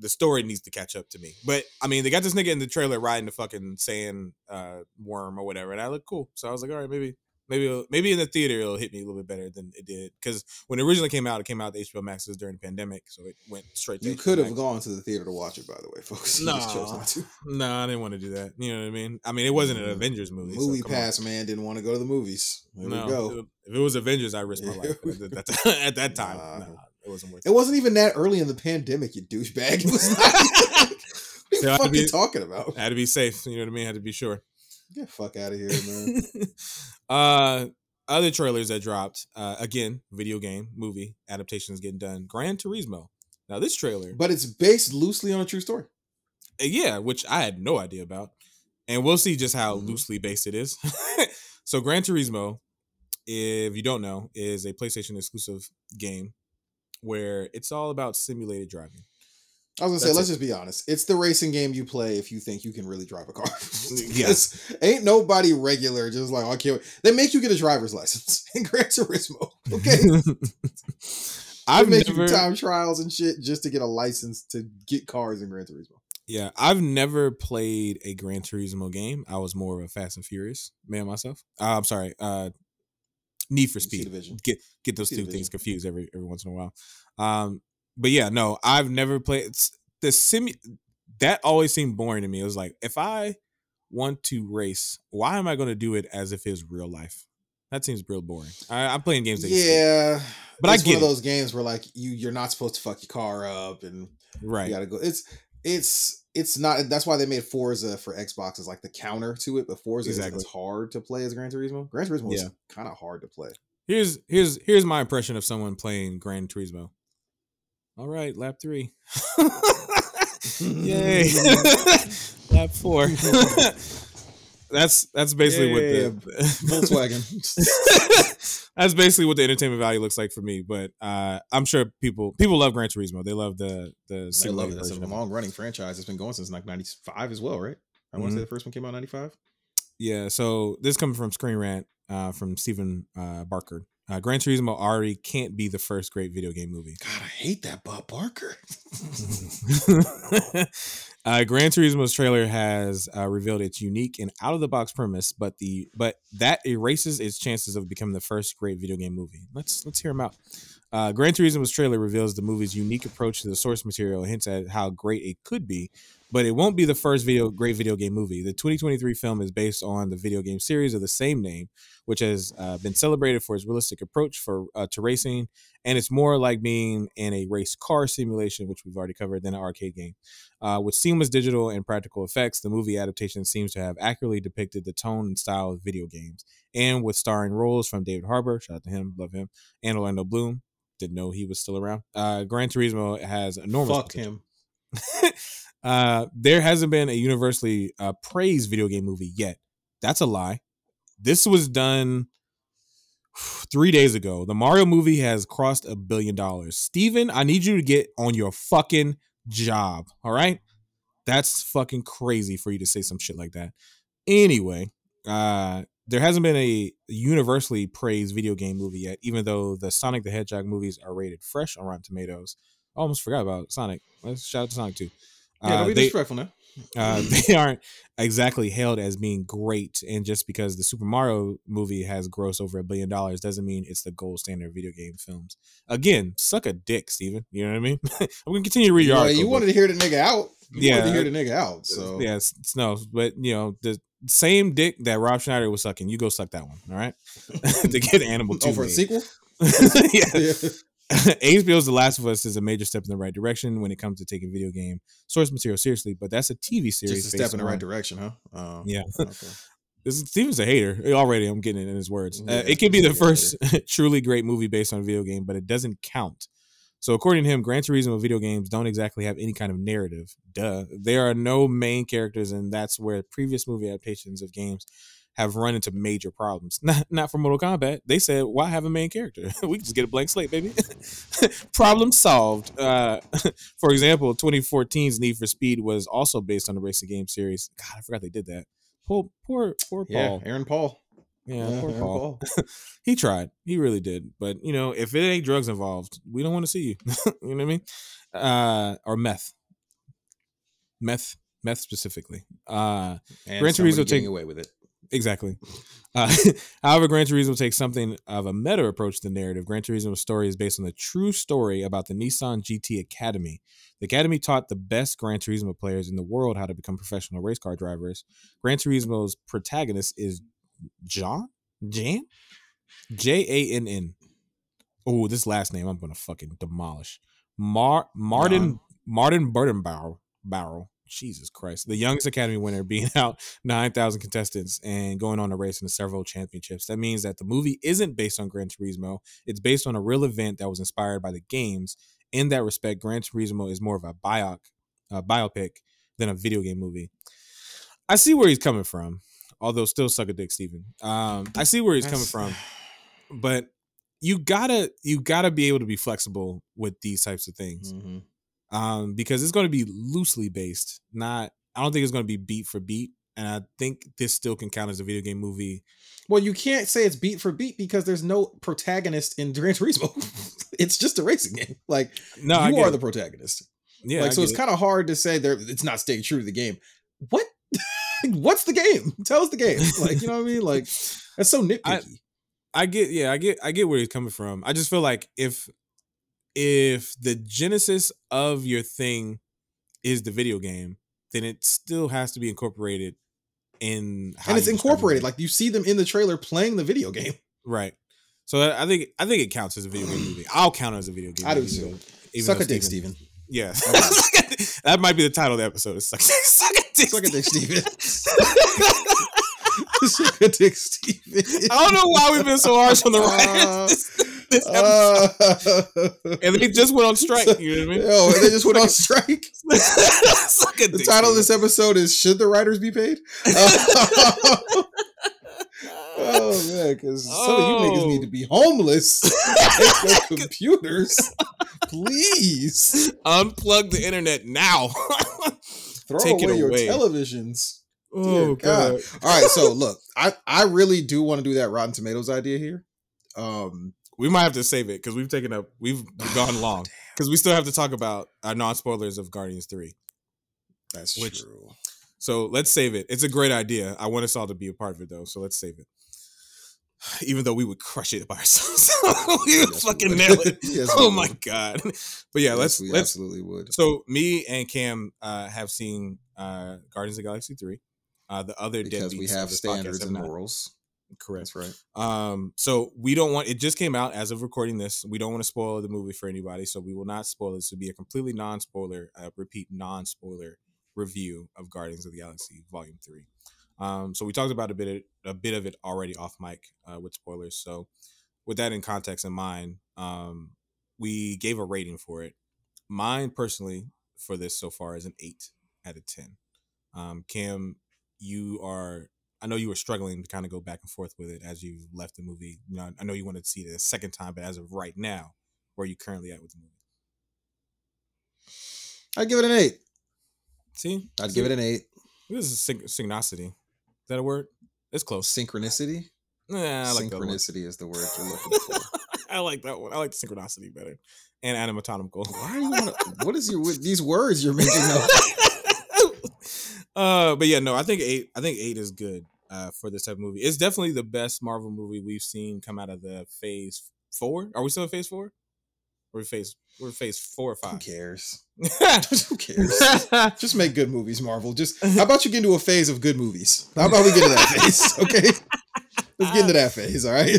The story needs to catch up to me. But I mean, they got this nigga in the trailer riding the fucking sand uh, worm or whatever, and I look cool. So I was like, all right, maybe, maybe, maybe in the theater it'll hit me a little bit better than it did because when it originally came out, it came out to HBO Max was during the pandemic, so it went straight. to You could have gone to the theater to watch it. By the way, folks. No. No, I didn't want to do that. You know what I mean? I mean, it wasn't an Mm. Avengers movie. so Movie on. pass man didn't want to go to the movies. There no, we go. If it was Avengers, I risked my life. At that, time, Nah. nah, it wasn't worth It wasn't even that early in the pandemic, you douchebag. It was not. what are you So I had to fucking be- talking about? I had to be safe. You know what I mean? I had to be sure. Get fuck out of here, man. uh, other trailers that dropped. Uh, again, video game movie adaptations getting done. Gran Turismo. Now this trailer, but it's based loosely on a true story. uh, yeah, which I had no idea about, and we'll see just how Mhm. loosely based it is. so Gran Turismo, if you don't know, is a PlayStation exclusive game where it's all about simulated driving. I was gonna say, let's it. just be honest. It's the racing game you play if you think you can really drive a car. yes, ain't nobody regular just like, "Oh, I can't. wait." They make you get a driver's license in Gran Turismo. Okay, I've make never, you time trials and shit just to get a license to get cars in Gran Turismo. yeah, I've never played a Gran Turismo game. I was more of a Fast and Furious man myself. Uh, I'm sorry, uh, Need for Speed. Get get those two things confused every every once in a while. Um, but yeah, no, I've never played it's, the sim. That always seemed boring to me. It was like if I want to race, why am I going to do it as if it's real life? That seems real boring. I, I'm playing games. That. Yeah, But I it's get one of those games where like you you're not supposed to fuck your car up and right. you gotta go. It's it's it's not. That's why they made Forza for Xbox as like the counter to it. But Forza Exactly. as hard to play as Gran Turismo. Gran Turismo is Yeah. kind of hard to play. Here's here's here's my impression of someone playing Gran Turismo. All right, lap three. Yay. lap four. that's that's basically what Yeah, the Volkswagen. that's basically what the entertainment value looks like for me. But uh, I'm sure people people love Gran Turismo. They love the the I love it. That's a long running franchise. It's been going since like '95 as well, right? I want to say the first one came out '95. Yeah, so this coming from Screen Rant uh, from Stephen uh, Barker. Uh, Gran Turismo already can't be the first great video game movie. God, I hate that Bob Barker. uh, Gran Turismo's trailer has uh, revealed its unique and out of the box premise, but the but that erases its chances of becoming the first great video game movie. Let's let's hear him out. Uh, Gran Turismo's trailer reveals the movie's unique approach to the source material and hints at how great it could be, but it won't be the first video great video game movie. The 2023 film is based on the video game series of the same name, which has uh, been celebrated for its realistic approach for uh, to racing, and it's more like being in a race car simulation, which we've already covered, than an arcade game. Uh, with seamless digital and practical effects, the movie adaptation seems to have accurately depicted the tone and style of video games, and with starring roles from David Harbour, shout out to him, love him, and Orlando Bloom. Didn't know he was still around. Uh, Gran Turismo has enormous Fuck potential. him. uh, there hasn't been a universally uh, praised video game movie yet. That's a lie. This was done three days ago. The Mario movie has crossed a billion dollars. Steven, I need you to get on your fucking job. All right. That's fucking crazy for you to say some shit like that. Anyway, uh, there hasn't been a universally praised video game movie yet, even though the Sonic the Hedgehog movies are rated fresh on Rotten Tomatoes. I almost forgot about Sonic. Let's shout out to Sonic too. Yeah, don't Uh, be they- disrespectful now. uh, they aren't exactly hailed as being great. And just because the Super Mario movie has grossed over a billion dollars doesn't mean it's the gold standard of video game films. Again, suck a dick, Steven. You know what I mean? I'm gonna continue to read your Well, article. you but- wanted to hear the nigga out. You Yeah, wanted to hear the nigga out. So yeah, it's, it's no, but you know the same dick that Rob Schneider was sucking. You go suck that one, all right? to get Animal Two. Oh, for a sequel? yeah. Yeah. HBO's The Last of Us is a major step in the right direction when it comes to taking video game source material seriously, but that's a TV series. Just a step in the right direction, huh? Uh, Yeah. okay. This is, Steven's a hater already. I'm getting it in his words. Yeah, uh, it can be the first truly great movie based on a video game, but it doesn't count. So, according to him, Gran Turismo video games don't exactly have any kind of narrative. Duh. There are no main characters, and that's where previous movie adaptations of games have run into major problems. Not, not for Mortal Kombat. They said, why have a main character? we can just get a blank slate, baby. Problem solved. Uh, for example, 2014's Need for Speed was also based on the racing game series. God, I forgot they did that. Poor, poor, poor Paul. Yeah, Paul. Aaron Paul. Yeah, poor Aaron Paul. He tried. He really did. But you know, if it ain't drugs involved, we don't want to see you. you know what I mean? Uh, or meth. Meth, meth specifically. Uh, And Gran Turismo take- away with it. Exactly. Uh, however, Gran Turismo takes something of a meta approach to the narrative. Gran Turismo's story is based on the true story about the Nissan GT Academy. The Academy taught the best Gran Turismo players in the world how to become professional race car drivers. Gran Turismo's protagonist is John? Jan? J A N N. Oh, this last name I'm gonna fucking demolish. Mar Martin John. Martin Burdenbauer Barrel. Jesus Christ. The youngest Academy winner being out 9,000 contestants and going on a race in several championships. That means that the movie isn't based on Gran Turismo. It's based on a real event that was inspired by the games. In that respect, Gran Turismo is more of a bioc, uh, biopic than a video game movie. I see where he's coming from, although still suck a dick, Steven. Um, I see where he's coming from, but you gotta you gotta be able to be flexible with these types of things Mhm. Um, because it's going to be loosely based. Not, I don't think it's going to be beat for beat, and I think this still can count as a video game movie. Well, you can't say it's beat for beat because there's no protagonist in Gran Turismo. it's just a racing game. Like No, you are it. the protagonist. yeah. like I so, it's it. kind of hard to say there. It's not staying true to the game. What? What's the game? Tell us the game. Like you know what I mean? Like that's so nitpicky. I get, yeah, I get, I get where he's coming from. I just feel like if, if the genesis of your thing is the video game, then it still has to be incorporated in. How and it's incorporated. movie. Like you see them in the trailer playing the video game. right. So I think, I think it counts as a video game movie. I'll count it as a video game. I do too. Suck a dick, Steven- Steven. Yeah. that might be the title of the episode. Is suck, suck a dick. Suck a dick, Steven. Suck a dick, Steven. I don't know why we've been so harsh on the Uh, writers this episode. Uh, and they just went on strike. You know what I mean? Yo, they just went on strike. The title of this episode is "Should the writers be paid?" oh man, because some of you niggas Oh. need to be homeless. Take your computers, please. Unplug the internet now. Throw Take it away your away. televisions. Dear oh God. god. All right, so look, I I really do want to do that Rotten Tomatoes idea here. Um, We might have to save it because we've taken up we've gone long because we still have to talk about our non spoilers of Guardians Three. that's Which- true. So let's save it. It's a great idea. I want us all to be a part of it though. So let's save it. even though we would crush it by ourselves, we would Yes, we fucking would. nail it. Yes, oh my would. god! But yeah, Yes, let's we let's. absolutely would. So me and Cam uh, have seen uh, Guardians of the Galaxy three. Uh, the other Because we have standards and morals. Correct. That's right. Um, so we don't want it just came out as of recording this. We don't want to spoil the movie for anybody, so we will not spoil it. This will be a completely non-spoiler, uh, repeat non-spoiler review of Guardians of the Galaxy Volume Three. Um, so we talked about a bit of, a bit of it already off mic uh, with spoilers. So with that in context in mind, um, we gave a rating for it. Mine personally for this so far is an eight out of ten. Um, Cam, you are I know you were struggling to kind of go back and forth with it as you left the movie. You know, I know you wanted to see it a second time, but as of right now, where are you currently at with the movie? I'd give it an eight. See, I'd See? give it an eight. This is syn- synchronicity. Is that a word? It's close. Synchronicity. Yeah, I like. Synchronicity is the word you're looking for. I like that one. I like the synchronicity better. And anatomical. Why do you want to? What is your with these words you're making up? uh, but yeah, no, I think eight. I think eight is good uh, for this type of movie. It's definitely the best Marvel movie we've seen come out of the Phase Four. Are we still in Phase Four? We're phase. We're phase four or five. Who cares? Who cares? Just make good movies, Marvel. Just how about you get into a phase of good movies? How about we get to that phase? Okay, let's get into that phase. All right.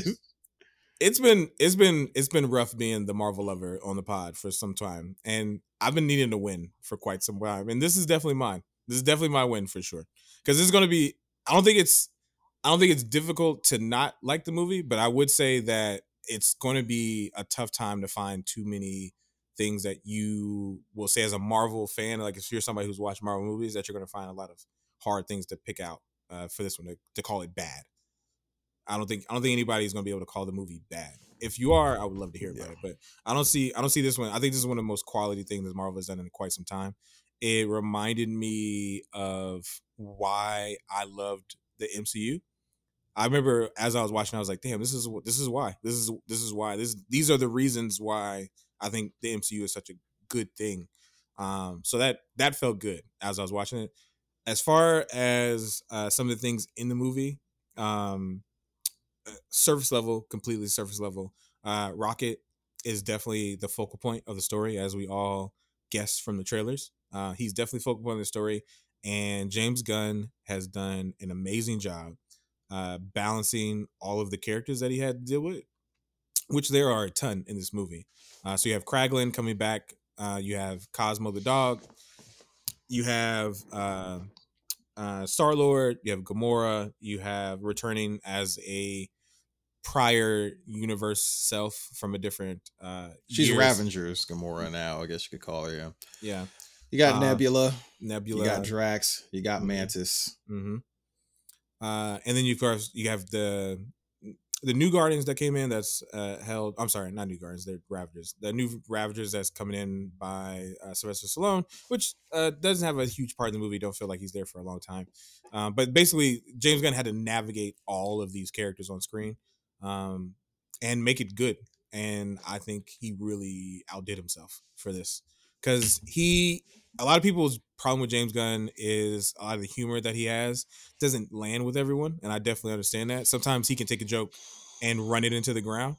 it's been it's been it's been rough being the Marvel lover on the pod for some time, and I've been needing to win for quite some time, and this is definitely mine. This is definitely my win for sure because this is going to be. I don't think it's. I don't think it's difficult to not like the movie, but I would say that it's going to be a tough time to find too many things that you will say as a Marvel fan. Like if you're somebody who's watched Marvel movies, that you're going to find a lot of hard things to pick out uh, for this one to, to call it bad. I don't think I don't think anybody's gonna be able to call the movie bad. If you are, I would love to hear about it. But I don't see I don't see this one. I think this is one of the most quality things that Marvel has done in quite some time. It reminded me of why I loved the MCU. I remember as I was watching, I was like, "Damn, this is this is why this is this is why this these are the reasons why I think the MCU is such a good thing." Um, so that that felt good as I was watching it. As far as uh, some of the things in the movie, um, uh, surface level, completely surface level. Uh, Rocket is definitely the focal point of the story, as we all guessed from the trailers. Uh, he's definitely focused on the story, and James Gunn has done an amazing job uh, balancing all of the characters that he had to deal with, which there are a ton in this movie. Uh, so you have Kraglin coming back. Uh, you have Cosmo the dog. You have uh, uh, Star Lord. You have Gamora. You have returning as a prior universe self from a different. Uh, She's years. Ravengers Gamora now. I guess you could call her. Yeah. Yeah, You got Uh, Nebula. Nebula. You got Drax. You got Mhm. Mantis. Mm-hmm. Uh, and then you of course you have the the new Guardians that came in. That's uh, held. I'm sorry, not new Guardians. They're Ravagers. The new Ravagers that's coming in by uh, Sylvester Stallone, which uh, doesn't have a huge part in the movie. Don't feel like he's there for a long time. Um, but basically, James Gunn had to navigate all of these characters on screen um, and make it good. And I think he really outdid himself for this because he. A lot of people's problem with James Gunn is a lot of the humor that he has doesn't land with everyone, and I definitely understand that. Sometimes he can take a joke and run it into the ground.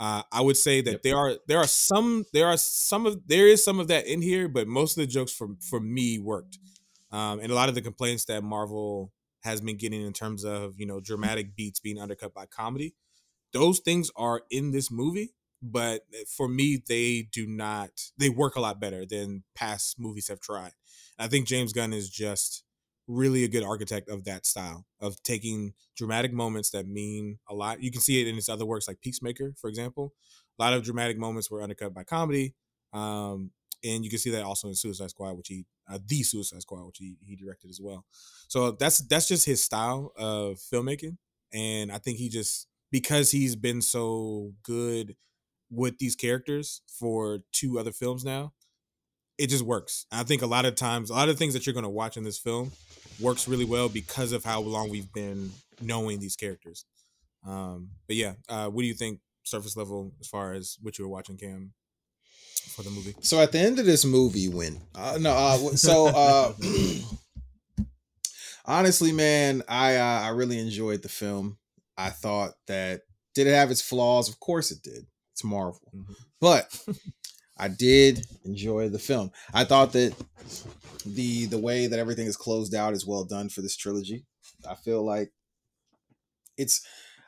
Uh, I would say that Yep. there are there are some there are some of there is some of that in here, but most of the jokes for for me worked, um, and a lot of the complaints that Marvel has been getting in terms of you know dramatic beats being undercut by comedy, those things are in this movie. But for me, they do not. They work a lot better than past movies have tried. I think James Gunn is just really a good architect of that style of taking dramatic moments that mean a lot. You can see it in his other works like Peacemaker, for example. A lot of dramatic moments were undercut by comedy. Um, and you can see that also in Suicide Squad, which he uh, the Suicide Squad, which he, he directed as well. So that's that's just his style of filmmaking. And I think he just because he's been so good with these characters for two other films now, it just works. I think a lot of times, a lot of things that you're going to watch in this film works really well because of how long we've been knowing these characters. Um, but yeah, uh, what do you think, surface level, as far as what you were watching, Cam, for the movie? So at the end of this movie, when uh, no, uh, so uh, honestly, man, I uh, I really enjoyed the film. I thought that did it have its flaws? Of course it did. It's Marvel. Mhm. But I did enjoy the film. I thought that the the way that everything is closed out is well done for this trilogy. I feel like it's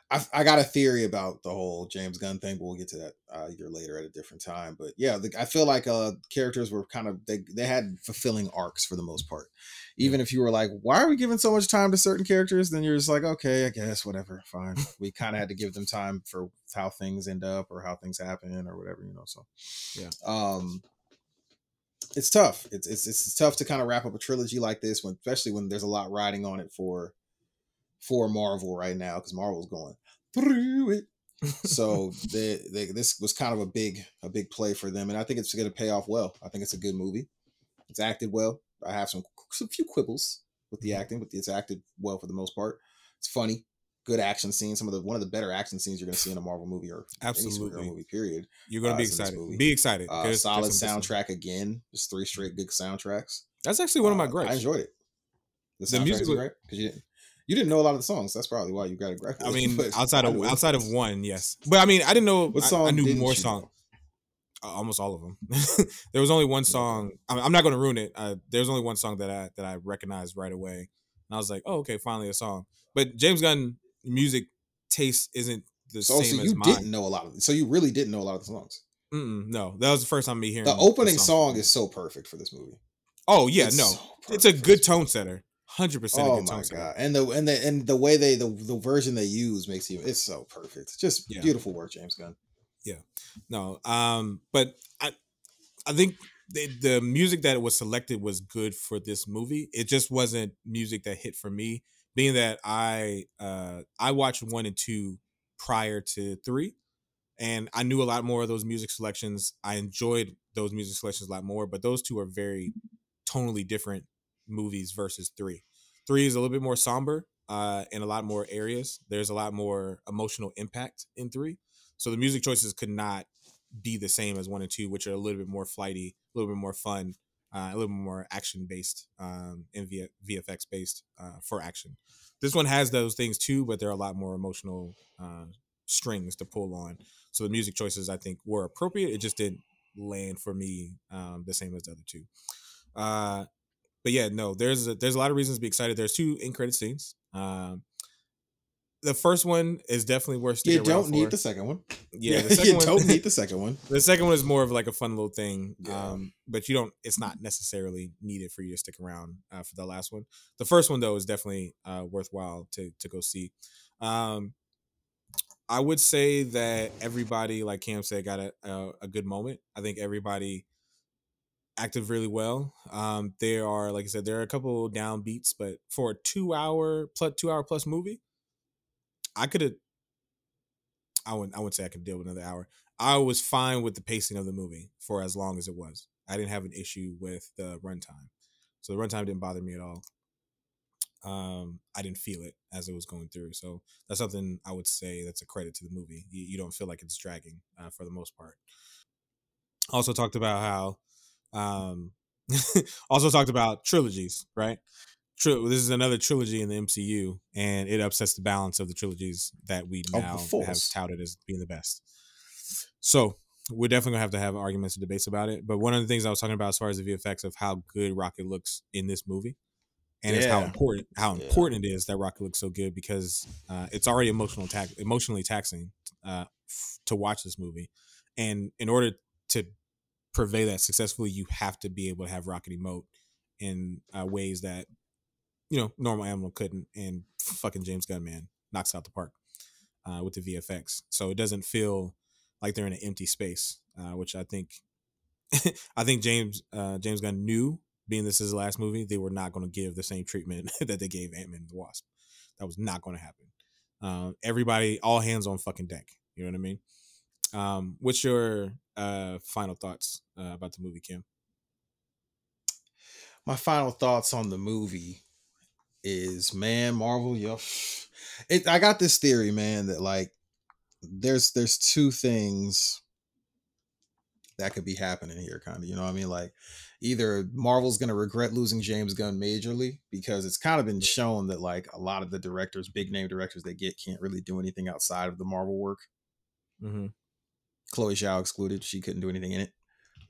I, I got a theory about the whole James Gunn thing, but we'll get to that uh, a year later at a different time. But yeah, the, I feel like uh characters were kind of they they had fulfilling arcs for the most part. Even if you were like, why are we giving so much time to certain characters? Then you're just like, okay, I guess whatever, fine. we kind of had to give them time for how things end up or how things happen or whatever, you know. So Yeah. um, it's tough. It's it's it's tough to kind of wrap up a trilogy like this, when especially when there's a lot riding on it for for Marvel right now because Marvel's going through it. so they, they this was kind of a big a big play for them, and I think it's going to pay off well. I think it's a good movie. It's acted well. I have some some few quibbles with the acting, but it's acted well for the most part. It's funny, good action scenes. Some of the one of the better action scenes you're going to see in a Marvel movie or Absolutely. movie. Period. You're gonna uh, be is excited. Be excited. Uh, There's- solid there's soundtrack again. Just three straight good soundtracks. That's actually one of my Uh. I enjoyed it. The, The music was- great because you didn't you didn't know a lot of the songs. That's probably why you got a great. I mean, outside I of outside of one, yes. But I mean, I didn't know. what song I, knew more songs. Uh, almost all of them. there was only one song. I'm, I'm not going to ruin it. Uh, there's only one song that I that I recognized right away, and I was like, "Oh, okay, finally a song." But James Gunn music taste isn't the So, same so as you mine. didn't know a lot of. So you really didn't know a lot of the songs. Mm-mm, no, that was the first time me hearing The opening song is so perfect for this movie. Oh yeah, It's no, so it's a good tone setter. Hundred percent. Oh my god! And the and the and the way they the the version they use makes you it's so perfect. Just Yeah. beautiful work, James Gunn. Yeah, no, um, but I, I think the, the music that was selected was good for this movie. It just wasn't music that hit for me, being that I, uh, I watched one and two prior to three, and I knew a lot more of those music selections. I enjoyed those music selections a lot more, but those two are very tonally different movies versus three. Three is a little bit more somber uh, in a lot more areas. There's a lot more emotional impact in three. So the music choices could not be the same as one and two, which are a little bit more flighty, a little bit more fun, uh, a little bit more action based um, and v- VFX based uh, for action. This one has those things too, but there are a lot more emotional uh, strings to pull on. So the music choices I think were appropriate. It just didn't land for me um, the same as the other two. But yeah, no, there's a, there's a lot of reasons to be excited. There's two in credit scenes. Um, the first one is definitely worth You don't need for. the second one. Yeah, the second you one, don't need the second one. the second one is more of like a fun little thing, Yeah. um, but you don't. It's not necessarily needed for you to stick around uh, for the last one. The first one though is definitely uh, worthwhile to to go see. Um, I would say that everybody, like Cam said, got a, a, a good moment. I think everybody acted really well. Um, there are, like I said, there are a couple down beats, but for a two hour plus two hour plus movie, I could have. I wouldn't. I wouldn't say I could deal with another hour. I was fine with the pacing of the movie for as long as it was. I didn't have an issue with the runtime, so the runtime didn't bother me at all. Um, I didn't feel it as it was going through, so that's something I would say that's a credit to the movie. You, you don't feel like it's dragging uh, for the most part. Also talked about how, um, also talked about trilogies, right? Tri- this is another trilogy in the MCU, and it upsets the balance of the trilogies that we the now have Force. touted as being the best. So we're definitely gonna have to have arguments and debates about it. But one of the things I was talking about as far as the VFX of how good Rocket looks in this movie, and it's how important how Yeah. important it is that Rocket looks so good because uh, it's already emotional tax emotionally taxing uh, f- to watch this movie, and in order to purvey that successfully, you have to be able to have Rocket emote in uh, ways that you know normal animal couldn't, and fucking James Gunn man knocks out the park uh, with the VFX. So it doesn't feel like they're in an empty space, uh, which I think I think James uh, James Gunn knew, being this is his last movie, they were not going to give the same treatment that they gave Ant Man and the Wasp. That was not going to happen. Um, everybody, all hands on fucking deck. You know what I mean? Um, what's your uh, final thoughts uh, about the movie, Kim? my final thoughts on the movie is man marvel yo it, i got this theory man that like there's there's two things that could be happening here kind of you know what i mean like either Marvel's going to regret losing James Gunn majorly because it's kind of been shown that like a lot of the directors, big name directors they get, can't really do anything outside of the Marvel work. Mm-hmm. Chloe Zhao excluded; she couldn't do anything in it.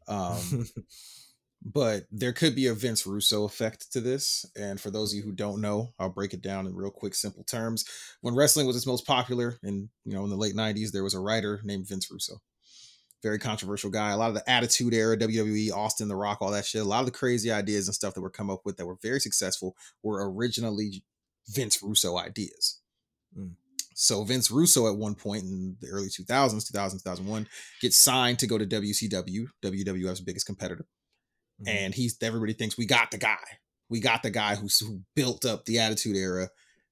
Um, but there could be a Vince Russo effect to this. And for those of you who don't know, I'll break it down in real quick, simple terms. When wrestling was its most popular, in you know in the late '90s, there was a writer named Vince Russo. Very controversial guy. A lot of the Attitude Era, WWE, Austin, The Rock, all that shit. A lot of the crazy ideas and stuff that were come up with that were very successful were originally Vince Russo ideas. Mm. So Vince Russo at one point in the early 2000s, 2000, 2001, gets signed to go to WCW, WWF's biggest competitor Mm-hmm. and he's everybody thinks we got the guy. We got the guy who's who built up the Attitude Era.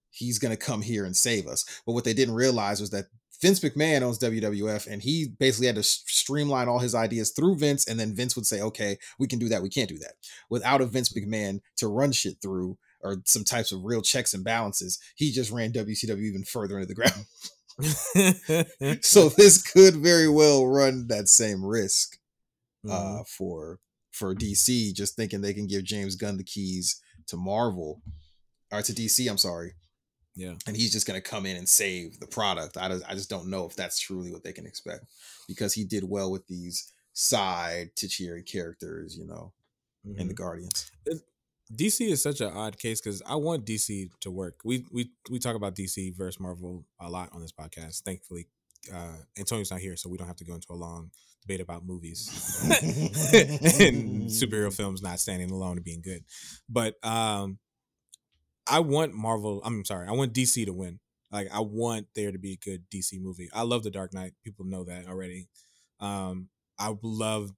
He's gonna come here and save us. But what they didn't realize was that Vince McMahon owns WWF, and he basically had to streamline all his ideas through Vince, and then Vince would say, "Okay, we can do that. We can't do that." Without a Vince McMahon to run shit through or some types of real checks and balances, he just ran WCW even further into the ground. so this could very well run that same risk Mm-hmm. uh, for for DC, just thinking they can give James Gunn the keys to Marvel or to DC. I'm sorry, yeah. and he's just gonna come in and save the product. I just, I just don't know if that's truly what they can expect because he did well with these side titular characters, you know, in the Mhm. Guardians. DC is such an odd case because I want DC to work. We we we talk about DC versus Marvel a lot on this podcast. Thankfully, uh, Antonio's not here, so we don't have to go into a long debate about movies and superhero films not standing alone and being good. But um, I want Marvel. I'm sorry, I want DC to win. Like I want there to be a good DC movie. I love The Dark Knight. People know that already. Um, I love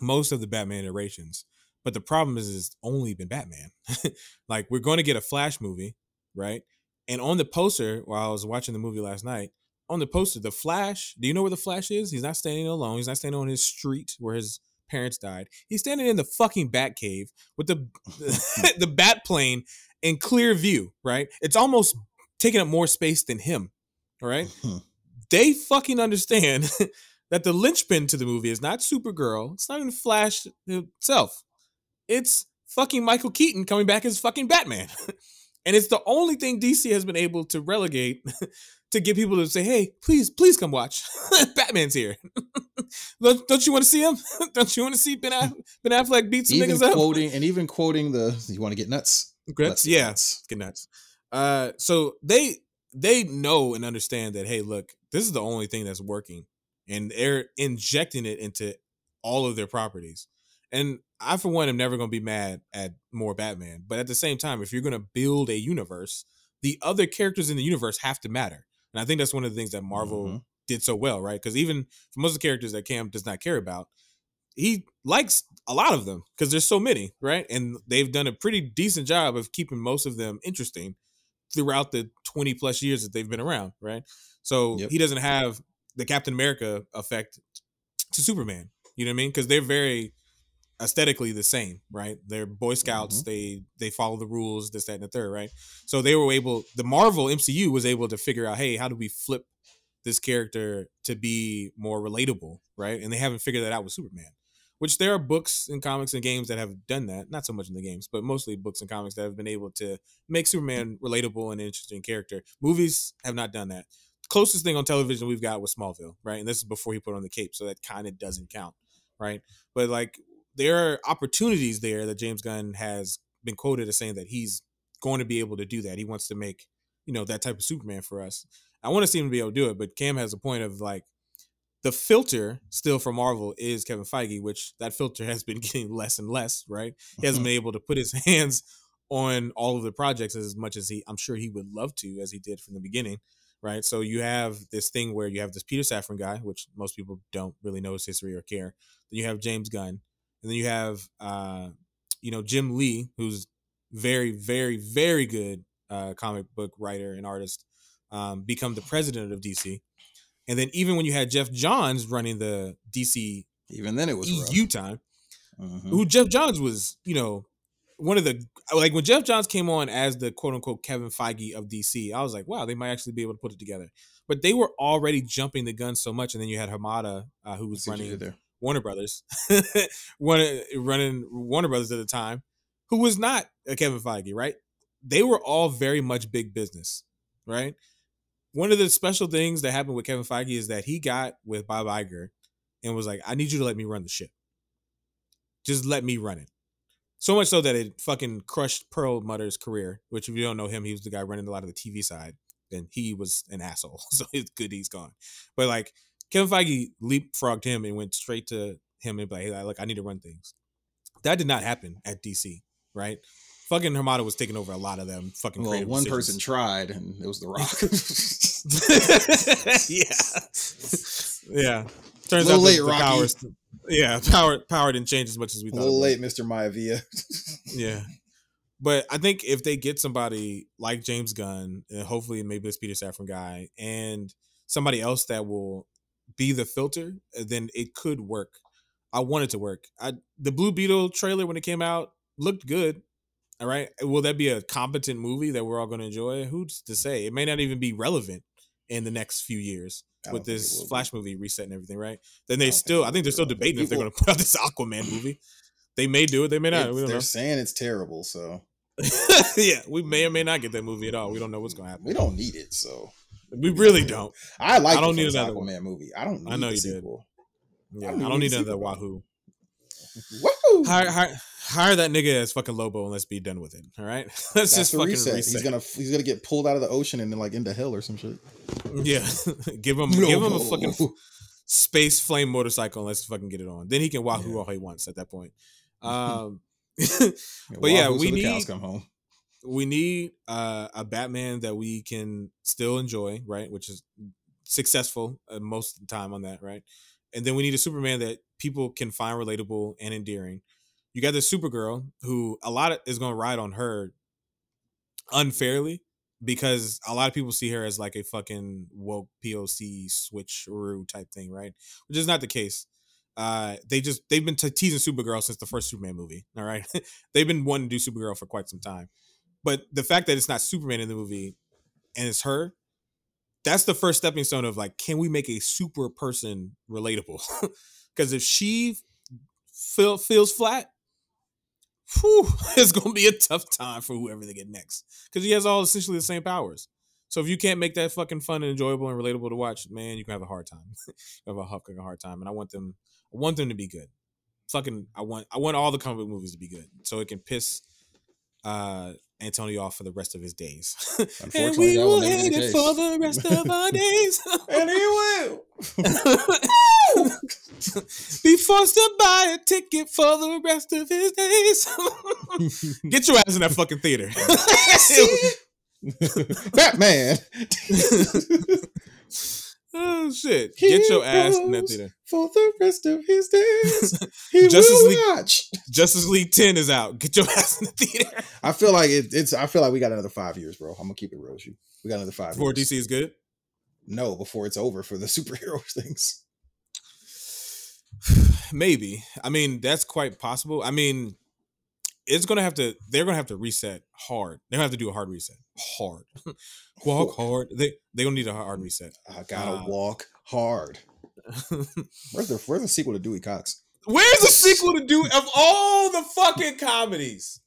most of the Batman iterations. But the problem is, it's only been Batman. like we're going to get a Flash movie, right? And on the poster, while I was watching the movie last night, on the poster, the Flash. Do you know where the Flash is? He's not standing alone. He's not standing on his street where his parents died. He's standing in the fucking Batcave with the the Bat plane in clear view. Right? It's almost taking up more space than him. All right mm-hmm. they fucking understand that the linchpin to the movie is not Supergirl. It's not even Flash himself. It's fucking Michael Keaton coming back as fucking Batman. and it's the only thing DC has been able to relegate to get people to say, hey, please, please come watch. Batman's here. don't, don't you want to see him? don't you want to see Ben, Aff- ben Affleck beat some even niggas up? quoting and even quoting the "You want to get nuts." Grits? Yeah, nuts. get nuts. Uh, so they they know and understand that hey, look, this is the only thing that's working, and they're injecting it into all of their properties. And I, for one, am never going to be mad at more Batman. But at the same time, if you're going to build a universe, the other characters in the universe have to matter. And I think that's one of the things that Marvel Mhm. did so well, right? Because even for most of the characters that Cam does not care about, he likes a lot of them because there's so many, right? And they've done a pretty decent job of keeping most of them interesting throughout the 20 plus years that they've been around, right? So Yep. he doesn't have the Captain America effect to Superman. You know what I mean? Because they're very aesthetically the same, right? They're Boy Scouts. Mm-hmm. They they follow the rules, this, that, and the third, right? So they were able. The Marvel MCU was able to figure out, hey, how do we flip this character to be more relatable, right? And they haven't figured that out with Superman. Which there are books and comics and games that have done that. Not so much in the games, but mostly books and comics that have been able to make Superman relatable and an interesting character. Movies have not done that. Closest thing on television we've got was Smallville, right? And this is before he put on the cape, so that kind of doesn't count, right? But like there are opportunities there that James Gunn has been quoted as saying that he's going to be able to do that. He wants to make, you know, that type of Superman for us. I want to see him be able to do it, but Cam has a point of like the filter still for Marvel is Kevin Feige, which that filter has been getting less and less, right? He hasn't been able to put his hands on all of the projects as much as he I'm sure he would love to as he did from the beginning, right? So you have this thing where you have this Peter Safran guy, which most people don't really know his history or care. Then you have James Gunn, and then you have uh you know Jim Lee, who's very very very good uh comic book writer and artist, um become the president of DC. And then even when you had Geoff Johns running the DC Even then, it was rough. EU time, Mhm. who Geoff Johns was, you know, one of the like when Geoff Johns came on as the quote unquote Kevin Feige of DC, I was like, wow, they might actually be able to put it together. But they were already jumping the gun so much, and then you had Hamada, uh, who was running there. Warner Brothers, one uh, running Warner Brothers at the time, who was not a Kevin Feige, right? They were all very much big business, right? One of the special things that happened with Kevin Feige is that he got with Bob Iger and was like, "I need you to let me run the ship. Just let me run it." So much so that it fucking crushed Perlmutter's career. Which, if you don't know him, he was the guy running a lot of the TV side, and he was an asshole. So it's good he's gone. But like Kevin Feige leapfrogged him and went straight to him and be like, "Hey, look, I need to run things." That did not happen at DC, right? Fucking Hamada was taking over a lot of them. Fucking Well, one decisions. person tried, and it was The Rock. yeah, yeah. Turns Little out late, the, the powers, yeah, power power didn't change as much as we a thought. little late, Mr. Maivia. Yeah. But I think if they get somebody like James Gunn, and hopefully maybe this Peter Safran guy, and somebody else that will be the filter, uh, then it could work. I want it to work. I the Blue Beetle trailer when it came out looked good. All right. Will that be a competent movie that we're all going to enjoy? Who's to say? It may not even be relevant in the next few years with don't think it this. Flash movie reset and everything, right? Then they think still, I think they're still debating if they're going to put out this Aquaman movie. They may do it. They may not. It's- we don't they're know. saying it's terrible, so yeah, we may or may not get that movie at all. We don't know what's going to happen. we don't need it. So We really don't. I like I don't the need another Aquaman movie. I don't need I know you did. Yeah, I I don't don't need need to see another the- Wahoo. Woohoo! Hire, hire, hire that nigga as fucking Lobo and let's be done with it. All right, let's That's just fucking reset. reset. He's gonna he's gonna get pulled out of the ocean and then like into hell or some shit. yeah, give him give him a fucking space flame motorcycle and let's fucking get it on. Then he can Wahoo Yeah. all he wants at that point. Um, But yeah, we need- come home. we need uh, a Batman that we can still enjoy, right? Which is successful uh, most of the time on that, right? And then we need a Superman that people can find relatable and endearing. You got this Supergirl who a lot of, is going to ride on her unfairly because a lot of people see her as like a fucking woke POC switcheroo type thing, right? Which is not the case. Uh, they just they've been t- teasing Supergirl since the first Superman movie. All right, they've been wanting to do Supergirl for quite some time. But the fact that it's not Superman in the movie and it's her, that's the first stepping stone of like, can we make a super person relatable? Because if she feel, feels flat, whew, it's gonna be a tough time for whoever they get next. Because he has all essentially the same powers. So if you can't make that fucking fun and enjoyable and relatable to watch, man, you can have a hard time. you have a fucking hard time. And I want them, I want them to be good. Fucking, I want, I want all the comic book movies to be good, so it can piss uh Antonio off for the rest of his days. and we will will never be hate it for the rest of our days. and he will. Be forced to buy a ticket for the rest of his days. Get your ass in that fucking theater. Batman. Oh shit! Get your ass in that theater. for the rest of his days. He Justice will League- watch. Justice League Ten is out. Get your ass in the theater. I feel like it, it's. I feel like we got another five years, bro. I'm gonna keep it real with you. We got another five Before years. DC is good. No, before it's over for the superhero things. Maybe. I mean, that's quite possible. I mean, it's gonna have to. They're gonna have to reset hard. They're gonna have to do a hard reset. Hard. Walk hard. They they gonna need a hard reset. I gotta Uh, walk hard. Where's the Where's the sequel to Dewey Cox? Where's the sequel to Dewey of all the fucking comedies?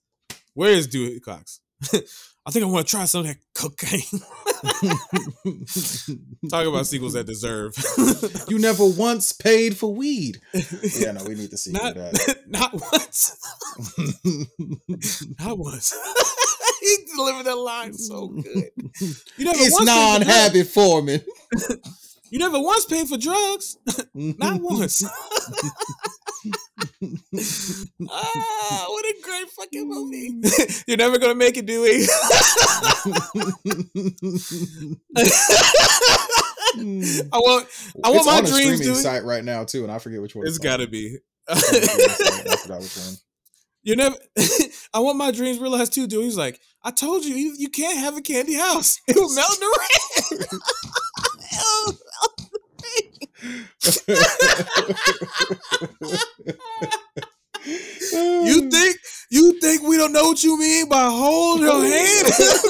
Where is Dewey Cox? I think I want to try some of that cocaine. Talk about sequels that deserve. you never once paid for weed. Yeah, no, we need to see not, that. not once. Not once. he delivered that line so good. You never it's once paid for drugs. non-habit forming. You never once paid for drugs. Not once. Ah, what a great fucking movie. You're never gonna make it, Dewey. I want I want it's my on a dreams, streaming Dewey. site right now too, and I forget which one. It's on. gotta be. On a streaming site, I forgot which one. You never. I want my dreams realized too, dude. He's like, I told you, you, you can't have a candy house. It will melt in the rain. You think you think we don't know what you mean by hold your hand?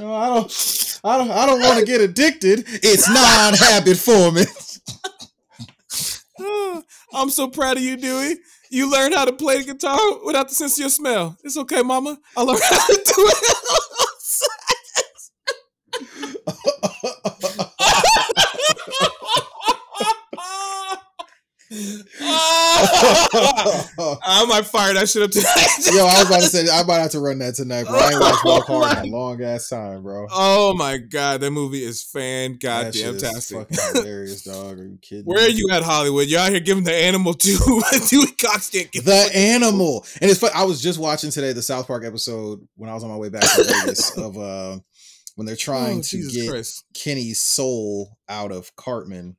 No, I don't. I don't. I don't want to get addicted. It's non-habit forming. Oh, I'm so proud of you, Dewey. You learned how to play the guitar without the sense of your smell. It's okay, Mama. I learned how to do it. I might fire that shit up tonight. Yo, I was about to say I might have to run that tonight, bro. I ain't watched Walk Hard in a long ass time, bro. Oh my god, that movie is fan goddamn tastic. fucking hilarious, dog. Are you kidding? Where are you at, Hollywood? You're out here giving the animal to Dewey Cox can't get The animal, and it's fun. I was just watching today the South Park episode when I was on my way back to Vegas of uh when they're trying Oh, to Jesus get Christ. Kenny's soul out of Cartman.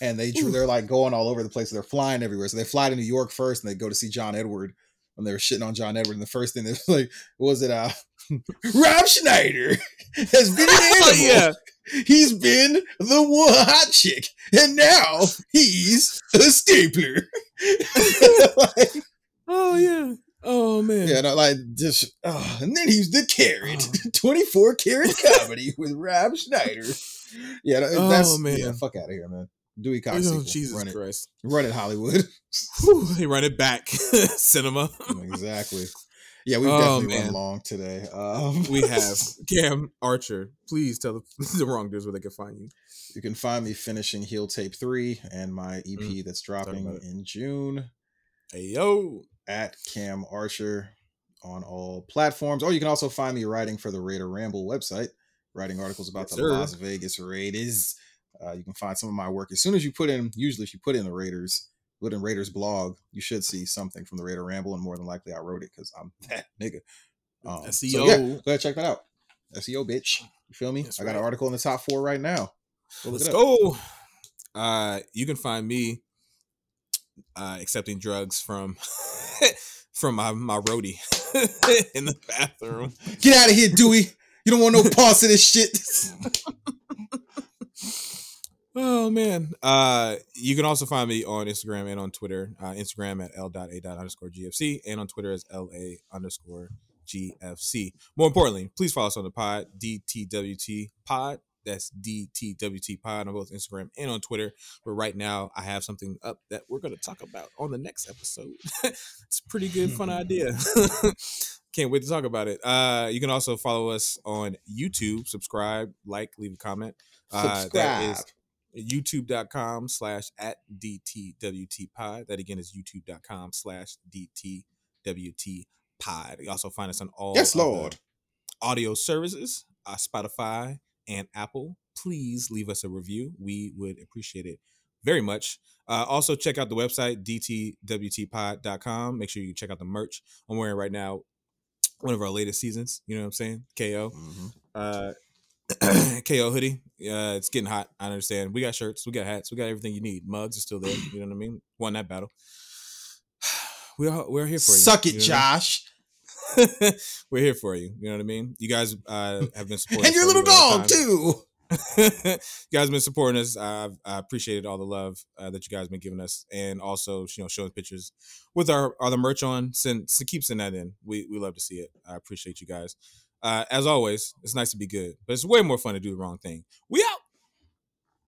And they Ooh. they're like going all over the place. They're flying everywhere. So they fly to New York first, and they go to see John Edward. And they were shitting on John Edward, and the first thing they was like, what was it? Uh, Rob Schneider has been an animal. Oh, yeah. He's been the one hot chick, and now he's a stapler. Like, Oh yeah. Oh man. yeah, no, like just, oh, and then he's the carrot, twenty-four karat comedy with Rob Schneider. Yeah, that- Oh, that's man. Yeah, fuck out of here, man. Dewey Cox, Oh, sequel. Jesus run it, Christ. run it, Hollywood. Whew, they run it back. Cinema. exactly. Yeah, we've Oh, definitely man. run long today. Um, We have Cam Archer. Please tell the, the wrong dudes where they can find you. You can find me finishing Heel Tape 3 and my EP that's dropping Mm. about it. in June Hey yo. at Cam Archer on all platforms. Or you can also find me writing for the Raider Ramble website, writing articles about Yes, the sir. Las Vegas Raiders. Uh, you can find some of my work as soon as you put in, usually if you put in the Raiders, put in Raiders blog, you should see something from the Raider Ramble, and more than likely I wrote it because I'm that nigga. Um, so SEO. yeah, go ahead check that out. SEO bitch. You feel me? That's I got an article in the top four right now. Go Let's go. Uh, you can find me uh, accepting drugs from from my, my roadie in the bathroom. Get out of here, Dewey. You don't want no parts of this shit. Oh man. Uh you can also find me on Instagram and on Twitter. Uh Instagram at l.a. underscore GFC and on Twitter as LA underscore GFC. More importantly, please follow us on the pod, DTWT Pod. That's DTWT Pod on both Instagram and on Twitter. But right now I have something up that we're gonna talk about on the next episode. it's a pretty good, fun idea. Can't wait to talk about it. Uh you can also follow us on YouTube, subscribe, like, leave a comment. Uh, that is Subscribe. youtube.com slash at dtwt pod that again is youtube.com slash dtwt pod you also find us on all Yes, Lord. audio services uh, spotify and apple. Please leave us a review. We would appreciate it very much. Uh, also check out the website dtwtpod.com make sure you check out the merch. I'm wearing right now one of our latest seasons you know what i'm saying? Ko Mhm. uh KO hoodie. Uh, it's getting hot. I understand. We got shirts, we got hats, we got everything you need. Mugs are still there. You know what I mean? Won that battle. We are we're here for you. Suck it, you know what I Josh. mean? we're here for you. You know what I mean? You guys uh, have been supporting And your little dog, too. you guys have been supporting us. I've I appreciated all the love uh, that you guys have been giving us, and also you know showing pictures with our our the merch on. Send so keep sending that in. We we love to see it. I appreciate you guys. Uh, as always, it's nice to be good, but it's way more fun to do the wrong thing. We out.